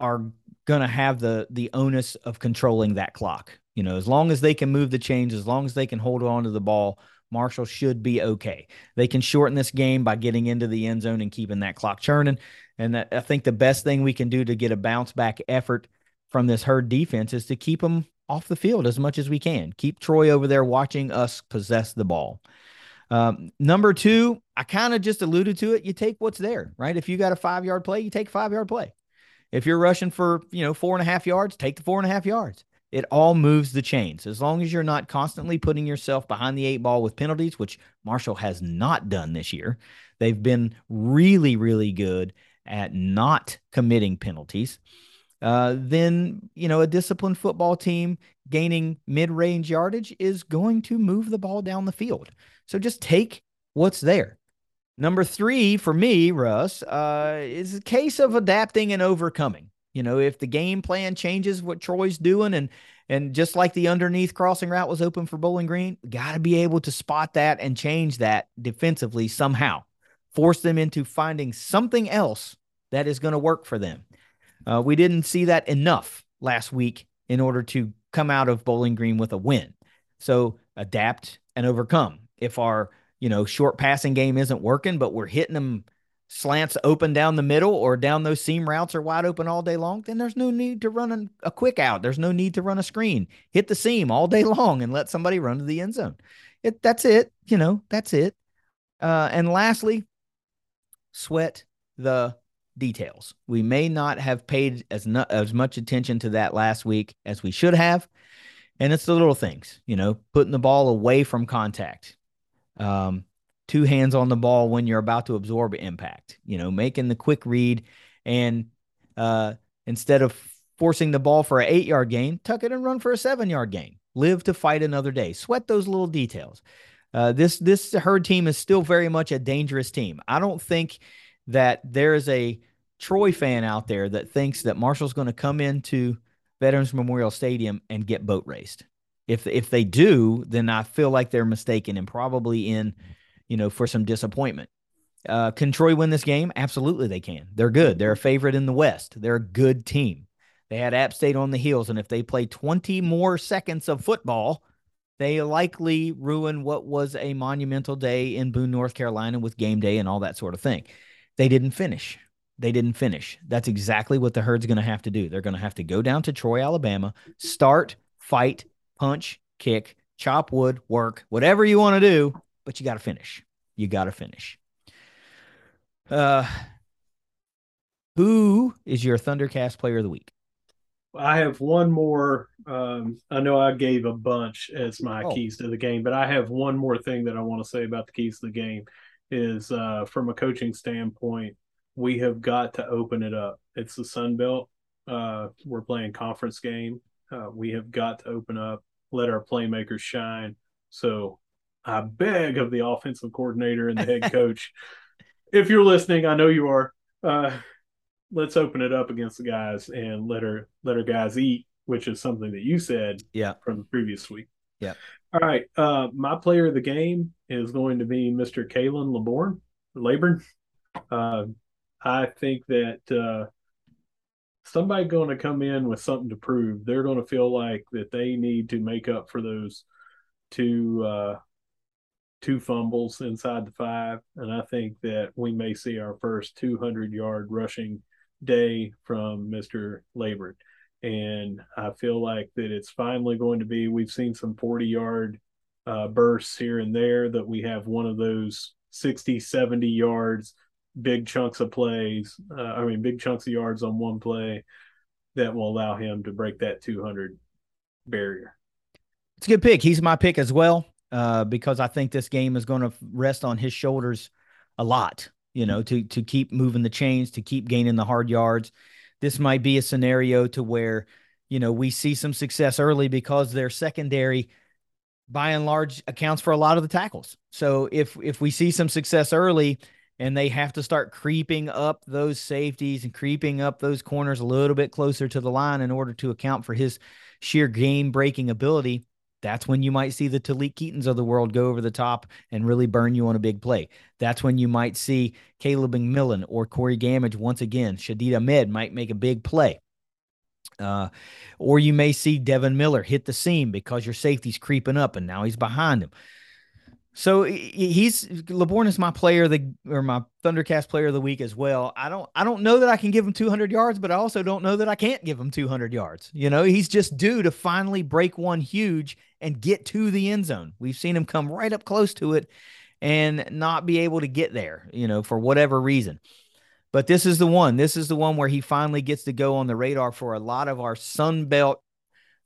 are going to have the the onus of controlling that clock. You know, as long as they can move the chains, as long as they can hold on to the ball, Marshall should be okay. They can shorten this game by getting into the end zone and keeping that clock churning. And that, I think the best thing we can do to get a bounce back effort from this herd defense is to keep them off the field as much as we can. Keep Troy over there watching us possess the ball. Um, number two, I kind of just alluded to it. You take what's there, right? If you got a five yard play, you take five yard play. If you're rushing for, you know, four and a half yards, take the four and a half yards. It all moves the chains. As long as you're not constantly putting yourself behind the eight ball with penalties, which Marshall has not done this year, they've been really, really good at not committing penalties. Uh, then, you know, a disciplined football team gaining mid range yardage is going to move the ball down the field. So just take what's there. Number three for me, Russ, uh, is a case of adapting and overcoming. You know, if the game plan changes what Troy's doing and and just like the underneath crossing route was open for Bowling Green, got to be able to spot that and change that defensively somehow. Force them into finding something else that is going to work for them. Uh, we didn't see that enough last week in order to come out of Bowling Green with a win. So adapt and overcome. If our you know short passing game isn't working, but we're hitting them slants open down the middle or down those seam routes are wide open all day long, then there's no need to run a, quick out. There's no need to run a screen. Hit the seam all day long and let somebody run to the end zone. It that's it. You know, that's it. Uh, and lastly, sweat the details. We may not have paid as not, as much attention to that last week as we should have. And it's the little things, you know, putting the ball away from contact. Um, two hands on the ball when you're about to absorb impact, you know, making the quick read and uh, instead of forcing the ball for an eight yard gain, tuck it and run for a seven yard gain. Live to fight another day. Sweat those little details. Uh, this this herd team is still very much a dangerous team. I don't think that there is a Troy fan out there that thinks that Marshall's going to come into Veterans Memorial Stadium and get boat raced. If if they do, then I feel like they're mistaken and probably in you know, for some disappointment. Uh, can Troy win this game? Absolutely, they can. They're good. They're a favorite in the West. They're a good team. They had App State on the heels, and if they play 20 more seconds of football, they likely ruin what was a monumental day in Boone, North Carolina with game day and all that sort of thing. They didn't finish. They didn't finish. That's exactly what the herd's going to have to do. They're going to have to go down to Troy, Alabama, start, fight, punch, kick, chop wood, work, whatever you want to do, but you got to finish. You got to finish. Uh, who is your Thundercast player of the week? I have one more. Um, I know I gave a bunch as my oh. keys to the game, but I have one more thing that I want to say about the keys to the game is uh, from a coaching standpoint, we have got to open it up. It's the Sun Belt. Uh, we're playing conference game. Uh, we have got to open up, let our playmakers shine. So I beg of the offensive coordinator and the head coach, if you're listening, I know you are. Uh, let's open it up against the guys and let her let our guys eat, which is something that you said yeah. from the previous week. Yeah. All right. Uh, my player of the game is going to be Mr. Khalan Laborn, Laborn. Uh, I think that uh, somebody going to come in with something to prove. They're going to feel like that they need to make up for those two uh, two fumbles inside the five, and I think that we may see our first 200 yard rushing day from Mr. Laborn. And I feel like that it's finally going to be, we've seen some 40 yard uh, bursts here and there, that we have one of those 60, 70 yards, big chunks of plays. Uh, I mean, big chunks of yards on one play that will allow him to break that 200 barrier. It's a good pick. He's my pick as well uh, because I think this game is going to rest on his shoulders a lot. You know, to to keep moving the chains, to keep gaining the hard yards. This might be a scenario to where you know we see some success early because their secondary by and large accounts for a lot of the tackles. So if if we see some success early and they have to start creeping up those safeties and creeping up those corners a little bit closer to the line in order to account for his sheer game breaking ability, that's when you might see the Talik Keatons of the world go over the top and really burn you on a big play. That's when you might see Caleb McMillan or Corey Gammage once again. Shadeed Ahmed might make a big play. Uh, or you may see Devin Miller hit the seam because your safety's creeping up and now he's behind him. So he's Laborn is my player the or my Thundercast player of the week as well. I don't I don't know that I can give him 200 yards, but I also don't know that I can't give him 200 yards. You know, he's just due to finally break one huge and get to the end zone. We've seen him come right up close to it and not be able to get there, you know, for whatever reason. But this is the one. This is the one where he finally gets to go on the radar for a lot of our Sun Belt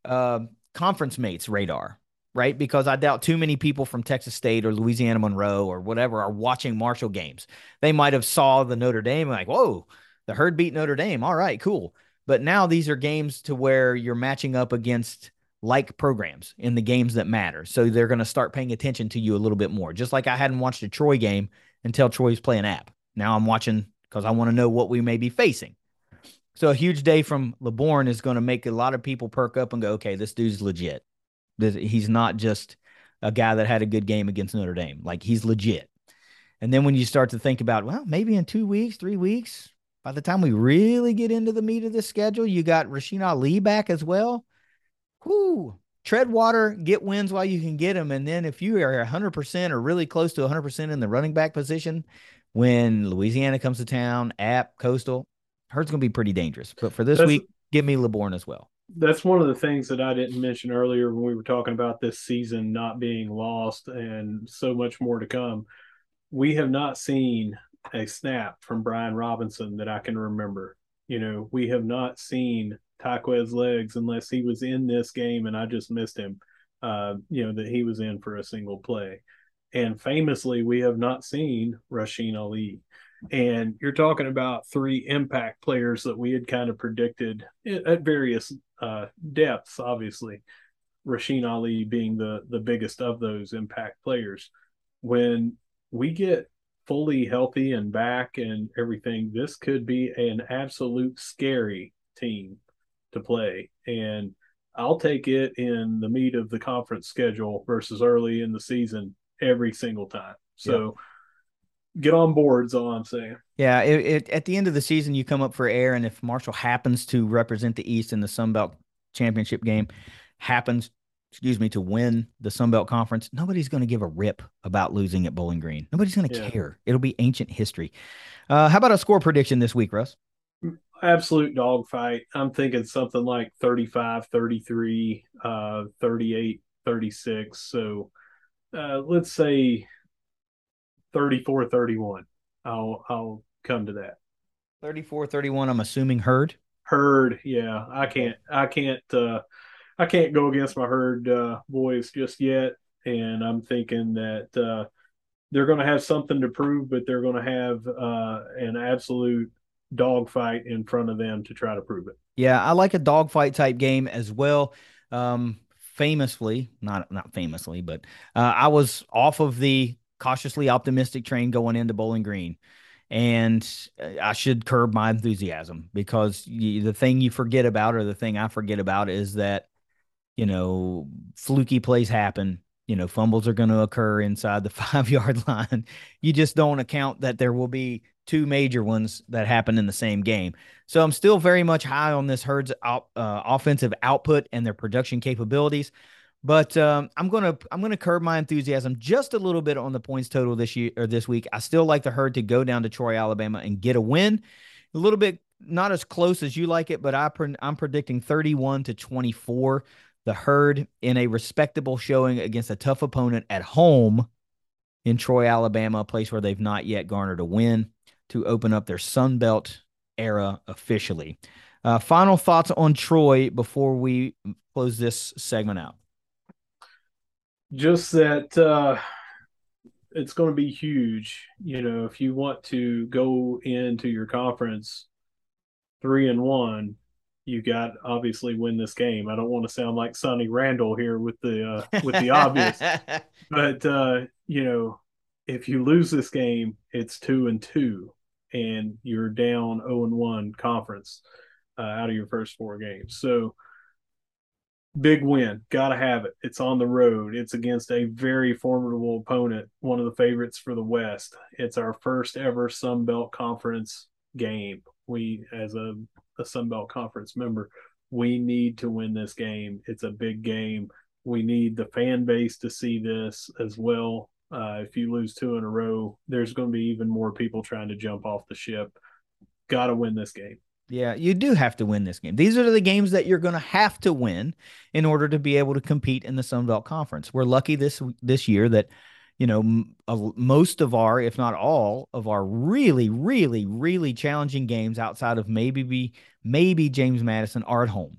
uh, conference mates' radar, right? Because I doubt too many people from Texas State or Louisiana Monroe or whatever are watching Marshall games. They might have saw the Notre Dame like, whoa, the herd beat Notre Dame. All right, cool. But now these are games to where you're matching up against like programs in the games that matter. So they're going to start paying attention to you a little bit more. Just like I hadn't watched a Troy game until Troy's playing app. Now I'm watching because I want to know what we may be facing. So a huge day from Laborn is going to make a lot of people perk up and go, okay, this dude's legit. He's not just a guy that had a good game against Notre Dame. Like he's legit. And then when you start to think about, well, maybe in two weeks, three weeks, by the time we really get into the meat of the schedule, you got Rasheen Ali back as well. Whoo, tread water, get wins while you can get them. And then if you are 100% or really close to 100% in the running back position, when Louisiana comes to town, App, Coastal, Hurt's going to be pretty dangerous. But for this that's, week, give me Laborn as well. That's one of the things that I didn't mention earlier when we were talking about this season not being lost and so much more to come. We have not seen a snap from Brian Robinson that I can remember. You know, we have not seen Tyquez legs unless he was in this game and I just missed him. Uh, you know, that he was in for a single play. And famously, we have not seen Rasheen Ali. And you're talking about three impact players that we had kind of predicted at various uh, depths, obviously. Rasheen Ali being the the biggest of those impact players. When we get fully healthy and back and everything, this could be an absolute scary team to play. And I'll take it in the meat of the conference schedule versus early in the season every single time. So yep. get on board is all I'm saying. Yeah, it, it, at the end of the season, you come up for air, and if Marshall happens to represent the East in the Sun Belt championship game, happens, excuse me, to win the Sun Belt conference, nobody's going to give a rip about losing at Bowling Green. Nobody's going to yeah. care. It'll be ancient history. Uh, how about a score prediction this week, Russ? Absolute dogfight. I'm thinking something like 35, 33, uh, 38, 36. So uh, let's say 34 31. I'll I'll come to that. 34 31 I'm assuming herd. Herd, yeah. I can't I can't uh I can't go against my herd uh boys just yet and I'm thinking that uh they're going to have something to prove but they're going to have uh an absolute dogfight in front of them to try to prove it. Yeah, I like a dogfight type game as well. Um famously, not not famously, but uh, I was off of the cautiously optimistic train going into Bowling Green, and uh, I should curb my enthusiasm because you, the thing you forget about, or the thing I forget about, is that you know fluky plays happen. You know, fumbles are going to occur inside the five yard line. You just don't account that there will be two major ones that happened in the same game. So I'm still very much high on this Herd's uh, offensive output and their production capabilities. But um, I'm gonna I'm gonna curb my enthusiasm just a little bit on the points total this year or this week. I still like the herd to go down to Troy, Alabama, and get a win. A little bit not as close as you like it, but I pre- I'm predicting 31 to 24. The herd in a respectable showing against a tough opponent at home in Troy, Alabama, a place where they've not yet garnered a win to open up their Sun Belt era officially. Uh, final thoughts on Troy before we close this segment out. Just that uh, it's going to be huge. You know, if you want to go into your conference three and one, you got obviously win this game. I don't want to sound like Sonny Randall here with the uh, with the obvious, but uh, you know, if you lose this game, it's two and two, and you're down 0 and 1 conference uh, out of your first four games. So big win, gotta have it. It's on the road. It's against a very formidable opponent, one of the favorites for the West. It's our first ever Sun Belt Conference game. We, as a, a Sun Belt Conference member, we need to win this game. It's a big game. We need the fan base to see this as well. Uh, if you lose two in a row, there's going to be even more people trying to jump off the ship. Got to win this game. Yeah, you do have to win this game. These are the games that you're going to have to win in order to be able to compete in the Sun Belt Conference. We're lucky this this year that you know most of our, if not all, of our really, really, really challenging games outside of maybe be maybe James Madison are at home.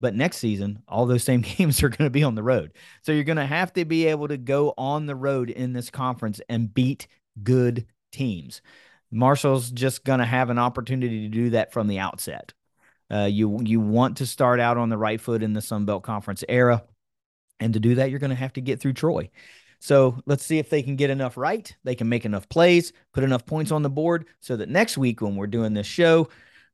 But next season, all those same games are going to be on the road. So you're going to have to be able to go on the road in this conference and beat good teams. Marshall's just going to have an opportunity to do that from the outset. Uh, you you want to start out on the right foot in the Sun Belt Conference era, and to do that, you're going to have to get through Troy. So let's see if they can get enough right. They can make enough plays, put enough points on the board, so that next week when we're doing this show,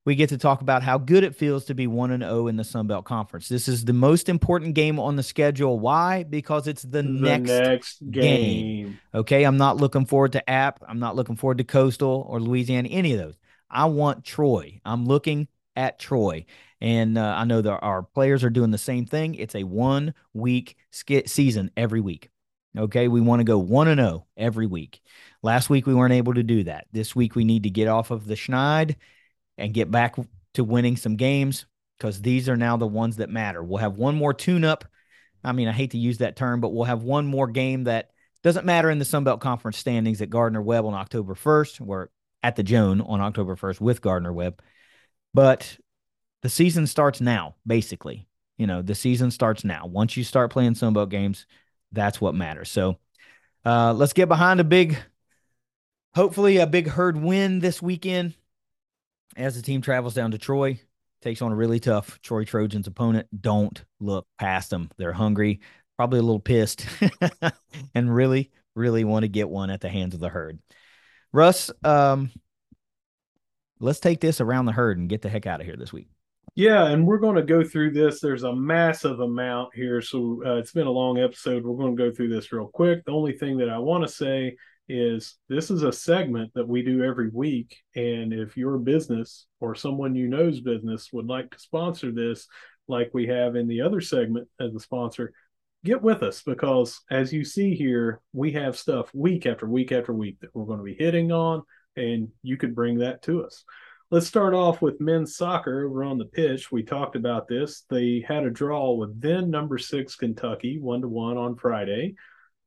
we get to talk about how good it feels to be 1 and 0 in the Sun Belt Conference. This is the most important game on the schedule. Why? Because it's the, the next, next game. game. Okay, I'm not looking forward to App. I'm not looking forward to Coastal or Louisiana, any of those. I want Troy. I'm looking at Troy. And uh, I know that our players are doing the same thing. It's a one week skit season every week. Okay, we want to go 1 and 0 every week. Last week we weren't able to do that. This week we need to get off of the schneid and get back to winning some games because these are now the ones that matter. We'll have one more tune up. I mean, I hate to use that term, but we'll have one more game that doesn't matter in the Sun Belt Conference standings at Gardner Webb on October 1st. We're at the Joan on October 1st with Gardner Webb. But the season starts now, basically. You know, the season starts now. Once you start playing Sun Belt games, that's what matters. So uh, let's get behind a big, hopefully, a big herd win this weekend as the team travels down to Troy, takes on a really tough Troy Trojans opponent. Don't look past them. They're hungry, probably a little pissed, and really, really want to get one at the hands of the herd. Russ, um, let's take this around the herd and get the heck out of here this week. Yeah, and we're going to go through this. There's a massive amount here, so uh, it's been a long episode. We're going to go through this real quick. The only thing that I want to say is this is a segment that we do every week. And if your business or someone you know's business would like to sponsor this, like we have in the other segment as a sponsor, get with us because as you see here, we have stuff week after week after week that we're going to be hitting on, and you could bring that to us. Let's start off with men's soccer. We're on the pitch. We talked about this. They had a draw with then number six Kentucky, one to one on Friday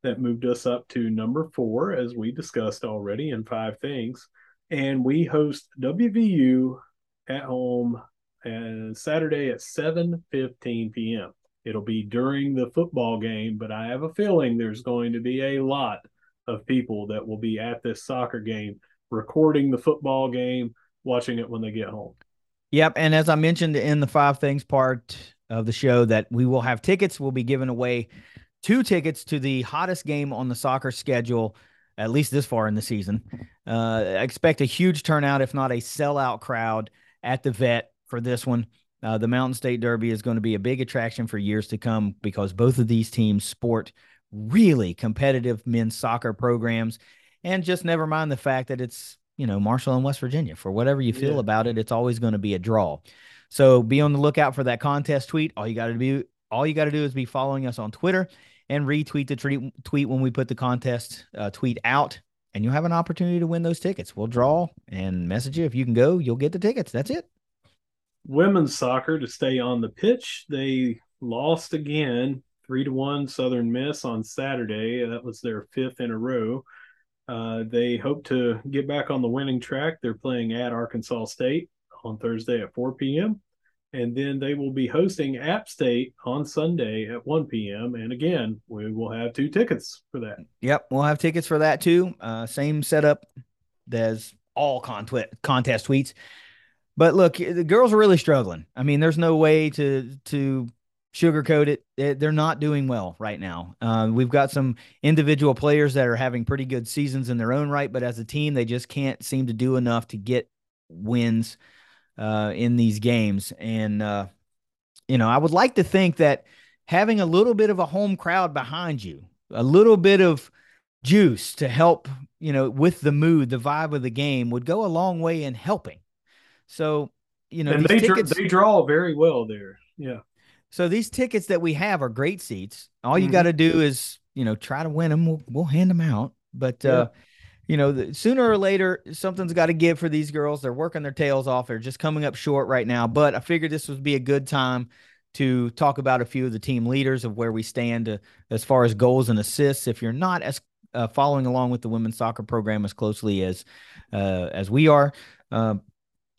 that moved us up to number four, as we discussed already in five things. And we host WVU at home and Saturday at 7:15 p.m. It'll be during the football game, but I have a feeling there's going to be a lot of people that will be at this soccer game, recording the football game, watching it when they get home. Yep, and as I mentioned in the five things part of the show, that we will have tickets. We'll be giving away two tickets to the hottest game on the soccer schedule, at least this far in the season. Uh, expect a huge turnout, if not a sellout crowd at the vet for this one. Uh, the Mountain State Derby is going to be a big attraction for years to come because both of these teams sport really competitive men's soccer programs. And just never mind the fact that it's, you know, Marshall and West Virginia. For whatever you feel yeah. about it, it's always going to be a draw. So be on the lookout for that contest tweet. All you got to do, all you got to do is be following us on Twitter and retweet the tweet, when we put the contest uh, tweet out. and you'll have an opportunity to win those tickets. We'll draw and message you if you can go. You'll get the tickets. That's it. Women's soccer to stay on the pitch. They lost again, three to one Southern Miss on Saturday. That was their fifth in a row. Uh, they hope to get back on the winning track. They're playing at Arkansas State on Thursday at 4 p.m. And then they will be hosting App State on Sunday at 1 p.m. And again, we will have two tickets for that. Yep, we'll have tickets for that too. Uh, same setup as all contest tweets. But look, the girls are really struggling. I mean, there's no way to to sugarcoat it. They're not doing well right now. Uh, we've got some individual players that are having pretty good seasons in their own right, but as a team, they just can't seem to do enough to get wins uh, in these games. And, uh, you know, I would like to think that having a little bit of a home crowd behind you, a little bit of juice to help, you know, with the mood, the vibe of the game would go a long way in helping. So, you know, and they, tickets, they draw very well there. Yeah. So these tickets that we have are great seats. All you mm-hmm. got to do is, you know, try to win them. We'll, we'll hand them out. But, yeah. uh, you know, the, sooner or later, something's got to give for these girls. They're working their tails off. They're just coming up short right now. But I figured this would be a good time to talk about a few of the team leaders of where we stand uh, as far as goals and assists. If you're not as uh, following along with the women's soccer program as closely as uh, as we are, uh,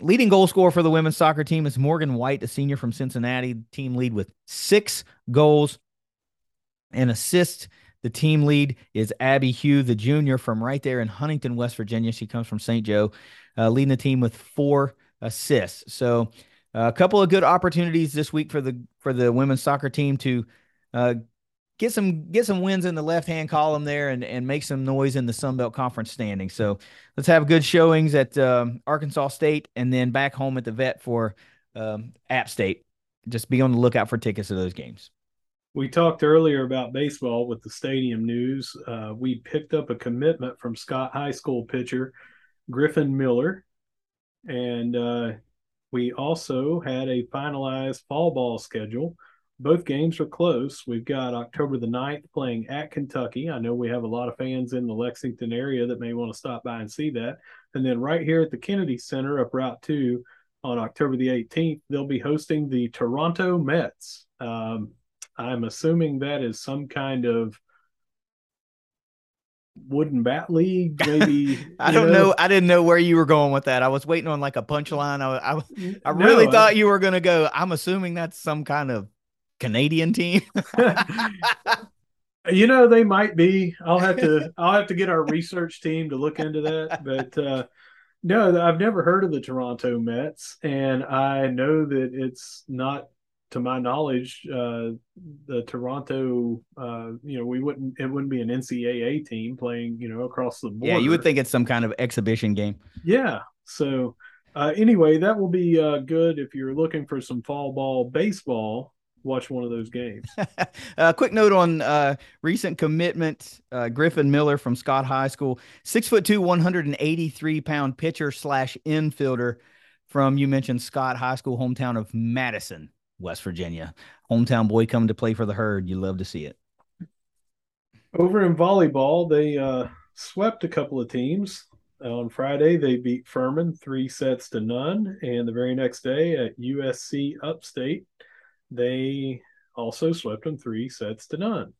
leading goal scorer for the women's soccer team is Morgan White, a senior from Cincinnati. Team lead with six goals and assists. The team lead is Abby Hugh, the junior from right there in Huntington, West Virginia. She comes from St. Joe, uh, leading the team with four assists. So uh, a couple of good opportunities this week for the for the women's soccer team to uh, get some get some wins in the left hand column there and and make some noise in the Sun Belt Conference standing. So let's have good showings at um, Arkansas State and then back home at the Vet for um, App State. Just be on the lookout for tickets to those games. We talked earlier about baseball with the stadium news. Uh, we picked up a commitment from Scott High School pitcher Griffin Miller, and uh, we also had a finalized fall ball schedule. Both games are close. We've got October the 9th playing at Kentucky. I know we have a lot of fans in the Lexington area that may want to stop by and see that. And then right here at the Kennedy Center up Route 2 on October the 18th, they'll be hosting the Toronto Mets. Um, I'm assuming that is some kind of wooden bat league maybe i don't know? know? i didn't know where you were going with that. I was waiting on like a punchline. I i, I really no, thought I, you were going to go. I'm assuming that's some kind of canadian team. You know they might be. I'll have to i'll have to get our research team to look into that. But uh no i've never heard of the toronto mets and i know that it's not to my knowledge, uh, the Toronto, uh, you know, we wouldn't, it wouldn't be an NCAA team playing, you know, across the board. Yeah, you would think it's some kind of exhibition game. Yeah. So, uh, anyway, that will be uh, good if you're looking for some fall ball baseball. Watch one of those games. A quick note on uh, recent commitment: uh, Griffin Miller from Scott High School, six foot two, 183 pound pitcher slash infielder from you mentioned Scott High School, hometown of Madison. West Virginia. Hometown boy coming to play for the herd. You love to see it. Over in volleyball, they uh, swept a couple of teams. On Friday, they beat Furman three sets to none. And the very next day at USC Upstate, they also swept them three sets to none.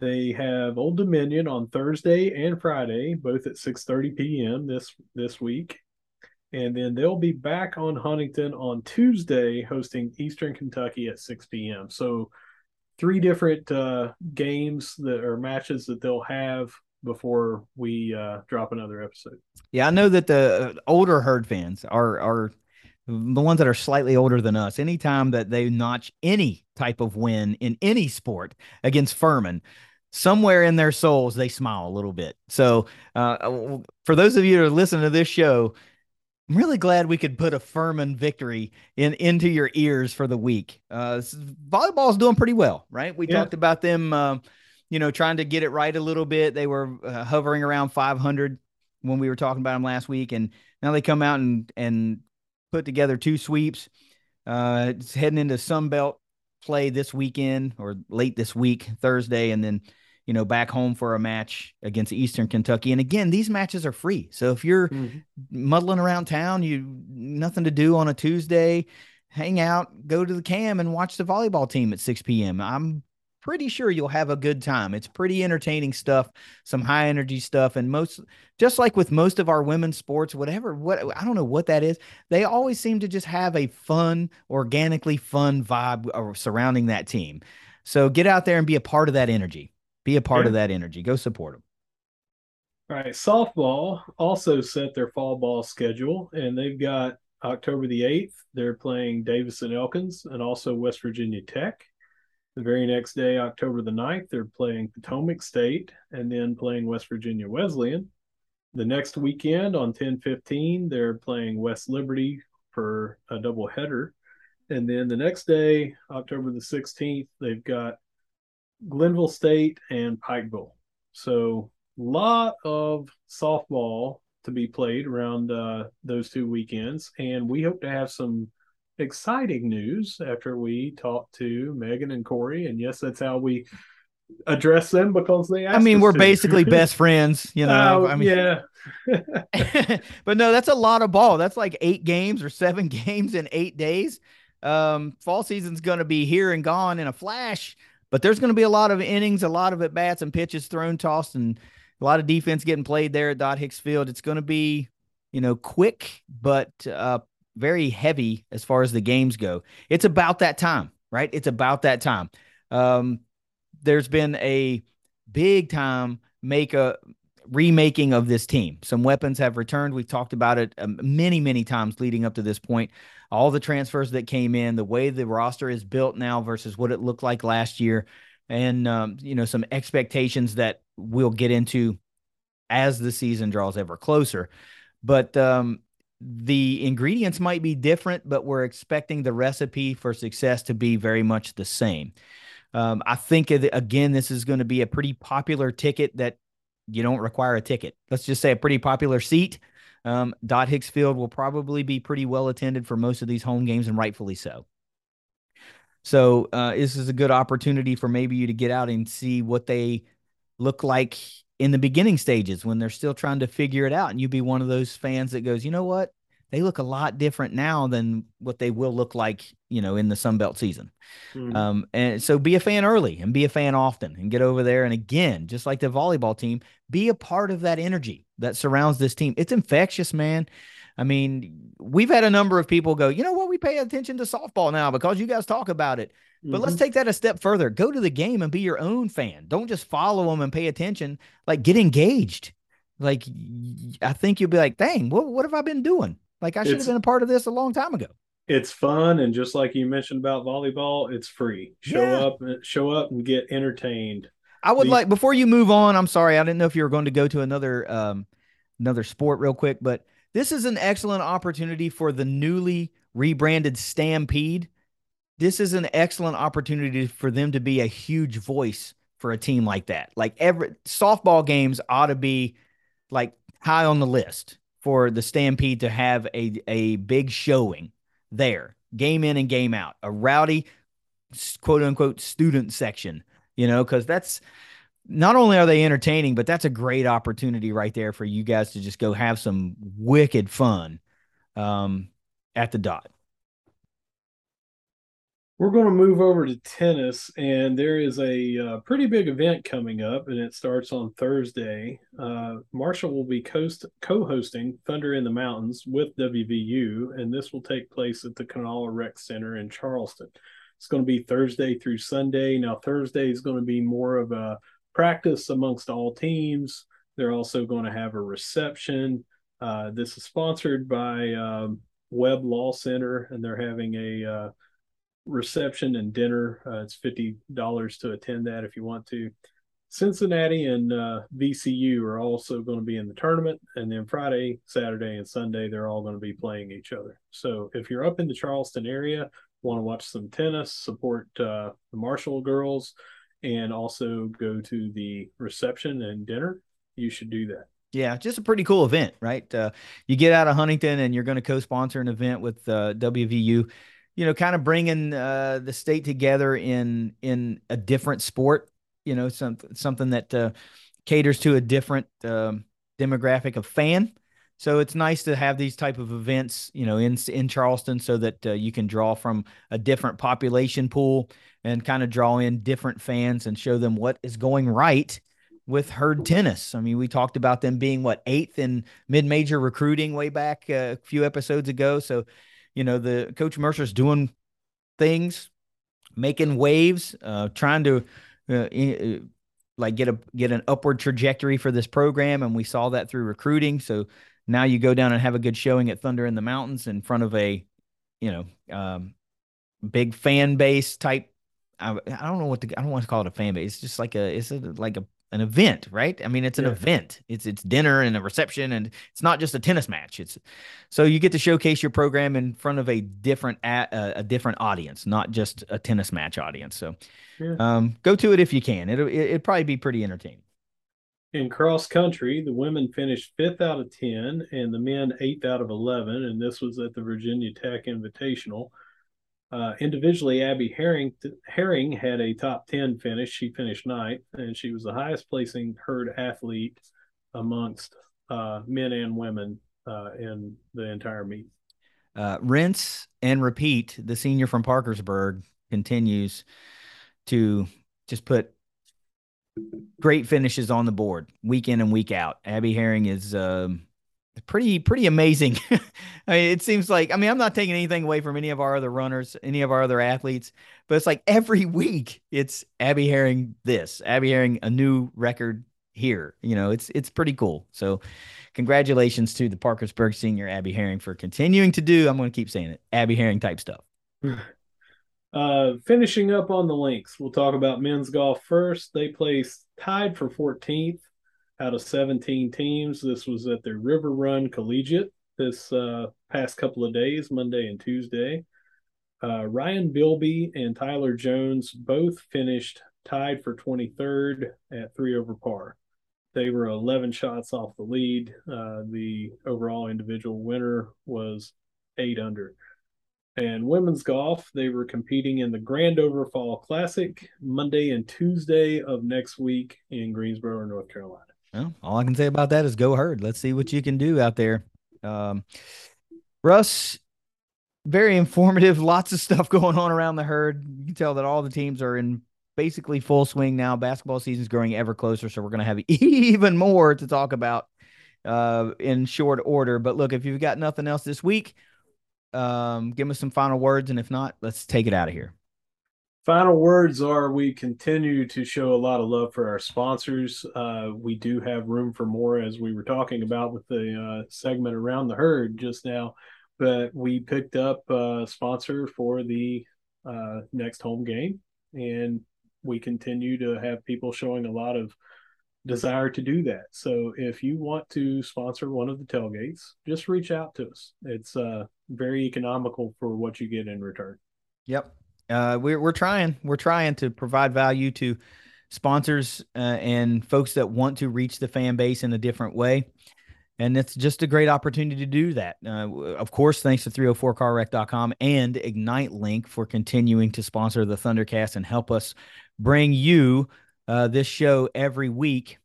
They have Old Dominion on Thursday and Friday, both at 6:30 p.m. this this week and then they'll be back on Huntington on Tuesday, hosting Eastern Kentucky at 6 p.m. So, three different uh, games that are matches that they'll have before we uh, drop another episode. Yeah, I know that the uh, older herd fans are are the ones that are slightly older than us. Anytime that they notch any type of win in any sport against Furman, somewhere in their souls they smile a little bit. So, uh, for those of you that are listening to this show, I'm really glad we could put a Furman victory in into your ears for the week. Uh, volleyball is doing pretty well, right? We yeah. talked about them, uh, you know, trying to get it right a little bit. They were uh, hovering around 500 when we were talking about them last week, and now they come out and and put together two sweeps. Uh, it's heading into Sun Belt play this weekend or late this week, Thursday, and then you know, back home for a match against Eastern Kentucky. And again, these matches are free. So if you're mm-hmm. muddling around town, you nothing to do on a Tuesday, hang out, go to the cam and watch the volleyball team at 6 p.m. I'm pretty sure you'll have a good time. It's pretty entertaining stuff, some high energy stuff, and most just like with most of our women's sports, whatever what I don't know what that is, they always seem to just have a fun, organically fun vibe surrounding that team. So get out there and be a part of that energy. Be a part yeah. of that energy. Go support them. All right. Softball also set their fall ball schedule, and they've got October the 8th. They're playing Davis and Elkins and also West Virginia Tech. The very next day, October the 9th, they're playing Potomac State and then playing West Virginia Wesleyan. The next weekend on 10-15, they're playing West Liberty for a doubleheader. And then the next day, October the 16th, they've got Glenville State and Pikeville. So a lot of softball to be played around uh, those two weekends, and we hope to have some exciting news after we talk to Megan and Corey. And yes, that's how we address them because they. I mean, we're to. basically best friends, you know. Uh, I mean, yeah. but no, that's a lot of ball. That's like eight games or seven games in eight days. Um, fall season's going to be here and gone in a flash. But there's going to be a lot of innings, a lot of at bats and pitches thrown, tossed, and a lot of defense getting played there at Dot Hicks Field. It's going to be, you know, quick but uh, very heavy as far as the games go. It's about that time, right? It's about that time. Um, there's been a big time make a remaking of this team. Some weapons have returned. We've talked about it um, many, many times leading up to this point all the transfers that came in, the way the roster is built now versus what it looked like last year, and um, you know some expectations that we'll get into as the season draws ever closer. But um, the ingredients might be different, but we're expecting the recipe for success to be very much the same. Um, I think again, this is going to be a pretty popular ticket that you don't require a ticket. Let's just say a pretty popular seat um, Dot Hicks Field will probably be pretty well attended for most of these home games, and rightfully so. So uh, this is a good opportunity for maybe you to get out and see what they look like in the beginning stages when they're still trying to figure it out. And you be one of those fans that goes, you know what? They look a lot different now than what they will look like, you know, in the Sun Belt season. Mm-hmm. Um, and so be a fan early and be a fan often and get over there. And again, just like the volleyball team, be a part of that energy that surrounds this team. It's infectious, man. I mean, we've had a number of people go, you know what, we pay attention to softball now because you guys talk about it. But mm-hmm. let's take that a step further. Go to the game and be your own fan. Don't just follow them and pay attention. Like, get engaged. Like, I think you'll be like, dang, what, what have I been doing? Like, I should have been a part of this a long time ago. It's fun. And just like you mentioned about volleyball, it's free. Show yeah. up, show up and get entertained. I would like before you move on. I'm sorry, I didn't know if you were going to go to another um, another sport real quick, but this is an excellent opportunity for the newly rebranded Stampede. This is an excellent opportunity for them to be a huge voice for a team like that. Like every softball games ought to be like high on the list for the Stampede to have a a big showing there, game in and game out, a rowdy quote unquote student section you know, because that's not only are they entertaining, but that's a great opportunity right there for you guys to just go have some wicked fun um, at the dot. We're going to move over to tennis, and there is a uh, pretty big event coming up, and it starts on Thursday. Uh, Marshall will be co hosting Thunder in the Mountains with WVU, and this will take place at the Kanawha Rec Center in Charleston. It's going to be Thursday through Sunday. Now, Thursday is going to be more of a practice amongst all teams. They're also going to have a reception. Uh, this is sponsored by um, Webb Law Center, and they're having a uh, reception and dinner. Uh, it's fifty dollars to attend that if you want to. Cincinnati and uh, VCU are also going to be in the tournament, and then Friday, Saturday, and Sunday they're all going to be playing each other. So if you're up in the Charleston area, want to watch some tennis, support uh, the Marshall girls, and also go to the reception and dinner, you should do that. Yeah, just a pretty cool event, right? Uh, you get out of Huntington and you're going to co-sponsor an event with uh, WVU. You know, kind of bringing uh, the state together in in a different sport. you know, some, something that uh, caters to a different um, demographic of fan. So it's nice to have these type of events, you know, in in Charleston, so that uh, you can draw from a different population pool and kind of draw in different fans and show them what is going right with herd tennis. I mean, we talked about them being what eighth in mid-major recruiting way back uh, a few episodes ago. So, you know, the coach Mercer's doing things, making waves, uh, trying to uh, uh, like get a get an upward trajectory for this program, and we saw that through recruiting. So now you go down and have a good showing at Thunder in the Mountains in front of a, you know, um, big fan base type. I, I don't know what to, I don't want to call it a fan base. It's just like a, it's a, like a, an event, right? I mean, it's an yeah. event. It's it's dinner and a reception, and it's not just a tennis match. It's so you get to showcase your program in front of a different a, a different audience, not just a tennis match audience. So, yeah. um, go to it if you can. It'll it, will it would probably be pretty entertaining. In cross country, the women finished fifth out of 10 and the men eighth out of 11. And this was at the Virginia Tech Invitational. Uh, individually, Abby Herring, Herring had a top 10 finish. She finished ninth, and she was the highest placing herd athlete amongst uh, men and women uh, in the entire meet. Uh, rinse and repeat. The senior from Parkersburg continues to just put great finishes on the board week in and week out. Abby Herring is um, pretty pretty amazing. I mean, it seems like I mean I'm not taking anything away from any of our other runners, any of our other athletes, but it's like every week it's Abby Herring this, Abby Herring a new record here. You know, it's it's pretty cool. So congratulations to the Parkersburg senior Abby Herring for continuing to do, I'm going to keep saying it, Abby Herring type stuff. Uh, finishing up on the links, we'll talk about men's golf first. They placed tied for 14th out of 17 teams. This was at the River Run Collegiate this uh, past couple of days, Monday and Tuesday. Uh, Ryan Bilby and Tyler Jones both finished tied for 23rd at three over par. They were 11 shots off the lead. Uh, the overall individual winner was eight under. And women's golf, they were competing in the Grandover Fall Classic Monday and Tuesday of next week in Greensboro, North Carolina. Well, all I can say about that is go herd. Let's see what you can do out there. Um, Russ, very informative. Lots of stuff going on around the herd. You can tell that all the teams are in basically full swing now. Basketball season is growing ever closer, so we're going to have even more to talk about uh, in short order. But look, if you've got nothing else this week, um, give us some final words, and if not, let's take it out of here. Final words are we continue to show a lot of love for our sponsors. Uh, we do have room for more, as we were talking about with the uh, segment around the herd just now. But we picked up a sponsor for the uh, next home game, and we continue to have people showing a lot of desire to do that. So if you want to sponsor one of the tailgates, just reach out to us. It's uh, very economical for what you get in return. Yep. Uh, we're, we're trying, we're trying to provide value to sponsors uh, and folks that want to reach the fan base in a different way. And it's just a great opportunity to do that. Uh, of course, thanks to 304carwreck.com and Ignite Link for continuing to sponsor the Thundercast and help us bring you uh, this show every week.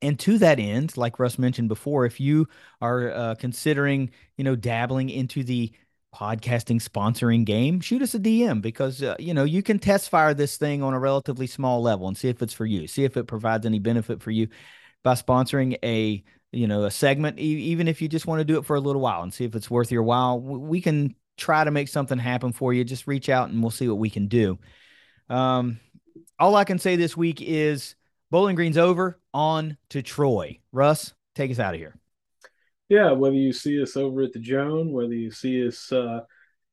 And to that end, like Russ mentioned before, if you are uh, considering, you know, dabbling into the podcasting sponsoring game, shoot us a DM because uh, you know you can test fire this thing on a relatively small level and see if it's for you. See if it provides any benefit for you by sponsoring a you know a segment, e- even if you just want to do it for a little while and see if it's worth your while. We can try to make something happen for you. Just reach out and we'll see what we can do. Um, all I can say this week is Bowling Green's over. On to Troy. Russ, take us out of here. Yeah, whether you see us over at the Joan, whether you see us uh,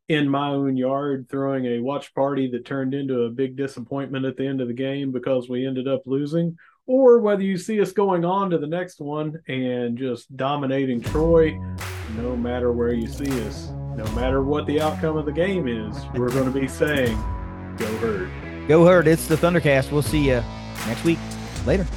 in my own yard throwing a watch party that turned into a big disappointment at the end of the game because we ended up losing, or whether you see us going on to the next one and just dominating Troy, no matter where you see us, no matter what the outcome of the game is, we're going to be saying, Go Herd. Go Herd. It's the Thundercast. We'll see you next week. Later.